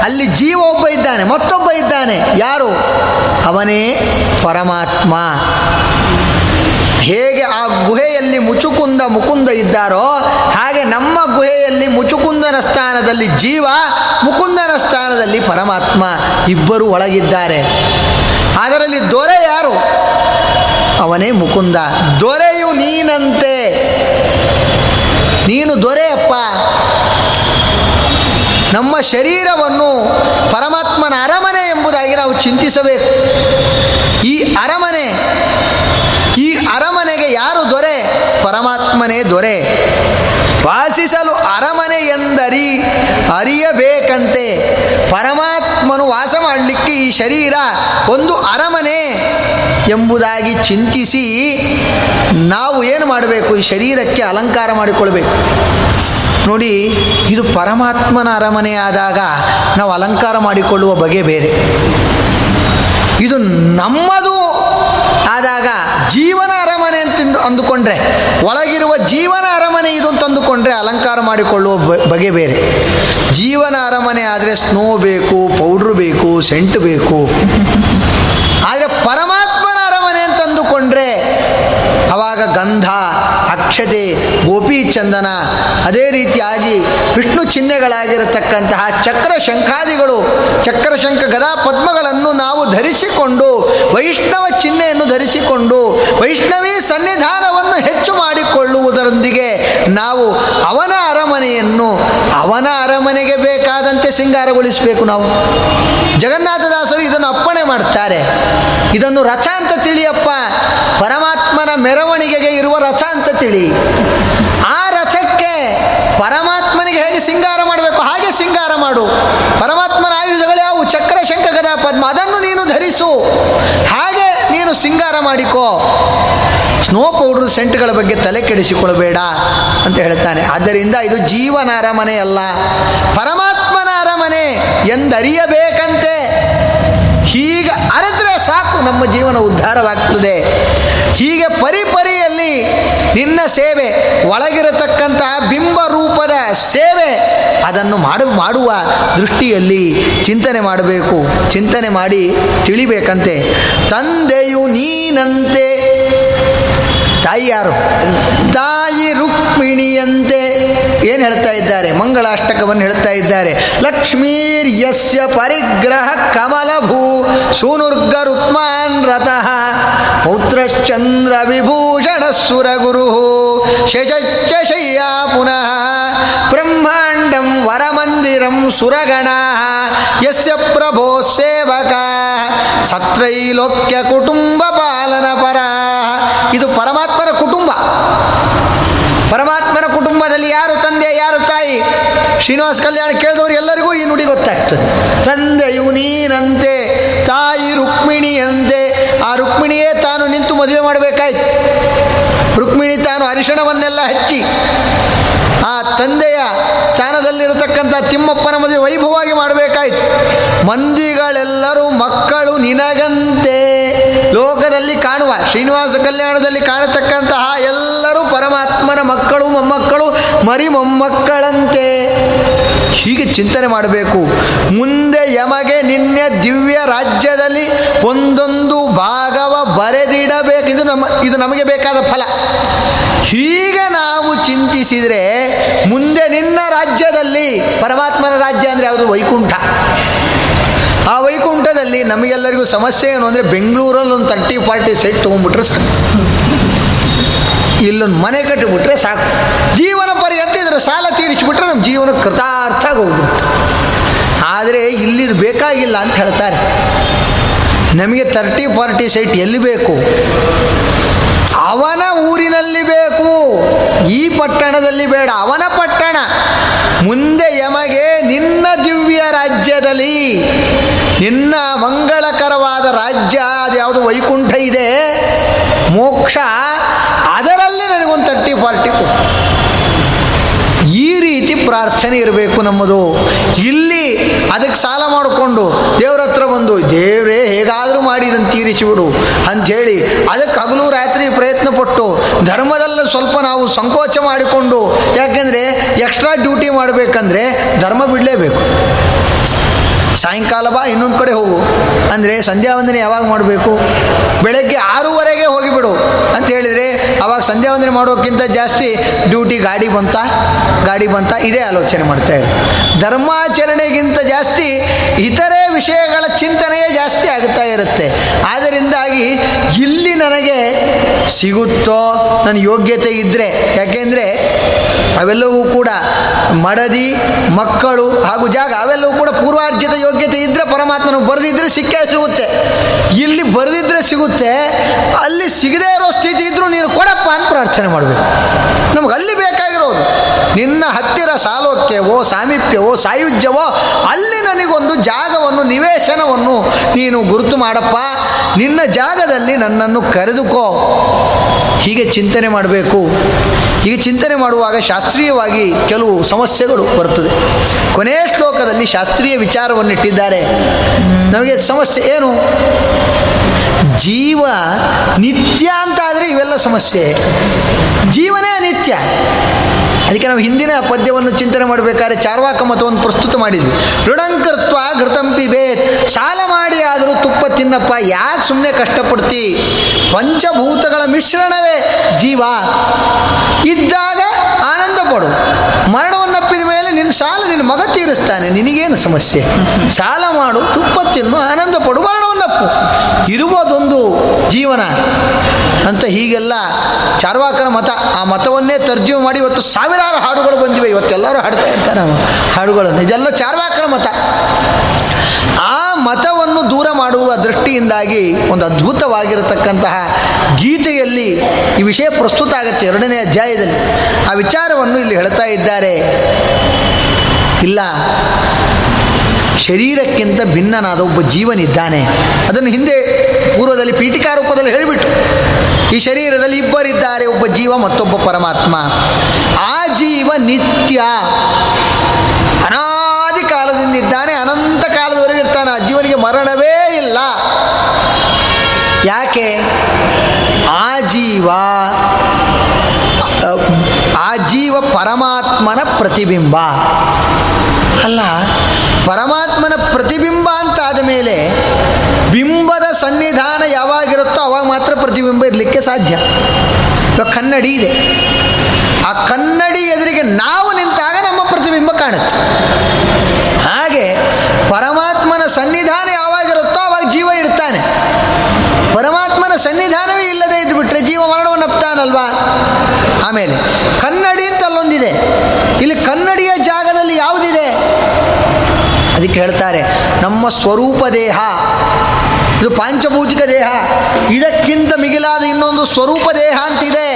ಅಲ್ಲಿ ಜೀವ ಒಬ್ಬ ಇದ್ದಾನೆ, ಮತ್ತೊಬ್ಬ ಇದ್ದಾನೆ. ಯಾರು? ಅವನೇ ಪರಮಾತ್ಮ. ಗುಹೆಯಲ್ಲಿ ಮುಚುಕುಂದ ಮುಕುಂದ ಇದ್ದಾರೋ ಹಾಗೆ ನಮ್ಮ ಗುಹೆಯಲ್ಲಿ ಮುಚುಕುಂದನ ಸ್ಥಾನದಲ್ಲಿ ಜೀವ, ಮುಕುಂದನ ಸ್ಥಾನದಲ್ಲಿ ಪರಮಾತ್ಮ ಇಬ್ಬರು ಒಳಗಿದ್ದಾರೆ. ಅದರಲ್ಲಿ ದೊರೆ ಯಾರು? ಅವನೇ ಮುಕುಂದ. ದೊರೆಯು ನೀನಂತೆ. ನೀನು ದೊರೆಯಪ್ಪ. ನಮ್ಮ ಶರೀರವನ್ನು ಪರಮಾತ್ಮನ ಅರಮನೆ ಎಂಬುದಾಗಿ ನಾವು ಚಿಂತಿಸಬೇಕು. ಈ ಅರಮನೆ ಯಾರು ದೊರೆ? ಪರಮಾತ್ಮನೇ ದೊರೆ. ವಾಸಿಸಲು ಅರಮನೆ ಎಂದರಿ, ಅರಿಯಬೇಕಂತೆ. ಪರಮಾತ್ಮನು ವಾಸ ಮಾಡಲಿಕ್ಕೆ ಈ ಶರೀರ ಒಂದು ಅರಮನೆ ಎಂಬುದಾಗಿ ಚಿಂತಿಸಿ ನಾವು ಏನು ಮಾಡಬೇಕು? ಈ ಶರೀರಕ್ಕೆ ಅಲಂಕಾರ ಮಾಡಿಕೊಳ್ಬೇಕು. ನೋಡಿ, ಇದು ಪರಮಾತ್ಮನ ಅರಮನೆ ಆದಾಗ ನಾವು ಅಲಂಕಾರ ಮಾಡಿಕೊಳ್ಳುವ ಬಗೆ ಬೇರೆ. ಇದು ನಮ್ಮದು ಆದಾಗ ಜೀವನ ಅಂತ ಅಂದುಕೊಂಡ್ರೆ, ಒಳಗಿರುವ ಜೀವನ ಅರಮನೆ ಇದು ಅಂತ ಅಂದುಕೊಂಡ್ರೆ ಅಲಂಕಾರ ಮಾಡಿಕೊಳ್ಳುವ ಬಗೆ ಬೇರೆ. ಜೀವನ ಅರಮನೆ ಆದರೆ ಸ್ನೋ ಬೇಕು ಪೌಡ್ರ್ ಬೇಕು ಸೆಂಟ್ ಬೇಕು. ಆದರೆ ಪರಮಾತ್ಮನ ಅರಮನೆ ಅಂತ ಅಂದುಕೊಂಡ್ರೆ ಅವಾಗ ಗಂಧ ಅಕ್ಷತೆ ಗೋಪಿ ಚಂದನ. ಅದೇ ರೀತಿಯಾಗಿ ವಿಷ್ಣು ಚಿಹ್ನೆಗಳಾಗಿರತಕ್ಕಂತಹ ಚಕ್ರ ಶಂಖಾದಿಗಳು ಚಕ್ರ ಶಂಖ ಗದಾ ಪದ್ಮಗಳನ್ನು ನಾವು ಧರಿಸಿಕೊಂಡು, ವೈಷ್ಣವ ಚಿಹ್ನೆಯನ್ನು ಧರಿಸಿಕೊಂಡು, ವೈಷ್ಣವೀ ಸನ್ನಿಧಾನವನ್ನು ಹೆಚ್ಚು ಮಾಡಿಕೊಳ್ಳುವುದರೊಂದಿಗೆ ನಾವು ಅವನ ಅರಮನೆಯನ್ನು, ಅವನ ಅರಮನೆಗೆ ಬೇಕಾದಂತೆ ಸಿಂಗಾರಗೊಳಿಸಬೇಕು ನಾವು. ಜಗನ್ನಾಥದಾಸರು ಇದನ್ನು ಅಪ್ಪಣೆ ಮಾಡ್ತಾರೆ. ಇದನ್ನು ರಥ ಅಂತ ತಿಳಿಯಪ್ಪ. ಪರಮಾತ್ಮನ ಮೆರವಣಿಗೆಗೆ ಇರುವ ರಥ ಅಂತ ತಿಳಿ. ಆ ರಥಕ್ಕೆ ಪರಮಾತ್ಮನಿಗೆ ಹೇಗೆ ಸಿಂಗಾರ ಮಾಡಬೇಕು? ಹಾಗೆ ಸಿಂಗಾರ ಮಾಡು. ಪರಮಾತ್ಮನ ಆಯುಧಗಳು ಯಾವುವು? ಚಕ್ರ, ಶಂಖ, ಗದಾ, ಪದ್ಮ. ಅದನ್ನು ನೀನು ಧರಿಸು. ಹಾಗೆ ನೀನು ಸಿಂಗಾರ ಮಾಡಿಕೋ. ಸ್ನೋ ಪೌಡ್ರ್ ಸೆಂಟ್ಗಳ ಬಗ್ಗೆ ತಲೆ ಕೆಡಿಸಿಕೊಳ್ಳಬೇಡ ಅಂತ ಹೇಳ್ತಾನೆ. ಆದ್ದರಿಂದ ಇದು ಜೀವನ ಅರಮನೆ ಅಲ್ಲ ಪರಮಾತ್ಮನ ಅರಮನೆ ಎಂದರಿಯಬೇಕಂತೆ ಹೀಗೆ ಅರೆದ್ರೆ ಸಾಕು, ನಮ್ಮ ಜೀವನ ಉದ್ಧಾರವಾಗ್ತದೆ. ಹೀಗೆ ಪರಿಪರಿಯಲ್ಲಿ ನಿನ್ನ ಸೇವೆ, ಒಳಗಿರತಕ್ಕಂತಹ ಬಿಂಬ ರೂಪದ ಸೇವೆ ಅದನ್ನು ಮಾಡ, ಮಾಡುವ ದೃಷ್ಟಿಯಲ್ಲಿ ಚಿಂತನೆ ಮಾಡಬೇಕು, ಚಿಂತನೆ ಮಾಡಿ ತಿಳಿಬೇಕಂತೆ. ತಂದೆಯು ನೀನಂತೆ ತಾಯಿ ಯಾರು ತಾಯಿ ರುಕ್ಮಿಣಿಯಂತೆ ಏನು ಹೇಳ್ತಾ ಇದ್ದಾರೆ? ಮಂಗಳಾಷ್ಟಕವನ್ನು ಹೇಳ್ತಾ ಇದ್ದಾರೆ. ಲಕ್ಷ್ಮೀರ್ ಯಸ್ಯ ಪರಿಗ್ರಹ ಕಮಲಭೂ ಸೂನುರ್ಗ ಋತ್ಮಾನ್ ರಥಃ ಪೌತ್ರಶ್ಚಂದ್ರ ವಿಭೂಷಣ ಸುರಗುರು ಶಶಚ್ಚ ಶಯ್ಯಾ ಪುನಃ ಬ್ರಹ್ಮಾಂಡಂ ವರಮಂದಿರಂ ಸುರಗಣ ಯಸ್ಯ ಪ್ರಭೋ ಸೇವಕ ಸತ್ರೈಲೋಕ್ಯ ಕುಟುಂಬ ಪಾಲನ ಪರ. ಇದು ಪರಮಾತ್ಮನ ಕುಟುಂಬ. ಪರಮಾತ್ಮನ ಕುಟುಂಬದಲ್ಲಿ ಯಾರು ತಂದೆ, ಯಾರು ತಾಯಿ? ಶ್ರೀನಿವಾಸ ಕಲ್ಯಾಣ ಕೇಳಿದವರು ಎಲ್ಲರಿಗೂ ಈ ನುಡಿ ಗೊತ್ತಾಗ್ತದೆ. ತಂದೆಯು ನೀನಂತೆ, ತಾಯಿ ರುಕ್ಮಿಣಿಯಂತೆ. ಆ ರುಕ್ಮಿಣಿಯೇ ತಾನು ನಿಂತು ಮದುವೆ ಮಾಡಬೇಕಾಯ್ತು. ರುಕ್ಮಿಣಿ ತಾನು ಅರಿಶಿಣವನ್ನೆಲ್ಲ ಹಚ್ಚಿ, ಆ ತಂದೆಯ ಸ್ಥಾನದಲ್ಲಿರತಕ್ಕಂಥ ತಿಮ್ಮಪ್ಪನ ಮದುವೆ ವೈಭವವಾಗಿ ಮಾಡಬೇಕಾಯ್ತು. ಮಂದಿಗಳೆಲ್ಲರೂ ಮಕ್ಕಳು ನಿನಗಂತೆ. ಲೋಕದಲ್ಲಿ ಕಾಣುವ, ಶ್ರೀನಿವಾಸ ಕಲ್ಯಾಣದಲ್ಲಿ ಕಾಣತಕ್ಕಂತಹ ಎಲ್ಲರೂ ಪರಮಾತ್ಮನ ಮಕ್ಕಳು, ಮೊಮ್ಮಕ್ಕಳು, ಮರಿ ಮೊಮ್ಮಕ್ಕಳಂತೆ. ಹೀಗೆ ಚಿಂತನೆ ಮಾಡಬೇಕು. ಮುಂದೆ ಯಮಗೆ ನಿನ್ನೆ ದಿವ್ಯ ರಾಜ್ಯದಲ್ಲಿ ಒಂದೊಂದು ಭಾಗವ ಬರೆದಿಡಬೇಕು. ನಮ್ಮ, ಇದು ನಮಗೆ ಬೇಕಾದ ಫಲ. ಹೀಗೆ ನಾವು ಚಿಂತಿಸಿದರೆ ಮುಂದೆ ನಿನ್ನ ರಾಜ್ಯದಲ್ಲಿ, ಪರಮಾತ್ಮನ ರಾಜ್ಯ ಅಂದರೆ ಯಾವುದು? ವೈಕುಂಠ. ಆ ವೈಕುಂಠದಲ್ಲಿ ನಮಗೆಲ್ಲರಿಗೂ ಸಮಸ್ಯೆ ಏನು ಅಂದರೆ ಬೆಂಗಳೂರಲ್ಲಿ ಒಂದು ತರ್ಟಿ ಫಾರ್ಟಿ ಸೈಟ್ ತೊಗೊಂಡ್ಬಿಟ್ರೆ ಸಾಕು. ಇಲ್ಲೊಂದು ಮನೆ ಕಟ್ಟಿಬಿಟ್ರೆ ಸಾಕು. ಜೀವನ ಪರ್ಯಂತ ಇದರ ಸಾಲ ತೀರಿಸಿಬಿಟ್ರೆ ನಮ್ಮ ಜೀವನ ಕೃತಾರ್ಥ ಹೋಗ್ಬಿಡುತ್ತೆ. ಆದರೆ ಇಲ್ಲಿದು ಬೇಕಾಗಿಲ್ಲ ಅಂತ ಹೇಳ್ತಾರೆ. ನಮಗೆ ತರ್ಟಿ ಫಾರ್ಟಿ ಸೈಟ್ ಎಲ್ಲಿ ಬೇಕು? ಅವನ ಊರಿನಲ್ಲಿ ಬೇಕು. ಈ ಪಟ್ಟಣದಲ್ಲಿ ಬೇಡ, ಅವನ ಪಟ್ಟಣ. ಮುಂದೆ ಯಮಗೆ ನಿನ್ನ ದಿವ್ಯ ರಾಜ್ಯದಲ್ಲಿ, ನಿನ್ನ ಮಂಗಳಕರವಾದ ರಾಜ್ಯ ಅದು ಯಾವುದು ವೈಕುಂಠ ಇದೆ, ಮೋಕ್ಷ ಅದರಲ್ಲಿ ನನಗೊಂದು ತರ್ಟಿ ಫಾರ್ಟಿ ಈ ರೀತಿ ಪ್ರಾರ್ಥನೆ ಇರಬೇಕು ನಮ್ಮದು. ಇಲ್ಲಿ ಅದಕ್ಕೆ ಸಾಲ ಮಾಡಿಕೊಂಡು ದೇವ್ರ ಹತ್ರ ಬಂದು, ದೇವರೇ, ಹೇಗಾದರೂ ಮಾಡಿ ಇದನ್ನು ತೀರಿಸಿಬಿಡು ಅಂಥೇಳಿ ಅದಕ್ಕೆ ಹಗಲು ರಾತ್ರಿ ಪ್ರಯತ್ನ ಪಟ್ಟು ಧರ್ಮದಲ್ಲ ಸ್ವಲ್ಪ ನಾವು ಸಂಕೋಚ ಮಾಡಿಕೊಂಡು, ಯಾಕೆಂದರೆ ಎಕ್ಸ್ಟ್ರಾ ಡ್ಯೂಟಿ ಮಾಡಬೇಕಂದ್ರೆ ಧರ್ಮ ಬಿಡಲೇಬೇಕು. ಸಾಯಂಕಾಲ ಬಾ, ಇನ್ನೊಂದು ಕಡೆ ಹೋಗು. ಅಂದರೆ ಸಂಧ್ಯಾ ವಂದನೆ ಯಾವಾಗ ಮಾಡಬೇಕು ಆರೂವರೆಗೆ ಹೋಗಿಬಿಡು ಅಂತ ಹೇಳಿದರೆ ಅವಾಗ ಸಂಧ್ಯಾ ವಂದನೆ ಮಾಡೋಕ್ಕಿಂತ ಜಾಸ್ತಿ ಡ್ಯೂಟಿ ಗಾಡಿ ಬಂತ ಗಾಡಿ ಬಂತ, ಇದೇ ಆಲೋಚನೆ ಮಾಡ್ತಾ ಇರು ಧರ್ಮಾಚರಣೆಗಿಂತ ಜಾಸ್ತಿ ಇತರೆ ವಿಷಯಗಳ ಚಿಂತನೆಯೇ ಜಾಸ್ತಿ ಆಗುತ್ತಾ ಇರುತ್ತೆ. ಆದ್ದರಿಂದಾಗಿ ಇಲ್ಲಿ ನನಗೆ ಸಿಗುತ್ತೋ, ನನ್ನ ಯೋಗ್ಯತೆ ಇದ್ದರೆ ಯಾಕೆಂದರೆ ಅವೆಲ್ಲವೂ ಕೂಡ ಮಡದಿ, ಮಕ್ಕಳು ಹಾಗೂ ಜಾಗ, ಅವೆಲ್ಲವೂ ಕೂಡ ಪೂರ್ವಾರ್ಜಿತ ಯೋಗ್ಯತೆ ಇದ್ದರೆ ಪರಮಾತ್ಮನು ಬರೆದಿದ್ದರೆ ಸಿಕ್ಕೇ ಸಿಗುತ್ತೆ. ಇಲ್ಲಿ ಬರೆದಿದ್ದರೆ ಸಿಗುತ್ತೆ, ಅಲ್ಲಿ ಸಿಗದೇ ಇರೋ ಸ್ಥಿತಿ ಇದ್ದರೂ ನೀನು ಅಂತ ಪ್ರಾರ್ಥನೆ ಮಾಡಬೇಕು. ನಮ್ಗೆ ಅಲ್ಲಿ ಬೇಕಾಗಿರೋದು ನಿನ್ನ ಹತ್ತಿರ ಸಾಲೋಕ್ಯವೋ, ಸಾಮೀಪ್ಯವೋ, ಸಾಯುಜ್ಯವೋ, ಅಲ್ಲಿ ನನಗೊಂದು ಜಾಗವನ್ನು, ನಿವೇಶನವನ್ನು ನೀನು ಗುರುತು ಮಾಡಪ್ಪ. ನಿನ್ನ ಜಾಗದಲ್ಲಿ ನನ್ನನ್ನು ಕರೆದುಕೋ. ಹೀಗೆ ಚಿಂತನೆ ಮಾಡಬೇಕು. ಹೀಗೆ ಚಿಂತನೆ ಮಾಡುವಾಗ ಶಾಸ್ತ್ರೀಯವಾಗಿ ಕೆಲವು ಸಮಸ್ಯೆಗಳು ಬರ್ತದೆ ಕೊನೆಯ ಶ್ಲೋಕದಲ್ಲಿ ಶಾಸ್ತ್ರೀಯ ವಿಚಾರವನ್ನು ಇಟ್ಟಿದ್ದಾರೆ ನಮಗೆ ಸಮಸ್ಯೆ ಏನು? ಜೀವ ನಿತ್ಯ ಅಂತ ಆದರೆ ಇವೆಲ್ಲ ಸಮಸ್ಯೆ. ಜೀವನೇ ಅನಿತ್ಯ. ಅದಕ್ಕೆ ನಾವು ಹಿಂದಿನ ಪದ್ಯವನ್ನು ಚಿಂತನೆ ಮಾಡಬೇಕಾದ್ರೆ ಚಾರ್ವಾಕ ಮತವನ್ನು ಪ್ರಸ್ತುತ ಮಾಡಿದ್ವಿ. ಋಣಂಕೃತ್ವ ಘೃತಂಪಿ ಬೇತ್ ಸಾಲ ಮಾಡಿ ಆದರೂ ತುಪ್ಪ ತಿನ್ನಪ್ಪ. ಯಾಕೆ ಸುಮ್ಮನೆ ಕಷ್ಟಪಡ್ತಿ? ಪಂಚಭೂತಗಳ ಮಿಶ್ರಣವೇ ಜೀವ. ಇದ್ದಾಗ ಆನಂದ ಪಡು. ಮರಣವನ್ನಪ್ಪಿದ ನಿನ್ನ ಸಾಲ ನಿನ್ನ ಮಗ ತೀರಿಸ್ತಾನೆ, ನಿನಗೇನು ಸಮಸ್ಯೆ? ಸಾಲ ಮಾಡು, ತುಪ್ಪ ತಿನ್ನು, ಆನಂದ ಪಡು ಮರಣವನ್ನಪ್ಪು ಇರುವುದೊಂದು ಜೀವನ ಅಂತ ಹೀಗೆಲ್ಲ ಚಾರ್ವಾಕನ ಮತ, ಆ ಮತವನ್ನೇ ತರ್ಜುಮೆ ಮಾಡಿ ಇವತ್ತು ಸಾವಿರಾರು ಹಾಡುಗಳು ಬಂದಿವೆ, ಇವತ್ತೆಲ್ಲರೂ ಹಾಡ್ತಾ ಇರ್ತಾರೆ ಹಾಡುಗಳನ್ನು, ಇದೆಲ್ಲ ಚಾರ್ವಾಕರ ಮತ. ಆ ಮತವನ್ನು ದೂರ ಮಾಡುವ ದೃಷ್ಟಿಯಿಂದಾಗಿ ಒಂದು ಅದ್ಭುತವಾಗಿರತಕ್ಕಂತಹ ಗೀತೆಯಲ್ಲಿ ಈ ವಿಷಯ ಪ್ರಸ್ತುತ ಆಗುತ್ತೆ. ಎರಡನೇ ಅಧ್ಯಾಯದಲ್ಲಿ ಆ ವಿಚಾರವನ್ನು ಇಲ್ಲಿ ಹೇಳ್ತಾ ಇದ್ದಾರೆ. ಇಲ್ಲ, ಶರೀರಕ್ಕಿಂತ ಭಿನ್ನನಾದ ಒಬ್ಬ ಜೀವನಿದ್ದಾನೆ. ಅದನ್ನು ಹಿಂದೆ ಪೂರ್ವದಲ್ಲಿ ಪೀಠಿಕಾ ರೂಪದಲ್ಲಿ ಹೇಳಿಬಿಟ್ಟು, ಈ ಶರೀರದಲ್ಲಿ ಇಬ್ಬರಿದ್ದಾರೆ, ಒಬ್ಬ ಜೀವ ಮತ್ತೊಬ್ಬ ಪರಮಾತ್ಮ. ಆ ಜೀವ ನಿತ್ಯ ಅನಾದಿ ಕಾಲದಿಂದ ಇದ್ದಾನೆ, ಅನಂತ ಕಾಲದವರೆಗೆ ಆ ಜೀವನಿಗೆ ಮರಣವೇ ಇಲ್ಲ. ಯಾಕೆ? ಆ ಜೀವ ಆ ಜೀವ ಪರಮಾತ್ಮನ ಪ್ರತಿಬಿಂಬ. ಅಲ್ಲ, ಪರಮಾತ್ಮನ ಪ್ರತಿಬಿಂಬ ಅಂತ ಆದ ಮೇಲೆ ಬಿಂಬದ ಸನ್ನಿಧಾನ ಯಾವಾಗಿರುತ್ತೋ ಅವಾಗ ಮಾತ್ರ ಪ್ರತಿಬಿಂಬ ಇರಲಿಕ್ಕೆ ಸಾಧ್ಯ. ಇವಾಗ ಕನ್ನಡಿ ಇದೆ. ಆ ಕನ್ನಡಿ ಎದುರಿಗೆ ನಾವು ನಿಂತಾಗ ನಮ್ಮ ಪ್ರತಿಬಿಂಬ ಕಾಣುತ್ತೆ. ಹಾಗೆ ಸನ್ನಿಧಾನ ಯಾವಾಗಿರುತ್ತೋ ಅವಾಗ ಜೀವ ಇರ್ತಾನೆ. ಪರಮಾತ್ಮನ ಸನ್ನಿಧಾನವೇ ಇಲ್ಲದೆ ಇದ್ದು ಬಿಟ್ರೆ ಜೀವ ಮರಣವನ್ನು ಅಪ್ತಾನಲ್ವಾ ಆಮೇಲೆ ಕನ್ನಡಿ ಅಂತ ಅಲ್ಲೊಂದಿದೆ. ಇಲ್ಲಿ ಕನ್ನಡಿಯ ಜಾಗದಲ್ಲಿ ಯಾವುದಿದೆ? ಅದಕ್ಕೆ ಹೇಳ್ತಾರೆ, ನಮ್ಮ ಸ್ವರೂಪ ದೇಹ. ಇದು ಪಾಂಚಭೌತಿಕ ದೇಹ. ಇದಕ್ಕಿಂತ ಮಿಗಿಲಾದ ಇನ್ನೊಂದು ಸ್ವರೂಪ ದೇಹ ಅಂತಿದೆ.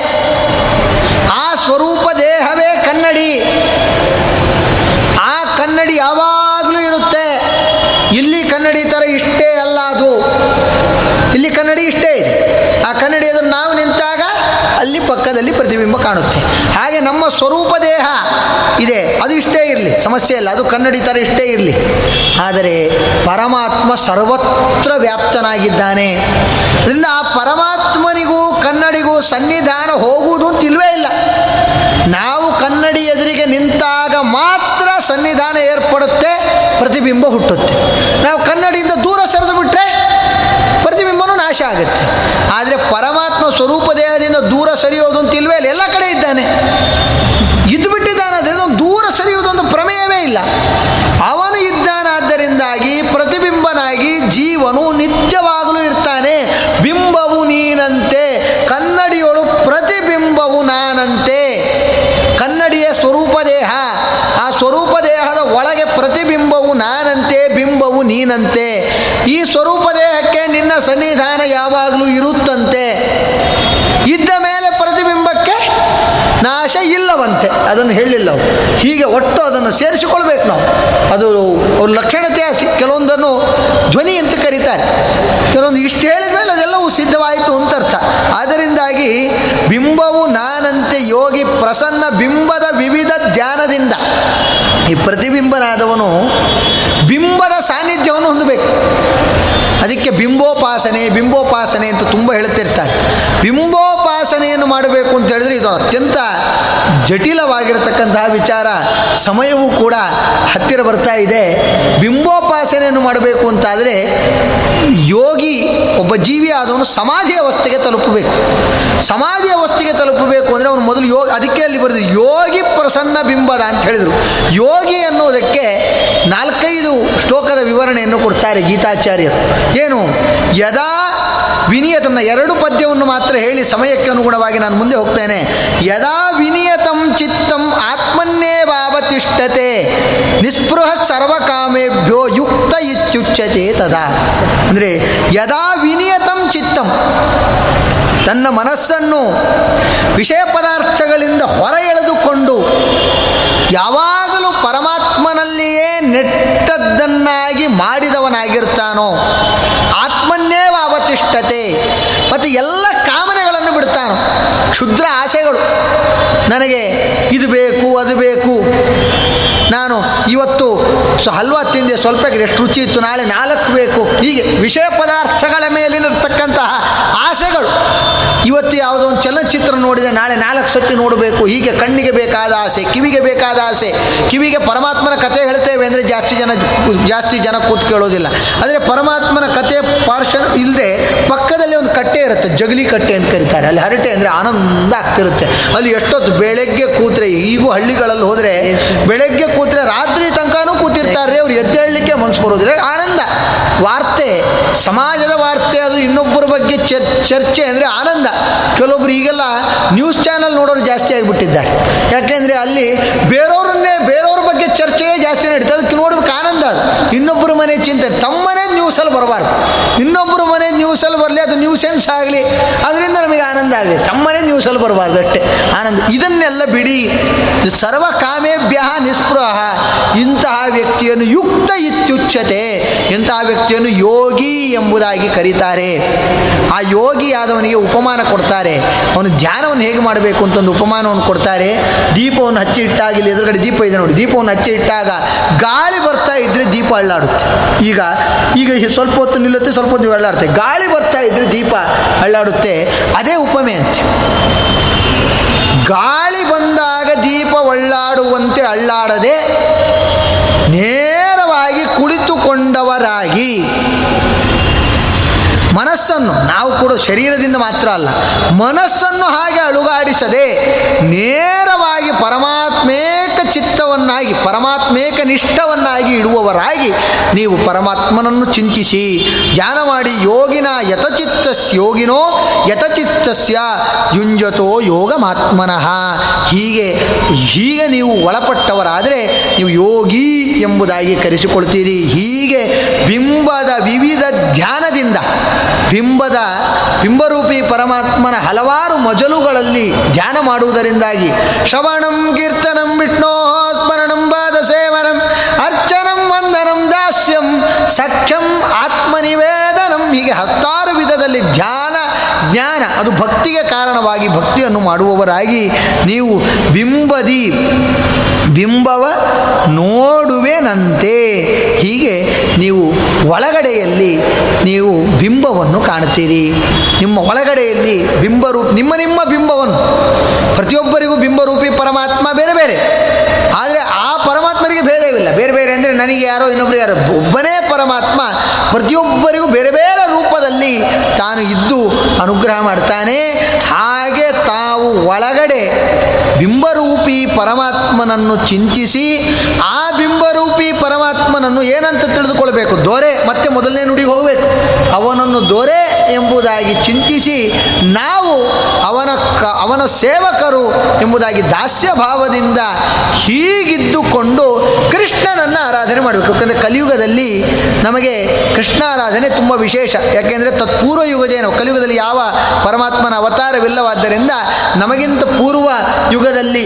ಆ ಸ್ವರೂಪ ದೇಹವೇ ಕನ್ನಡಿ. ಆ ಕನ್ನಡಿ ಇಲ್ಲಿ ಕನ್ನಡಿ ಥರ ಇಷ್ಟೇ ಅಲ್ಲ ಅದು. ಇಲ್ಲಿ ಕನ್ನಡಿ ಇಷ್ಟೇ ಇದೆ. ಆ ಕನ್ನಡಿ ಎದುರು ನಾವು ನಿಂತಾಗ ಅಲ್ಲಿ ಪಕ್ಕದಲ್ಲಿ ಪ್ರತಿಬಿಂಬ ಕಾಣುತ್ತೆ. ಹಾಗೆ ನಮ್ಮ ಸ್ವರೂಪ ದೇಹ ಇದೆ. ಅದು ಇಷ್ಟೇ ಇರಲಿ. ಸಮಸ್ಯೆ ಇಲ್ಲ. ಅದು ಕನ್ನಡಿ ಥರ ಇಷ್ಟೇ ಇರಲಿ. ಆದರೆ ಪರಮಾತ್ಮ ಸರ್ವತ್ರ ವ್ಯಾಪ್ತನಾಗಿದ್ದಾನೆ. ಅದರಿಂದ ಆ ಪರಮಾತ್ಮನಿಗೂ ಕನ್ನಡಿಗೂ ಸನ್ನಿಧಾನ ಹೋಗುವುದು ಅಂತ ಇಲ್ಲವೇ ಇಲ್ಲ. ನಾವು ಕನ್ನಡಿ ಎದುರಿಗೆ ನಿಂತಾಗ ಮಾತ್ರ ಸನ್ನಿಧಾನ ಏರ್ಪಡುತ್ತೆ, ಪ್ರತಿಬಿಂಬ ಹುಟ್ಟುತ್ತೆ. ನಾವು ಕನ್ನಡಿಯಿಂದ ದೂರ ಸರಿದು ಬಿಟ್ಟರೆ ಪ್ರತಿಬಿಂಬನೂ ನಾಶ ಆಗುತ್ತೆ. ಆದರೆ ಪರಮಾತ್ಮ ಸ್ವರೂಪ ದೇಹದಿಂದ ದೂರ ಸರಿಯೋದು ಅಂತ ಇಲ್ವೇ ಇಲ್ಲ, ಎಲ್ಲ ಕಡೆ ಇದ್ದಾನೆ. ಇದ್ದು ಬಿಟ್ಟಿದ್ದಾನೆ, ಅದರಿಂದ ದೂರ ಸರಿಯುವುದೊಂದು ಪ್ರಮೇಯವೇ ಇಲ್ಲ. ಅವನು ಇದ್ದಾನಾದ್ದರಿಂದಾಗಿ ಪ್ರತಿಬಿಂಬನಾಗಿ ಜೀವನು ಒಳಗೆ ನೀನಂತೆ. ಈ ಸ್ವರೂಪ ದೇಹಕ್ಕೆ ನಿನ್ನ ಸನ್ನಿಧಾನ ಯಾವಾಗಲೂ ಇರುತ್ತಂತೆ. ಇದ್ದ ಮೇಲೆ ಪ್ರತಿಬಿಂಬಕ್ಕೆ ನಾಶ ಇಲ್ಲವಂತೆ. ಅದನ್ನು ಹೇಳಿಲ್ಲ ಅವರು. ಹೀಗೆ ಒಟ್ಟು ಅದನ್ನು ಸೇರಿಸಿಕೊಳ್ಬೇಕು ನಾವು. ಅದು ಅವ್ರ ಲಕ್ಷಣತೆ ಕೆಲವೊಂದನ್ನು ಧ್ವನಿ ಅಂತ ಕರೀತಾರೆ. ಕೆಲವೊಂದು ಇಷ್ಟು ಹೇಳಿದ ಮೇಲೆ ಅದೆಲ್ಲವೂ ಸಿದ್ಧವಾಯಿತು ಅಂತ ಅರ್ಥ. ಅದರಿಂದಾಗಿ ಬಿಂಬವು ನಾನಂತೆ ಯೋಗಿ ಪ್ರಸನ್ನ ಬಿಂಬದ ವಿವಿಧ ಧ್ಯಾನದಿಂದ. ಈ ಪ್ರತಿಬಿಂಬನಾದವನು ಬಿಂಬದ ಸಾನ್ನಿಧ್ಯವನ್ನು ಹೊಂದಬೇಕು. ಅದಕ್ಕೆ ಬಿಂಬೋಪಾಸನೆ ಬಿಂಬೋಪಾಸನೆ ಅಂತ ತುಂಬ ಹೇಳ್ತಿರ್ತಾರೆ. ಬಿಂಬೋಪಾಸನೆಯನ್ನು ಮಾಡಬೇಕು ಅಂತ ಹೇಳಿದ್ರೆ ಇದು ಅತ್ಯಂತ ಜಟಿಲವಾಗಿರತಕ್ಕಂತಹ ವಿಚಾರ. ಸಮಯವೂ ಕೂಡ ಹತ್ತಿರ ಬರ್ತಾ ಇದೆ. ಬಿಂಬೋಪಾಸನೆಯನ್ನು ಮಾಡಬೇಕು ಅಂತಾದರೆ ಯೋಗಿ ಒಬ್ಬ ಜೀವಿ ಆದವನು ಸಮಾಧಿ ಅವಸ್ಥೆಗೆ ತಲುಪಬೇಕು. ಸಮಾಧಿ ಅವಸ್ಥೆಗೆ ತಲುಪಬೇಕು ಅಂದರೆ ಅವನು ಮೊದಲು ಯೋಗ, ಅದಕ್ಕೆ ಅಲ್ಲಿ ಬರೆದು ಯೋಗಿ ಪ್ರಸನ್ನ ಬಿಂಬದ ಅಂತ ಹೇಳಿದರು. ಯೋಗಿ ಅನ್ನೋದಕ್ಕೆ ನಾಲ್ಕೈದು ಶ್ಲೋಕದ ವಿವರಣೆಯನ್ನು ಕೊಡ್ತಾರೆ ಗೀತಾಚಾರ್ಯರು. ಏನು? ಯದಾ ವಿನಿಯತಂನ ಎರಡು ಪದ್ಯವನ್ನು ಮಾತ್ರ ಹೇಳಿ ಸಮಯಕ್ಕೆ ಅನುಗುಣವಾಗಿ ನಾನು ಮುಂದೆ ಹೋಗ್ತೇನೆ. ಯದಾ ವಿನಿಯತಂ ಚಿತ್ತಂ ಆತ್ಮನ್ನೇ ಭಾವತಿಷ್ಠತೆ ನಿಸ್ಪೃಹ ಸರ್ವಕಾಮೇಭ್ಯೋ ಯುಕ್ತ ಇತ್ಯುಚ್ಯತೆ ತದಾ. ಅಂದರೆ ಯದಾ ವಿನಿಯತಂ ಚಿತ್ತಂ ತನ್ನ ಮನಸ್ಸನ್ನು ವಿಷಯ ಪದಾರ್ಥಗಳಿಂದ ಹೊರ ಎಳೆದುಕೊಂಡು ಯಾವಾಗಲೂ ಪರಮಾತ್ಮನಲ್ಲಿಯೇ ನೆಟ್ಟದ್ದನ್ನಾಗಿ ಅವತಿಷ್ಠತೆ ಮತ್ತು ಎಲ್ಲ ಕಾಮನೆಗಳನ್ನು ಬಿಡ್ತಾನೆ. ಕ್ಷುದ್ರ ಆಸೆಗಳು. ನನಗೆ ಇದು ಬೇಕು ಅದು ಬೇಕು. ನಾನು ಇವತ್ತು ಹಲ್ವಾ ತಿಂದೆ, ಸ್ವಲ್ಪ ಎಷ್ಟು ರುಚಿ ಇತ್ತು, ನಾಳೆ ನಾಲ್ಕು ಬೇಕು. ಹೀಗೆ ವಿಷಯ ಪದಾರ್ಥಗಳ ಮೇಲಿನಿರ್ತಕ್ಕಂತಹ ಆಸೆಗಳು. ಇವತ್ತು ಯಾವುದೋ ಒಂದು ಚಲನಚಿತ್ರ ನೋಡಿದೆ, ನಾಳೆ ನಾಲ್ಕು ಸತಿ ನೋಡಬೇಕು. ಹೀಗೆ ಕಣ್ಣಿಗೆ ಬೇಕಾದ ಆಸೆ, ಕಿವಿಗೆ ಬೇಕಾದ ಆಸೆ. ಕಿವಿಗೆ ಪರಮಾತ್ಮನ ಕತೆ ಹೇಳ್ತೇವೆ ಅಂದರೆ ಜಾಸ್ತಿ ಜನ ಜಾಸ್ತಿ ಜನ ಕೂತ್ ಕೇಳೋದಿಲ್ಲ. ಆದರೆ ಪರಮಾತ್ಮನ ಕತೆ ಪಾರ್ಷನ್ ಇಲ್ಲದೆ ಪಕ್ಕದಲ್ಲಿ ಒಂದು ಕಟ್ಟೆ ಇರುತ್ತೆ, ಜಗಲಿ ಕಟ್ಟೆ ಅಂತ ಕರೀತಾರೆ. ಅಲ್ಲಿ ಹರಟೆ ಅಂದರೆ ಆನಂದ ಆಗ್ತಿರುತ್ತೆ. ಅಲ್ಲಿ ಎಷ್ಟೊತ್ತು ಬೆಳಗ್ಗೆ ಕೂತ್ರೆ, ಈಗೂ ಹಳ್ಳಿಗಳಲ್ಲಿ ಹೋದರೆ ಬೆಳಗ್ಗೆ ಕೂತ್ರೆ ರಾತ್ರಿ ತನಕನೂ ಕೂತಿರ್ತಾರೆ ಅವ್ರು ಎದ್ದೇಳಲಿಕ್ಕೆ ಮನಸ್ಸು ಬರೋದಿಲ್ಲ. ಆನಂದ. ವಾರ್ತೆ, ಸಮಾಜದ ವಾರ್ತೆ ಅದು ಇನ್ನೊಬ್ಬರ ಬಗ್ಗೆ ಚರ್, ಚರ್ಚೆ ಅಂದರೆ ಆನಂದ. ಕೆಲವೊಬ್ರು ಈಗೆಲ್ಲ ನ್ಯೂಸ್ ಚಾನಲ್ ನೋಡೋರು ಜಾಸ್ತಿ ಆಗಿಬಿಟ್ಟಿದ್ದಾರೆ. ಯಾಕೆಂದರೆ ಅಲ್ಲಿ ಬೇರೆಯವ್ರನ್ನೇ ಬೇರೆಯವ್ರ ಬಗ್ಗೆ ಚರ್ಚೆಯೇ ಜಾಸ್ತಿ ನಡೀತದೆ ಅದಕ್ಕೆ ನೋಡ್ಬೇಕು ಆನಂದ ಅದು ಇನ್ನೊಬ್ಬರ ಮನೆ ಚಿಂತೆ, ತಮ್ಮನೇ ನ್ಯೂಸಲ್ಲಿ ಬರಬಾರ್ದು. ಇನ್ನೊಬ್ಬರ ಮನೆ ನ್ಯೂಸಲ್ಲಿ ಬರಲಿ, ಅದು ನ್ಯೂಸೆನ್ಸ್ ಆಗಲಿ, ಅದರಿಂದ ನಮಗೆ ಆನಂದ ಆಗಲಿ ತಮ್ಮನೇ ನ್ಯೂಸಲ್ಲಿ ಬರಬಾರ್ದು ಅಷ್ಟೇ, ಆನಂದ. ಇದನ್ನೆಲ್ಲ ಬಿಡಿ. ಸರ್ವ ಕಾಮೇಭ್ಯ ನಿಸ್ಪೃಹ. ಇಂತಹ ವ್ಯಕ್ತಿಯನ್ನು ಯುಕ್ತ ಇತ್ಯುಚ್ಛತೆ ಇಂತಹ ವ್ಯಕ್ತಿಯನ್ನು ಯೋಗಿ ಎಂಬುದಾಗಿ ಕರೀತಾರೆ. ಆ ಯೋಗಿ ಆದವನಿಗೆ ಉಪಮಾನ ಕೊಡ್ತಾರೆ. ಅವನು ಧ್ಯಾನವನ್ನು ಹೇಗೆ ಮಾಡಬೇಕು ಅಂತ ಒಂದು ಉಪಮಾನವನ್ನು ಕೊಡ್ತಾರೆ. ದೀಪವನ್ನು ಹಚ್ಚಿ ಎದುರುಗಡೆ ದೀಪ ಇದೆ ನೋಡಿ, ದೀಪವನ್ನು ಹಚ್ಚಿ ಇಟ್ಟಾಗ ಗಾಳಿ ಬರ್ತಾ ಇದ್ರೆ ದೀಪ ಅಳ್ಳಾಡುತ್ತೆ. ಈಗ ಈಗ ಸ್ವಲ್ಪ ಹೊತ್ತು ನಿಲ್ಲುತ್ತೆ, ಸ್ವಲ್ಪ ಹೊತ್ತು ಅಳ್ಳಾಡುತ್ತೆ. ಗಾಳಿ ಬರ್ತಾ ಇದ್ರೆ ದೀಪ ಅಳ್ಳಾಡುತ್ತೆ. ಅದೇ ಉಪಮೆ ಅಂತೆ. ಗಾಳಿ ಬಂದಾಗ ದೀಪ ಒಳ್ಳಾಡುವಂತೆ ಅಳ್ಳಾಡದೆ ನೇರವಾಗಿ ಕುಳಿತುಕೊಂಡವರಾಗಿ ಮನಸ್ಸನ್ನು, ನಾವು ಕೂಡ ಶರೀರದಿಂದ ಮಾತ್ರ ಅಲ್ಲ, ಮನಸ್ಸನ್ನು ಹಾಗೆ ಅಳುಗಾಡಿಸದೆ ನೇರವಾಗಿ ಪರಮಾತ್ಮೇಕ ಚಿತ್ತವನ್ನಾಗಿ, ಪರಮಾತ್ಮೇಕ ನಿಷ್ಠವನ್ನಾಗಿ ಇಡುವವರಾಗಿ ನೀವು ಪರಮಾತ್ಮನನ್ನು ಚಿಂತಿಸಿ, ಧ್ಯಾನ ಮಾಡಿ, ಯೋಗಿನ ಯತಚಿತ್ತ ಯೋಗಿನೋ ಯತಚಿತ್ತಸ್ಯ ಯುಂಜತೋ ಯೋಗಮಾತ್ಮನಃ. ಹೀಗೆ ಹೀಗೆ ನೀವು ಒಳಪಟ್ಟವರಾದರೆ ನೀವು ಯೋಗಿ ಎಂಬುದಾಗಿ ಕರೆಸಿಕೊಳ್ತೀರಿ. ಹೀಗೆ ಬಿಂಬದ ವಿವಿಧ ಧ್ಯಾನದಿಂದ, ಬಿಂಬದ, ಬಿಂಬರೂಪಿ ಪರಮಾತ್ಮನ ಹಲವಾರು ಮಜಲುಗಳಲ್ಲಿ ಧ್ಯಾನ ಮಾಡುವುದರಿಂದಾಗಿ ಕೀರ್ತನಂ ವಿಷ್ಣೋ ಸ್ಮರಣಂ ಪಾದ ಸೇವನಂ ಅರ್ಚನಂ ವಂದನಂ ದಾಸ್ಯಂ ಸಖ್ಯಂ ಆತ್ಮನಿವೇದನಂ ಹೀಗೆ ಹತ್ತಾರು ವಿಧದಲ್ಲಿ ಧ್ಯಾನ ಜ್ಞಾನ, ಅದು ಭಕ್ತಿಗೆ ಕಾರಣವಾಗಿ ಭಕ್ತಿಯನ್ನು ಮಾಡುವವರಾಗಿ ನೀವು ಬಿಂಬದಿ, ಬಿಂಬವ ನೋಡುವೆನಂತೆ. ಹೀಗೆ ನೀವು ಒಳಗಡೆಯಲ್ಲಿ ನೀವು ಬಿಂಬವನ್ನು ಕಾಣ್ತೀರಿ ನಿಮ್ಮ ಒಳಗಡೆಯಲ್ಲಿ ಬಿಂಬರೂಪ, ನಿಮ್ಮ ನಿಮ್ಮ ಬಿಂಬವನ್ನು. ಪ್ರತಿಯೊಬ್ಬರಿಗೂ ಬಿಂಬರೂಪಿ ಪರಮಾತ್ಮ ಬೇರೆ ಬೇರೆ. ಭೇದವಿಲ್ಲ ಬೇರೆ ಬೇರೆ ಅಂದರೆ ನನಗೆ ಯಾರೋ ಇನ್ನೊಬ್ಬರು ಯಾರೋ. ಒಬ್ಬನೇ ಪರಮಾತ್ಮ ಪ್ರತಿಯೊಬ್ಬರಿಗೂ ಬೇರೆ ಬೇರೆ ರೂಪದಲ್ಲಿ ತಾನು ಇದ್ದು ಅನುಗ್ರಹ ಮಾಡ್ತಾನೆ. ಹಾಗೆ ತಾವು ಒಳಗಡೆ ಬಿಂಬರೂಪಿ ಪರಮಾತ್ಮನನ್ನು ಚಿಂತಿಸಿ ಆ ಬಿಂಬರೂಪಿ ಪರಮಾತ್ಮನನ್ನು ಏನಂತ ತಿಳಿದುಕೊಳ್ಬೇಕು ದೊರೆ, ಮತ್ತೆ ಮೊದಲನೇ ನುಡಿಗೆ ಹೋಗಬೇಕು. ಅವನನ್ನು ದೊರೆ ಎಂಬುದಾಗಿ ಚಿಂತಿಸಿ ನಾವು ಅವನ ಕ, ಅವನ ಸೇವಕರು ಎಂಬುದಾಗಿ ದಾಸ್ಯ ಭಾವದಿಂದ ಹೀಗಿದ್ದುಕೊಂಡು ಕೃಷ್ಣನ ಆರಾಧನೆ ಮಾಡಬೇಕು. ಯಾಕಂದರೆ ಕಲಿಯುಗದಲ್ಲಿ ನಮಗೆ ಕೃಷ್ಣ ಆರಾಧನೆ ತುಂಬ ವಿಶೇಷ. ಯಾಕೆಂದರೆ ತತ್ಪೂರ್ವ ಯುಗದೇನು ಕಲಿಯುಗದಲ್ಲಿ ಯಾವ ಪರಮಾತ್ಮನ ಅವತಾರವಿಲ್ಲವಾದ್ದರಿಂದ ನಮಗಿಂತ ಪೂರ್ವ ಯುಗದಲ್ಲಿ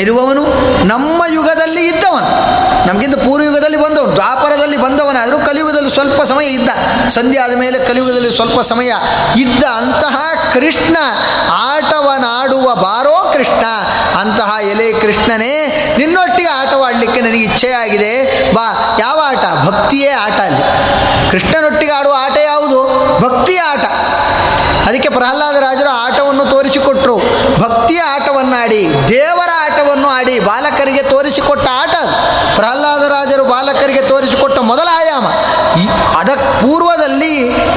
ಇರುವವನು ನಮ್ಮ ಯುಗದಲ್ಲಿ ಇದ್ದವನು. ನಮಗಿಂತ ಪೂರ್ವಯುಗದಲ್ಲಿ ಬಂದವನು, ದ್ವಾಪರದಲ್ಲಿ ಬಂದವನಾದರೂ ಕಲಿಯುಗದಲ್ಲಿ ಸ್ವಲ್ಪ ಸಮಯ ಇದ್ದ. ಸಂಧಿ ಆದ ಮೇಲೆ ಕಲಿಯುಗದಲ್ಲಿ ಸ್ವಲ್ಪ ಸಮಯ ಇದ್ದ ಅಂತಹ ಕೃಷ್ಣ, ಆಟವನಾಡುವ ಬಾರೋ ಕೃಷ್ಣ, ಅಂತಹ ಎಲೆ ಕೃಷ್ಣನೇ ನಿನ್ನೊಟ್ಟಿಗೆ ಆಟವಾಡಲಿಕ್ಕೆ ನನಗೆ ಇಚ್ಛೆಯಾಗಿದೆ. ಬಾ, ಯಾವ ಆಟ? ಭಕ್ತಿಯೇ ಆಟ ಅಲ್ಲಿ. ಕೃಷ್ಣನೊಟ್ಟಿಗೆ ಆಡುವ ಆಟ ಯಾವುದು? ಭಕ್ತಿಯ ಆಟ. ಅದಕ್ಕೆ ಪ್ರಹ್ಲಾದ ರಾಜರು ಆಟವನ್ನು ತೋರಿಸಿಕೊಟ್ರು. ಭಕ್ತಿಯ ಆಟವನ್ನಾಡಿ ದೇವರ ಆಟವನ್ನು ಆಡಿ ಬಾಲಕರಿಗೆ ತೋರಿಸಿಕೊಟ್ಟ ಆಟ. ಪ್ರಹ್ಲಾದರಾಜರು ಪ್ರಹ್ಲಾದ ರಾಜರು ಬಾಲಕರಿಗೆ ತೋರಿಸಿಕೊಟ್ಟ ಮೊದಲ ಆಯಾಮ. ಅದಕ್ಕೆ ಪೂರ್ವದಲ್ಲಿ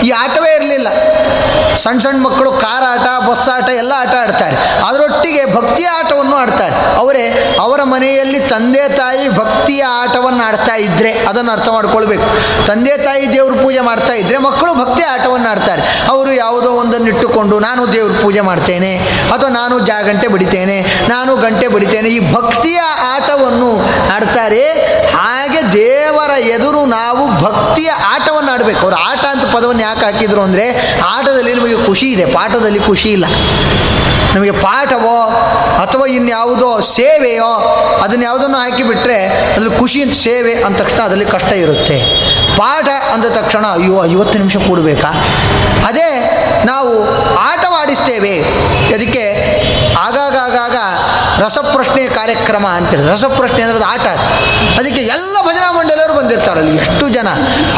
ಈ ಆಟವೇ ಇರಲಿಲ್ಲ. ಸಣ್ಣ ಸಣ್ಣ ಮಕ್ಕಳು ಕಾರ್ ಆಟ, ಬಸ್ ಆಟ ಎಲ್ಲ ಆಟ ಆಡ್ತಾರೆ. ಅದರೊಟ್ಟಿಗೆ ಭಕ್ತಿಯ ಆಟವನ್ನು ಆಡ್ತಾರೆ. ಅವರೇ, ಅವರ ಮನೆಯಲ್ಲಿ ತಂದೆ ತಾಯಿ ಭಕ್ತಿಯ ಆಟವನ್ನು ಆಡ್ತಾ ಇದ್ದರೆ ಅದನ್ನು ಅರ್ಥ ಮಾಡ್ಕೊಳ್ಬೇಕು. ತಂದೆ ತಾಯಿ ದೇವ್ರ ಪೂಜೆ ಮಾಡ್ತಾ ಇದ್ದರೆ ಮಕ್ಕಳು ಭಕ್ತಿಯ ಆಟವನ್ನು ಆಡ್ತಾರೆ. ಅವರು ಯಾವುದೋ ಒಂದನ್ನು ಇಟ್ಟುಕೊಂಡು, ನಾನು ದೇವ್ರ ಪೂಜೆ ಮಾಡ್ತೇನೆ ಅಥವಾ ನಾನು ಜಾ ಗಂಟೆ ಬಡಿತೇನೆ, ನಾನು ಗಂಟೆ ಬಡಿತೇನೆ, ಈ ಭಕ್ತಿಯ ಆಟವನ್ನು ಆಡ್ತಾರೆ. ದೇವರ ಎದುರು ನಾವು ಭಕ್ತಿಯ ಆಟವನ್ನು ಆಡಬೇಕು. ಅವರು ಆಟ ಅಂತ ಪದವನ್ನು ಯಾಕೆ ಹಾಕಿದ್ರು ಅಂದರೆ ಆಟದಲ್ಲಿ ನಮಗೆ ಖುಷಿ ಇದೆ, ಪಾಠದಲ್ಲಿ ಖುಷಿ ಇಲ್ಲ. ನಮಗೆ ಪಾಠವೋ ಅಥವಾ ಇನ್ಯಾವುದೋ ಸೇವೆಯೋ ಅದನ್ನು ಯಾವುದನ್ನು ಹಾಕಿಬಿಟ್ರೆ ಅದ್ರಲ್ಲಿ ಖುಷಿ ಅಂತ ಸೇವೆ ಅಂದ ತಕ್ಷಣ ಅದರಲ್ಲಿ ಕಷ್ಟ ಇರುತ್ತೆ. ಪಾಠ ಅಂದ ತಕ್ಷಣ ಅಯ್ಯೋ, ಐವತ್ತು ನಿಮಿಷ ಕೂಡಬೇಕಾ? ಅದೇ ನಾವು ಆಟವಾಡಿಸ್ತೇವೆ. ಅದಕ್ಕೆ ರಸಪ್ರಶ್ನೆ ಕಾರ್ಯಕ್ರಮ ಅಂತೇಳಿ. ರಸಪ್ರಶ್ನೆ ಅಂದರೆ ಅದು ಆಟ. ಅದಕ್ಕೆ ಎಲ್ಲ ಭಜನಾ ಮಂಡಳಿಯವರು ಬಂದಿರ್ತಾರಲ್ಲಿ ಎಷ್ಟು ಜನ?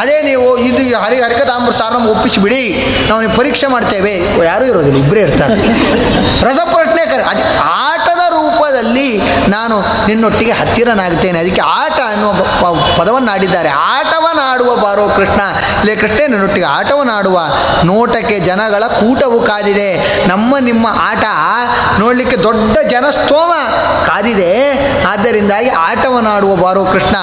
ಅದೇ ನೀವು ಇದು ಹರಿ ಹರಿಕತಾಂಬ್ರ ಸಾರ್ ನಮ್ಗೆ ಒಪ್ಪಿಸಿಬಿಡಿ ನಾವು ನೀವು ಪರೀಕ್ಷೆ ಮಾಡ್ತೇವೆ. ಯಾರೂ ಇರೋದಿಲ್ಲ ಇಬ್ಬರೇ ಇರ್ತಾರೆ. ರಸಪ್ರಶ್ನೆ ಕರೆ, ಅದು ಆಟದ ರೂಪದಲ್ಲಿ ನಾನು ನಿನ್ನೊಟ್ಟಿಗೆ ಹತ್ತಿರನಾಗುತ್ತೇನೆ ಅದಕ್ಕೆ ಆಟ ಅನ್ನುವ ಪದವನ್ನು ಆಡಿದ್ದಾರೆ ಆಟವನ್ನಾಡುವ ಬಾರೋ ಕೃಷ್ಣ. ಇಲ್ಲೇ ಕೃಷ್ಣ ನಿನ್ನೊಟ್ಟಿಗೆ ಆಟವನ್ನಾಡುವ ನೋಟಕ್ಕೆ ಜನಗಳ ಕೂಟವು ಕಾದಿದೆ. ನಮ್ಮ ನಿಮ್ಮ ಆಟ ನೋಡಲಿಕ್ಕೆ ದೊಡ್ಡ ಜನಸ್ತೋಮ ಕಾದಿದೆ. ಆದ್ದರಿಂದಾಗಿ ಆಟವನ್ನಾಡುವ ಬಾರೋ ಕೃಷ್ಣ.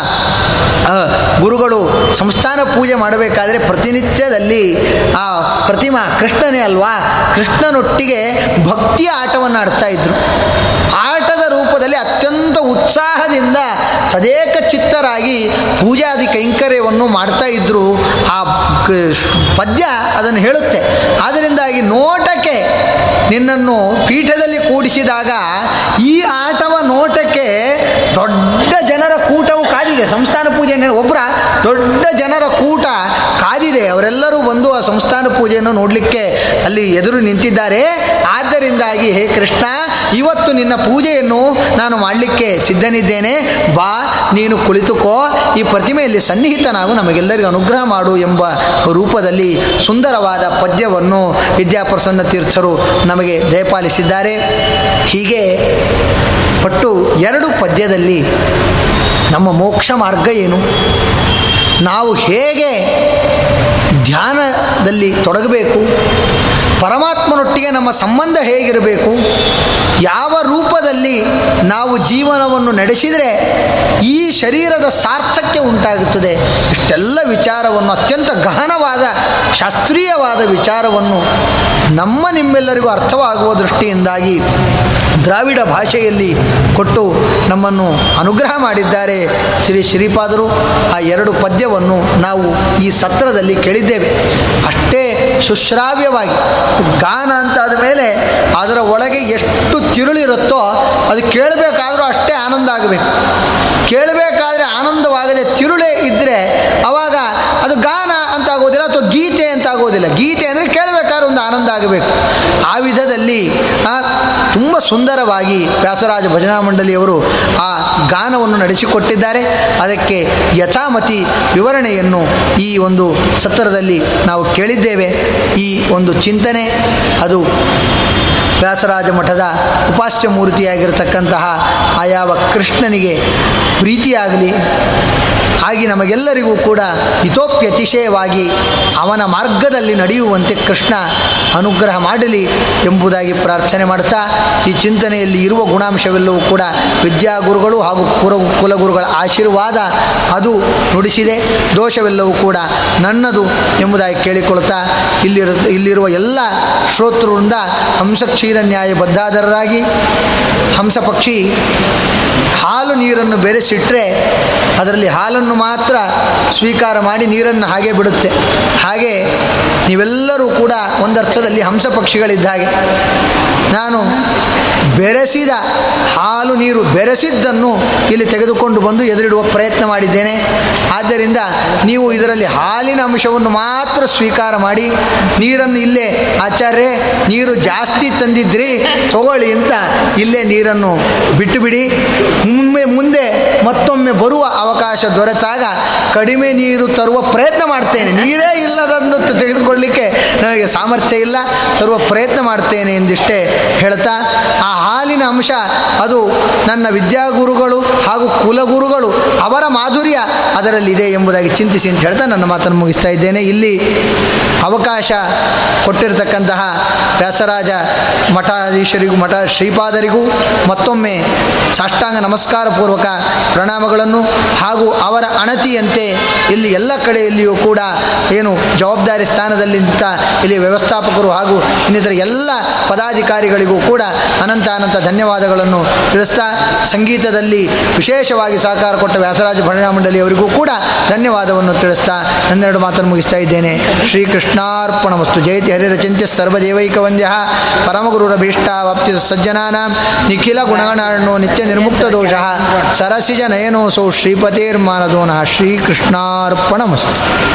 ಗುರುಗಳು ಸಂಸ್ಥಾನ ಪೂಜೆ ಮಾಡಬೇಕಾದ್ರೆ ಪ್ರತಿನಿತ್ಯದಲ್ಲಿ ಆ ಪ್ರತಿಮಾ ಕೃಷ್ಣನೇ ಅಲ್ವಾ? ಕೃಷ್ಣನೊಟ್ಟಿಗೆ ಭಕ್ತಿಯ ಆಟವನ್ನು ಆಡ್ತಾ ಇದ್ರು. ಆಟದ ರೂಪದಲ್ಲಿ ಅತ್ಯಂತ ಉತ್ಸಾಹದಿಂದ ತದೇಕ ಚಿತ್ತರಾಗಿ ಪೂಜಾದಿ ಕೈಂಕರ್ಯವನ್ನು ಮಾಡ್ತಾ ಇದ್ರು. ಆ ಪದ್ಯ ಅದನ್ನು ಹೇಳುತ್ತೆ. ಆದ್ದರಿಂದಾಗಿ ನೋಟಕ್ಕೆ ನಿನ್ನನ್ನು ಪೀಠದಲ್ಲಿ ಕೂಡಿಸಿದಾಗ ಈ ಆಟವ ಜನರ ಕಾದಿದೆ ಸಂಸ್ಥಾನ ಪೂಜೆ ಒಬ್ಬರ ದೊಡ್ಡ ಜನರ ಕೂಟ ಕಾದಿದೆ. ಅವರೆಲ್ಲರೂ ಬಂದು ಆ ಸಂಸ್ಥಾನ ಪೂಜೆಯನ್ನು ನೋಡಲಿಕ್ಕೆ ಅಲ್ಲಿ ಎದುರು ನಿಂತಿದ್ದಾರೆ. ಆದ್ದರಿಂದಾಗಿ ಹೇ ಕೃಷ್ಣ, ಇವತ್ತು ನಿನ್ನ ಪೂಜೆಯನ್ನು ನಾನು ಮಾಡಲಿಕ್ಕೆ ಸಿದ್ಧನಿದ್ದೇನೆ. ಬಾ, ನೀನು ಕುಳಿತುಕೋ. ಈ ಪ್ರತಿಮೆಯಲ್ಲಿ ಸನ್ನಿಹಿತನಾಗು. ನಮಗೆಲ್ಲರಿಗೂ ಅನುಗ್ರಹ ಮಾಡು ಎಂಬ ರೂಪದಲ್ಲಿ ಸುಂದರವಾದ ಪದ್ಯವನ್ನು ವಿದ್ಯಾಪ್ರಸನ್ನ ತೀರ್ಥರು ನಮಗೆ ದಯಪಾಲಿಸಿದ್ದಾರೆ. ಹೀಗೆ ಒಟ್ಟು ಎರಡು ಪದ್ಯದಲ್ಲಿ ನಮ್ಮ ಮೋಕ್ಷ ಮಾರ್ಗ ಏನು? ನಾವು ಹೇಗೆ ಧ್ಯಾನದಲ್ಲಿ ತೊಡಗಬೇಕು? ಪರಮಾತ್ಮನೊಟ್ಟಿಗೆ ನಮ್ಮ ಸಂಬಂಧ ಹೇಗಿರಬೇಕು? ಯಾವ ರೂಪದಲ್ಲಿ ನಾವು ಜೀವನವನ್ನು ನಡೆಸಿದರೆ ಈ ಶರೀರದ ಸಾರ್ಥಕ್ಯ ಉಂಟಾಗುತ್ತದೆ? ಇಷ್ಟೆಲ್ಲ ವಿಚಾರವನ್ನು, ಅತ್ಯಂತ ಗಹನವಾದ, ಶಾಸ್ತ್ರೀಯವಾದ ವಿಚಾರವನ್ನು ನಮ್ಮ ನಿಮ್ಮೆಲ್ಲರಿಗೂ ಅರ್ಥವಾಗುವ ದೃಷ್ಟಿಯಿಂದಾಗಿ ದ್ರಾವಿಡ ಭಾಷೆಯಲ್ಲಿ ಕೊಟ್ಟು ನಮ್ಮನ್ನು ಅನುಗ್ರಹ ಮಾಡಿದ್ದಾರೆ ಶ್ರೀ ಶ್ರೀಪಾದರು. ಆ ಎರಡು ಪದ್ಯವನ್ನು ನಾವು ಈ ಸತ್ರದಲ್ಲಿ ಕೇಳಿದ್ದೇವೆ. ಅಷ್ಟೇ ಸುಶ್ರಾವ್ಯವಾಗಿ ಗಾನ ಅಂತಾದ ಮೇಲೆ ಅದರ ಒಳಗೆ ಎಷ್ಟು ತಿರುಳಿರುತ್ತೋ ಅದು ಕೇಳಬೇಕಾದರೂ ಅಷ್ಟೇ ಆನಂದ ಆಗಬೇಕು. ಕೇಳಬೇಕಾದ್ರೆ ಆನಂದವಾಗದೆ ತಿರುಳೆ ಇದ್ದರೆ ಅವಾಗ ಅದು ಗಾನ ಅಂತ ಆಗೋದಿಲ್ಲ ಅಥವಾ ಗೀತೆ ಅಂತ ಆಗೋದಿಲ್ಲ ಗೀತೆ ಅಂದರೆ ಕೇಳಬೇಕಾದ್ರೆ ಒಂದು ಆನಂದ ಆಗಬೇಕು. ಆ ವಿಧದಲ್ಲಿ ತುಂಬ ಸುಂದರವಾಗಿ ವ್ಯಾಸರಾಜ ಭಜನಾ ಮಂಡಳಿಯವರು ಆ ಗಾನವನ್ನು ನಡೆಸಿಕೊಟ್ಟಿದ್ದಾರೆ. ಅದಕ್ಕೆ ಯಥಾಮತಿ ವಿವರಣೆಯನ್ನು ಈ ಒಂದು ಸತ್ರದಲ್ಲಿ ನಾವು ಕೇಳಿದ್ದೇವೆ. ಈ ಒಂದು ಚಿಂತನೆ, ಅದು ವ್ಯಾಸರಾಜ ಮಠದ ಉಪಾಸ್ಯ ಮೂರ್ತಿಯಾಗಿರತಕ್ಕಂತಹ ಆ ಯಾವ ಕೃಷ್ಣನಿಗೆ ಪ್ರೀತಿಯಾಗಲಿ. ಹಾಗೆ ನಮಗೆಲ್ಲರಿಗೂ ಕೂಡ ಹಿತೋಪ್ಯತಿಶಯವಾಗಿ ಅವನ ಮಾರ್ಗದಲ್ಲಿ ನಡೆಯುವಂತೆ ಕೃಷ್ಣ ಅನುಗ್ರಹ ಮಾಡಲಿ ಎಂಬುದಾಗಿ ಪ್ರಾರ್ಥನೆ ಮಾಡ್ತಾ ಈ ಚಿಂತನೆಯಲ್ಲಿ ಇರುವ ಗುಣಾಂಶವೆಲ್ಲವೂ ಕೂಡ ವಿದ್ಯಾಗುರುಗಳು ಹಾಗೂ ಕುರ ಕುಲಗುರುಗಳ ಆಶೀರ್ವಾದ ಅದು ನುಡಿಸಿದೆ, ದೋಷವೆಲ್ಲವೂ ಕೂಡ ನನ್ನದು ಎಂಬುದಾಗಿ ಕೇಳಿಕೊಳ್ತಾ ಇಲ್ಲಿರ, ಇಲ್ಲಿರುವ ಎಲ್ಲ ಶ್ರೋತೃವೃಂದ ಹಂಸಕ್ಷೀರ ನ್ಯಾಯ ಬದ್ಧಾದರರಾಗಿ ಹಂಸ ಪಕ್ಷಿ ಹಾಲು ನೀರನ್ನು ಬೆರೆಸಿಟ್ಟರೆ ಅದರಲ್ಲಿ ಹಾಲನ್ನು ಮಾತ್ರ ಸ್ವೀಕಾರ ಮಾಡಿ ನೀರನ್ನು ಹಾಗೆ ಬಿಡುತ್ತೆ. ಹಾಗೆ ನೀವೆಲ್ಲರೂ ಕೂಡ ಒಂದರ್ಥದಲ್ಲಿ ಹಂಸ ಪಕ್ಷಿಗಳಿದ್ದ ಹಾಗೆ. ನಾನು ಬೆರೆಸಿದ ಹಾಲು ನೀರು ಬೆರೆಸಿದ್ದನ್ನು ಇಲ್ಲಿ ತೆಗೆದುಕೊಂಡು ಬಂದು ಎದುರಿಡುವ ಪ್ರಯತ್ನ ಮಾಡಿದ್ದೇನೆ. ಆದ್ದರಿಂದ ನೀವು ಇದರಲ್ಲಿ ಹಾಲಿನ ಅಂಶವನ್ನು ಮಾತ್ರ ಸ್ವೀಕಾರ ಮಾಡಿ, ನೀರನ್ನು ಇಲ್ಲೇ ಆಚಾರ್ಯ ನೀರು ಜಾಸ್ತಿ ತಂದಿದ್ರಿ, ತಗೊಳ್ಳಿ ಅಂತ ಇಲ್ಲೇ ನೀರನ್ನು ಬಿಟ್ಟುಬಿಡಿ. ಮುಂದೆ ಮುಂದೆ ಮತ್ತೊಮ್ಮೆ ಬರುವ ಅವಕಾಶ ದೊರೆತಾಗ ಕಡಿಮೆ ನೀರು ತರುವ ಪ್ರಯತ್ನ ಮಾಡ್ತೇನೆ. ನೀರೇ ಇಲ್ಲದನ್ನು ತೆಗೆದುಕೊಳ್ಳಿಕ್ಕೆ ನನಗೆ ಸಾಮರ್ಥ್ಯ ಇಲ್ಲ. ತರುವ ಪ್ರಯತ್ನ ಮಾಡ್ತೇನೆ ಎಂದಿಷ್ಟೇ ಹೇಳ್ತಾ, ಆ ಹಾಲಿನ ಅಂಶ ಅದು ನನ್ನ ವಿದ್ಯಾಗುರುಗಳು ಹಾಗೂ ಕುಲಗುರುಗಳು ಅವರ ಮಾಧುರ್ಯ ಅದರಲ್ಲಿದೆ ಎಂಬುದಾಗಿ ಚಿಂತಿಸಿ ಅಂತ ಹೇಳ್ತಾ ನನ್ನ ಮಾತನ್ನು ಮುಗಿಸ್ತಾ ಇದ್ದೇನೆ. ಇಲ್ಲಿ ಅವಕಾಶ ಕೊಟ್ಟಿರತಕ್ಕಂತಹ ವ್ಯಾಸರಾಜ ಮಠಾಧೀಶರಿಗೂ, ಮಠ ಶ್ರೀಪಾದರಿಗೂ ಮತ್ತೊಮ್ಮೆ ಸಾಷ್ಟಾಂಗ ನಮಸ್ಕಾರ ಪೂರ್ವಕ ಪ್ರಣಾಮಗಳನ್ನು ಹಾಗೂ ಅವರ ಅಣತಿಯಂತೆ ಇಲ್ಲಿ ಎಲ್ಲ ಕಡೆಯಲ್ಲಿಯೂ ಕೂಡ ಏನು ಜವಾಬ್ದಾರಿ ಸ್ಥಾನದಲ್ಲಿಂತ ಇಲ್ಲಿ ವ್ಯವಸ್ಥಾಪಕರು ಹಾಗೂ ಇನ್ನಿತರ ಎಲ್ಲ ಪದಾಧಿಕಾರಿಗಳಿಗೂ ಕೂಡ ಅನಂತ ಧನ್ಯವಾದಗಳನ್ನು ತಿಳಿಸ್ತಾ ಸಂಗೀತದಲ್ಲಿ ವಿಶೇಷವಾಗಿ ಸಹಕಾರ ಕೊಟ್ಟ ವ್ಯಾಸರಾಜ ಅವರಿಗೂ ಕೂಡ ಧನ್ಯವಾದವನ್ನು ತಿಳಿಸ್ತಾ ನನ್ನೆರಡು ಮಾತನ್ನು ಮುಗಿಸ್ತಾ ಇದ್ದೇನೆ. ಶ್ರೀಕೃಷ್ಣಾರ್ಪಣ ವಸ್ತು. ಜಯತಿ ಹರಿರಚಿಂತ್ಯ ಸರ್ವದೇವೈಕ ವಂದ್ಯ. ಪರಮಗುರುರಭೀಷ್ಟ ವಾಪ್ತಿ ಸಜ್ಜನಾನ. ನಿಖಿಲ ಗುಣಗಣಾರ್ಣೋ ನಿತ್ಯ ನಿರ್ಮುಕ್ತ ದೋಷ. ಸರಸಿಜ ನಯನೋಸೌ ಶ್ರೀಪತೇರ್ಮಾನದೋನಃ ಶ್ರೀಕೃಷ್ಣಾರ್ಪಣಮಸ್ತು